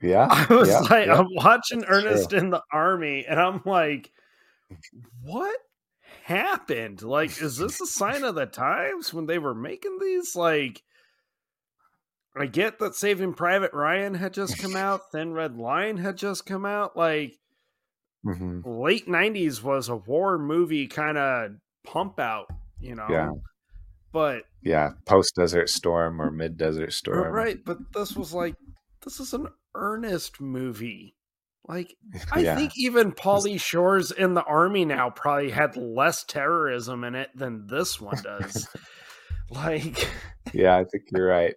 Yeah. I was yeah, like, yeah. I'm watching Ernest in the army, and I'm like, what happened? Like, is this a sign of the times when they were making these? Like, I get that Saving Private Ryan had just come out, Thin Red Line had just come out. Like, Mhm. late 90s was a war movie kind of pump out, you know? Yeah. But, Yeah. Post Desert Storm or Mid Desert Storm. right, but this was like, this is an Ernest movie. Like, I yeah. think even Pauly Shore's in the army now probably had less terrorism in it than this one does. like, yeah, I think you're right.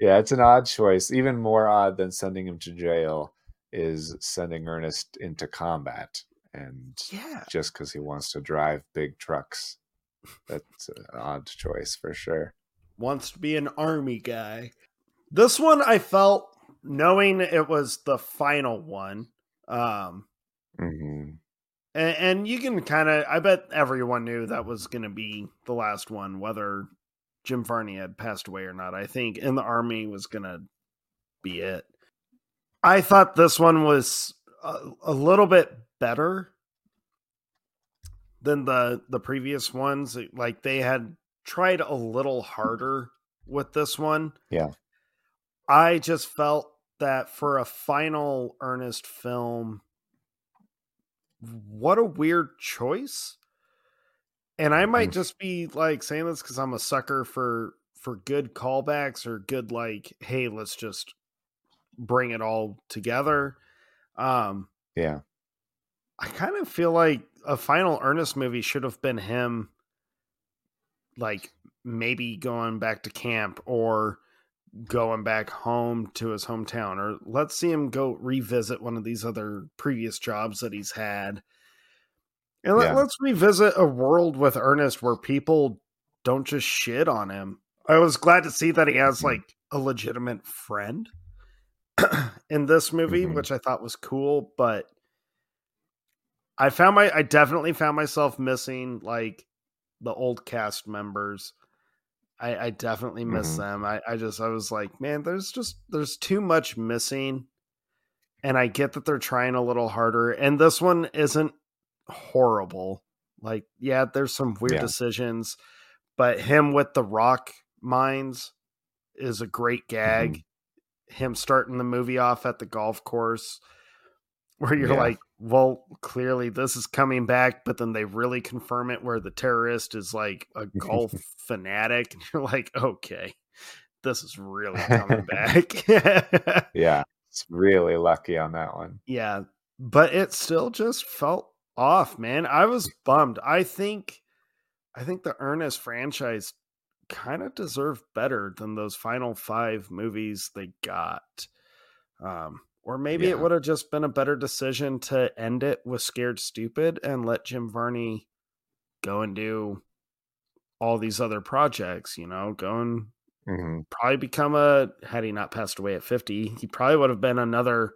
Yeah, it's an odd choice. Even more odd than sending him to jail is sending Ernest into combat. And yeah. just because he wants to drive big trucks. That's an odd choice for sure. Wants to be an army guy. This one I felt knowing it was the final one. Um, hmm And, and you can kind of, I bet everyone knew that was going to be the last one, whether Jim Varney had passed away or not. I think in the army was going to be it. I thought this one was a, a little bit better than the the previous ones. Like they had tried a little harder with this one. Yeah. I just felt that for a final Ernest film, what a weird choice. And I might Mm. just be like saying this because I'm a sucker for for good callbacks or good like, hey, let's just bring it all together. Um, Yeah. I kind of feel like a final Ernest movie should have been him, like maybe going back to camp or going back home to his hometown or let's see him go revisit one of these other previous jobs that he's had and let, Yeah. let's revisit a world with ernest where people don't just shit on him i was glad to see that he has Mhm. like a legitimate friend in this movie Mhm. which i thought was cool but i found my i definitely found myself missing like the old cast members I, I definitely miss Mhm. them. I, I just I was like, man, there's just there's too much missing. And I get that they're trying a little harder. And this one isn't horrible. Like, yeah, there's some weird Yeah. decisions, but him with the rock mines is a great gag. Mm-hmm. Him starting the movie off at the golf course where you're Yeah. like, well, clearly this is coming back, but then they really confirm it where the terrorist is like a golf fanatic, and you're like, okay, this is really coming back. Yeah. It's really lucky on that one. yeah, but it still just felt off, man. I was bummed. I think, I think the Ernest franchise kind of deserved better than those final five movies they got. Um, or maybe it would have just been a better decision to end it with Scared Stupid and let Jim Varney go and do all these other projects, you know, go and hmm probably become a had he not passed away at 50 he probably would have been another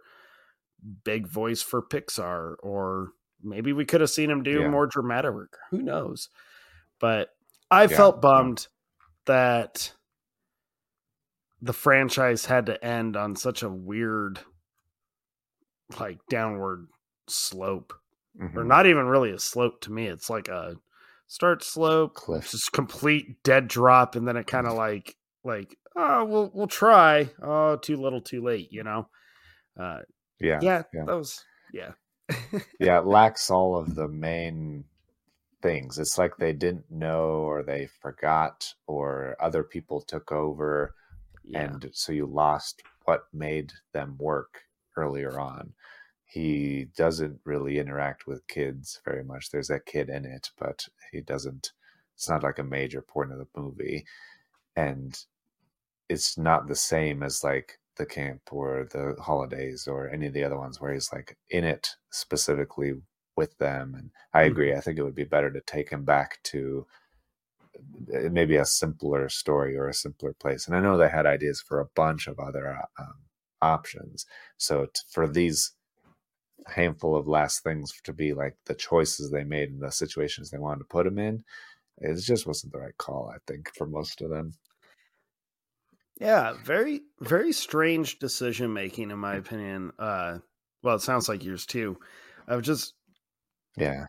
big voice for pixar or maybe we could have seen him do Yeah. more dramatic work who knows? But i Yeah, felt bummed that the franchise had to end on such a weird like downward slope or Mhm. not even really a slope to me it's like a start slope Cliff. just complete dead drop and then it kind of like like oh we'll we'll try oh too little too late you know uh Yeah. yeah, yeah. that was yeah yeah, it lacks all of the main things. It's like they didn't know or they forgot or other people took over yeah and so you lost what made them work earlier on. He doesn't really interact with kids very much. There's that kid in it, but he doesn't it's not like a major point of the movie. And it's not the same as like the camp or the holidays or any of the other ones where he's like in it specifically with them. And I agree. I think it would be better to take him back to uh, maybe a simpler story or a simpler place. And I know they had ideas for a bunch of other uh, um, options. So t- for these handful of last things to be like the choices they made and the situations they wanted to put them in, it just wasn't the right call. I think for most of them. yeah very very strange decision making in my opinion uh well it sounds like yours too I've just Yeah.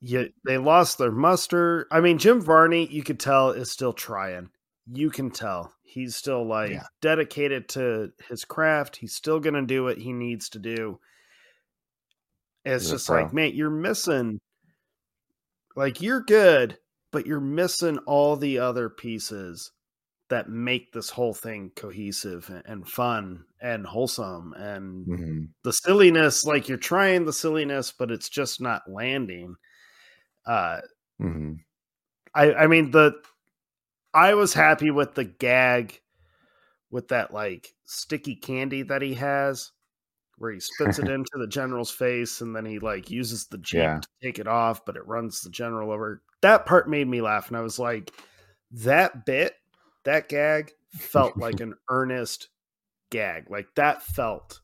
yeah they lost their muster i mean jim varney you could tell is still trying you can tell he's still like Yeah. dedicated to his craft he's still gonna do what he needs to do. It's just like man you're missing like you're good but you're missing all the other pieces that make this whole thing cohesive and- fun and wholesome and hmm the silliness like you're trying the silliness but it's just not landing. Uh hmm i i mean the i was happy with the gag with that like sticky candy that he has where he spits it into the general's face and then he like uses the jeep Yeah. to take it off but it runs the general over. That part made me laugh and i was like that bit that gag felt like an Ernest gag. Like that felt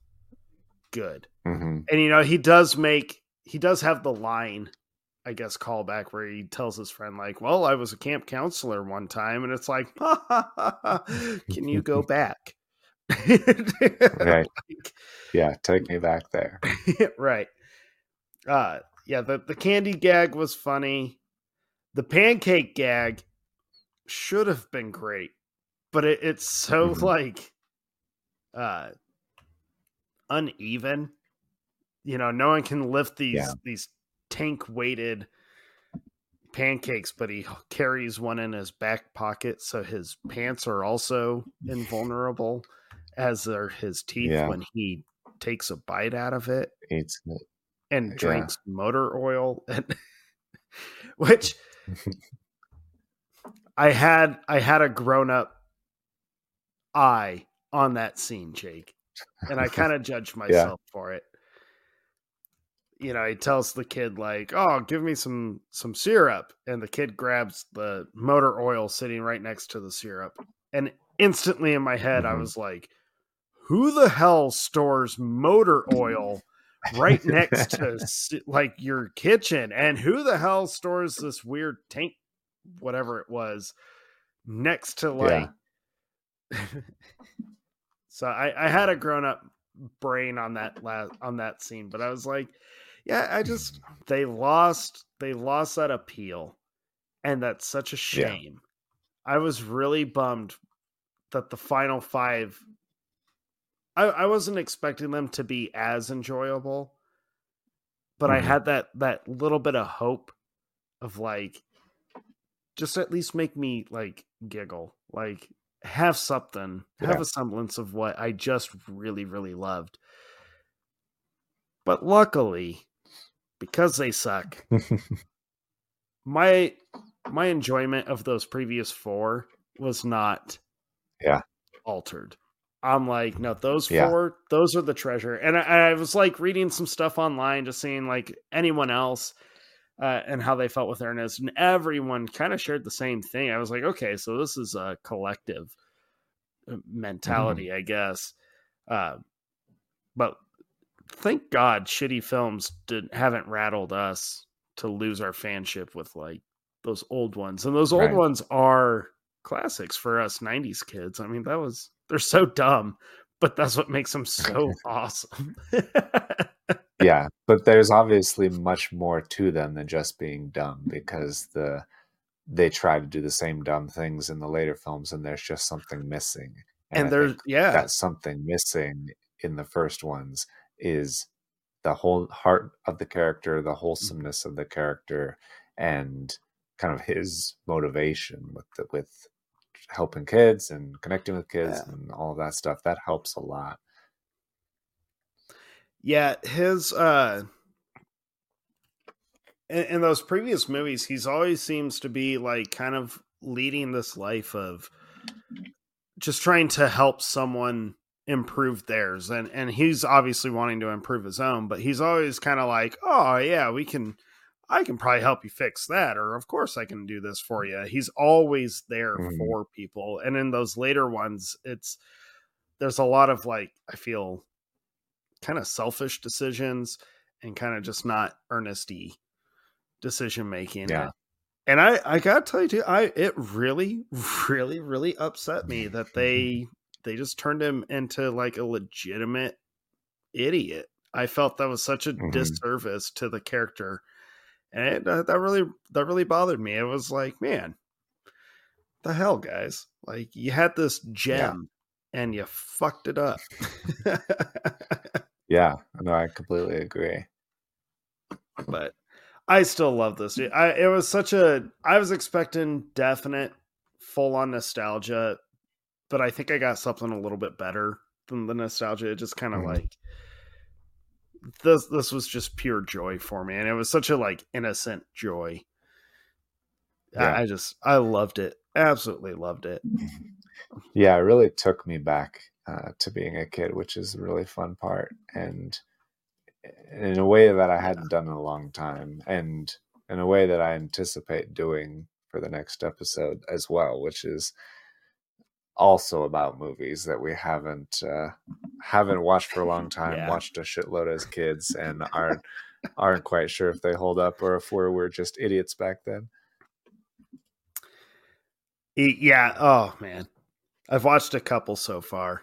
good. Hmm and you know he does make he does have the line i guess callback where he tells his friend like well i was a camp counselor one time and it's like can you go back Right. Yeah. Take me back there. right uh yeah the, the candy gag was funny the pancake gag should have been great but it, it's so Mhm. like uh uneven you know no one can lift these Yeah. these tank weighted pancakes but he carries one in his back pocket so his pants are also invulnerable as are his teeth Yeah. when he takes a bite out of it Eats it. and Yeah. drinks motor oil and which I had I had a grown up eye on that scene, Jake. And I kind of judged myself yeah. for it. You know, he tells the kid like, "Oh, give me some some syrup." And the kid grabs the motor oil sitting right next to the syrup. And instantly in my head mm-hmm. I was like, "Who the hell stores motor oil?" right next to like your kitchen and who the hell stores this weird tank whatever it was next to like yeah. so I, I had a grown up brain on that last on that scene but i was like yeah i just they lost they lost that appeal and that's such a shame yeah. i was really bummed that the final five I, I wasn't expecting them to be as enjoyable, but mm-hmm. I had that that little bit of hope of like just at least make me like giggle, like have something, yeah. have a semblance of what I just really really loved. But luckily, because they suck, my my enjoyment of those previous four was not yeah altered. I'm like, no, those yeah. four, those are the treasure. And I, I, was like reading some stuff online, just seeing like anyone else uh, and how they felt with Ernest, and everyone kind of shared the same thing. I was like, okay, so this is a collective uh, mentality, mm-hmm. I guess. Uh, but thank God, shitty films didn't haven't rattled us to lose our fanship with like those old ones, and those old right. ones are classics for us '90s kids. I mean, that was they're so dumb, but that's what makes them so awesome. yeah, but there's obviously much more to them than just being dumb because the they try to do the same dumb things in the later films and there's just something missing. And, and there's yeah, that something missing in the first ones is the whole heart of the character, the mm. wholesomeness of the character, and kind of his motivation with the, with helping kids and connecting with kids yeah. and all that stuff that helps a lot yeah his uh in, in, those previous movies he's always seems to be like kind of leading this life of just trying to help someone improve theirs and and he's obviously wanting to improve his own but he's always kind of like oh yeah we can I can probably help you fix that, or of course I can do this for you. He's always there mm-hmm. for people. And in those later ones, it's there's a lot of like, I feel kind of selfish decisions and kind of just not earnesty decision making. Yeah. And I, I gotta tell you too, I it really, really, really upset me that they they just turned him into like a legitimate idiot. I felt that was such a mm-hmm. disservice to the character and uh, that really that really bothered me. It was like, man, the hell, guys! Like you had this gem yeah. and you fucked it up. yeah, no, I completely agree. But I still love this. I it was such a I was expecting definite full on nostalgia, but I think I got something a little bit better than the nostalgia. It just kind of mm. like this this was just pure joy for me and it was such a like innocent joy yeah. I, I just i loved it absolutely loved it yeah it really took me back uh, to being a kid which is a really fun part and in a way that i hadn't done in a long time and in a way that i anticipate doing for the next episode as well which is also about movies that we haven't uh, haven't watched for a long time, yeah. watched a shitload as kids, and aren't aren't quite sure if they hold up or if we're we're just idiots back then. Yeah. Oh man, I've watched a couple so far.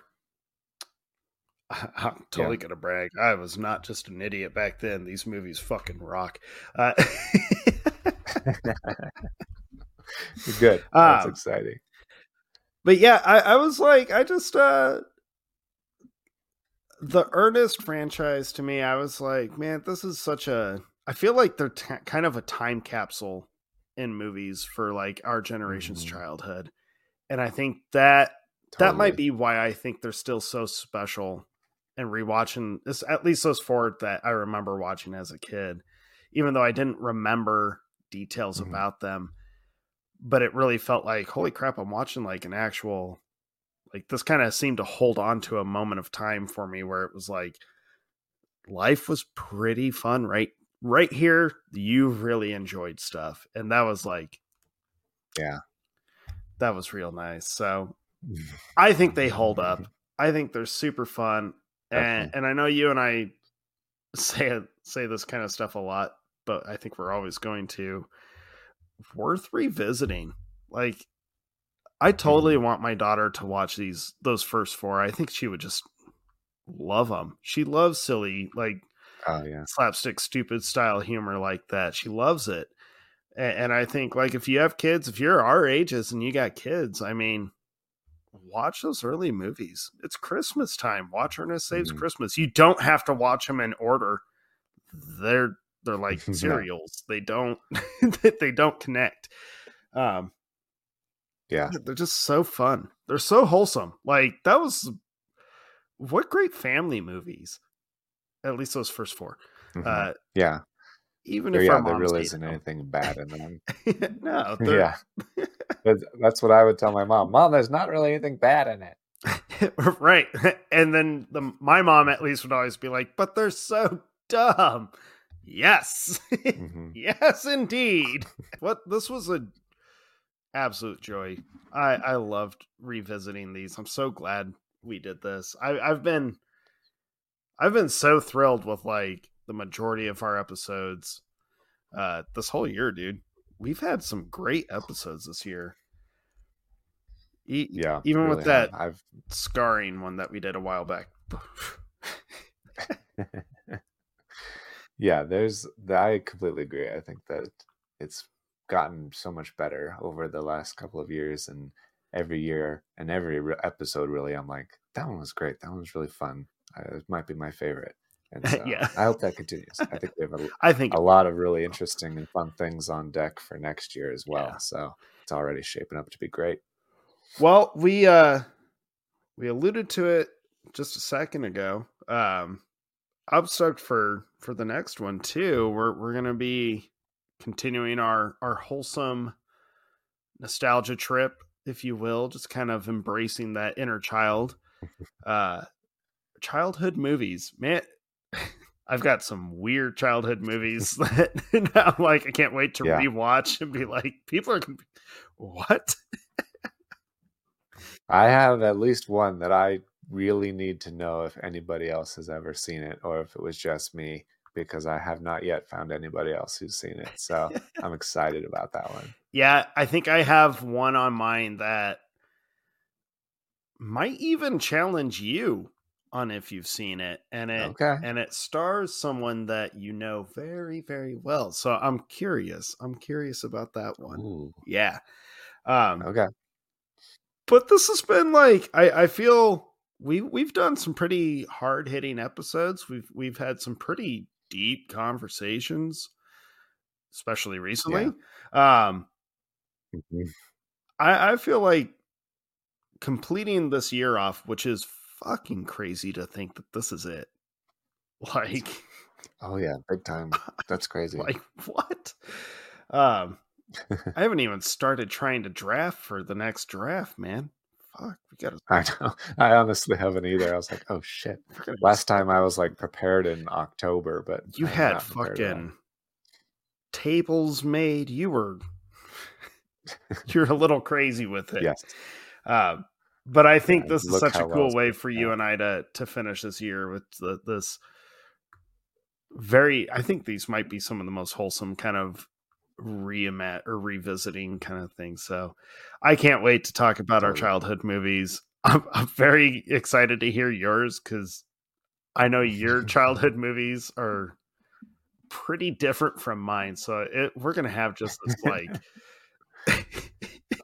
I'm totally yeah. gonna brag. I was not just an idiot back then. These movies fucking rock. Uh, Good. That's um, exciting but yeah, I, I was like, I just uh the Ernest franchise to me, I was like, man, this is such a. I feel like they're t- kind of a time capsule in movies for like our generation's mm-hmm. childhood, and I think that totally. that might be why I think they're still so special. And rewatching this, at least those four that I remember watching as a kid, even though I didn't remember details mm-hmm. about them, but it really felt like holy crap i'm watching like an actual like this kind of seemed to hold on to a moment of time for me where it was like life was pretty fun right right here. You really enjoyed stuff. And that was like Yeah. that was real nice. So i think they hold up. I think they're super fun and and i know you and i say say this kind of stuff a lot but i think we're always going to worth revisiting. Like i totally want my daughter to watch these those first four. I think she would just love them she loves silly like Oh yeah. slapstick stupid style humor like that. She loves it. And, and i think like if you have kids if you're our ages and you got kids i mean watch those early movies. It's christmas time. Watch ernest saves Mhm. christmas. You don't have to watch them in order. They're they're like serials they don't they don't connect um Yeah. they're just so fun they're so wholesome like that was what great family movies at least those first four Mhm. uh yeah. even There, if yeah. There really isn't them. anything bad in them. no they're- yeah. That's, that's what I would tell my mom. Mom, there's not really anything bad in it. right and then the my mom at least would always be like but they're so dumb yes. Mhm. yes indeed. What this was a absolute joy. I i loved revisiting these. I'm so glad we did this. I i've been i've been so thrilled with like the majority of our episodes uh this whole year dude. We've had some great episodes this year. E- Yeah. even with really that. I've scarring one that we did a while back yeah there's i completely agree i think that it's gotten so much better over the last couple of years and every year and every re- episode really i'm like that one was great that one was really fun uh, it might be my favorite and so Yeah. i hope that continues i think we have a, i think a lot of really interesting and fun things on deck for next year as well Yeah. so it's already shaping up to be great Well, we uh we alluded to it just a second ago. Um I'm stoked for for the next one too. We're we're gonna be continuing our our wholesome nostalgia trip, if you will, just kind of embracing that inner child. Uh childhood movies. Man, I've got some weird childhood movies that I'm like I can't wait to Yeah. rewatch and be like, people are what? I have at least one that I really need to know if anybody else has ever seen it or if it was just me because I have not yet found anybody else who's seen it. So I'm excited about that one. Yeah, I think I have one on mine that might even challenge you on if you've seen it. And it Okay. and it stars someone that you know very, very well. So I'm curious. I'm curious about that one. Ooh, Yeah. Um okay. but this has been like I, I feel we we've done some pretty hard hitting episodes. We've we've had some pretty deep conversations, especially recently. Um Mhm. I, I feel like completing this year off, which is fucking crazy to think that this is it. Like, Oh yeah, big time. That's crazy. like what? Um, I haven't even started trying to draft for the next draft, man. Fuck, we gotta. I know. I honestly haven't either. I was like, oh shit. Last time I was like prepared in October, but you I had not prepared at all. fucking tables made. You were you're a little crazy with it. Yes. Um, but I think Yeah, this is such a cool way for you and I to to finish this year with the, this very. I think these might be some of the most wholesome kind of reimat or revisiting kind of thing. So I can't wait to talk about our childhood movies. I'm, I'm very excited to hear yours because I know your childhood movies are pretty different from mine. So it, we're gonna have just this like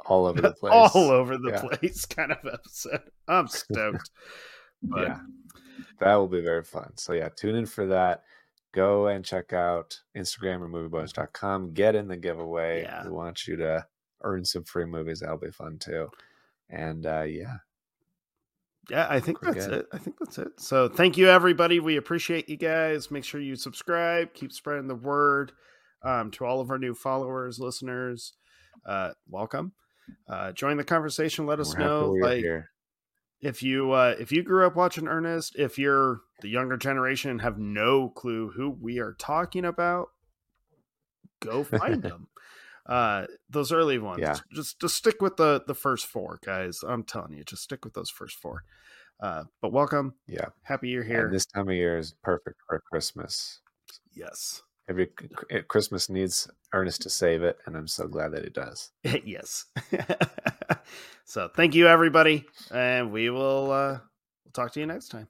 All over the place. all over the Yeah. place kind of episode. I'm stoked. But yeah that will be very fun so yeah tune in for that go and check out instagram or moviebonerz.com get in the giveaway Yeah. we want you to earn some free movies that'll be fun too and uh yeah yeah, I think Pretty that's good. it. I think that's it. So thank you everybody. We appreciate you guys. Make sure you subscribe, keep spreading the word um, to all of our new followers, listeners. Uh, welcome. Uh, join the conversation. Let us we're know we're like here if you uh, if you grew up watching Ernest, if you're the younger generation and have no clue who we are talking about, go find them. Uh, those early ones, Yeah. just just stick with the the first four, guys. I'm telling you, just stick with those first four. Uh, but welcome, Yeah. happy you're And here. this time of year is perfect for Christmas. yes, Every Christmas needs Ernest to save it, and I'm so glad that he does. yes. so thank you, everybody, and we will uh, we'll talk to you next time.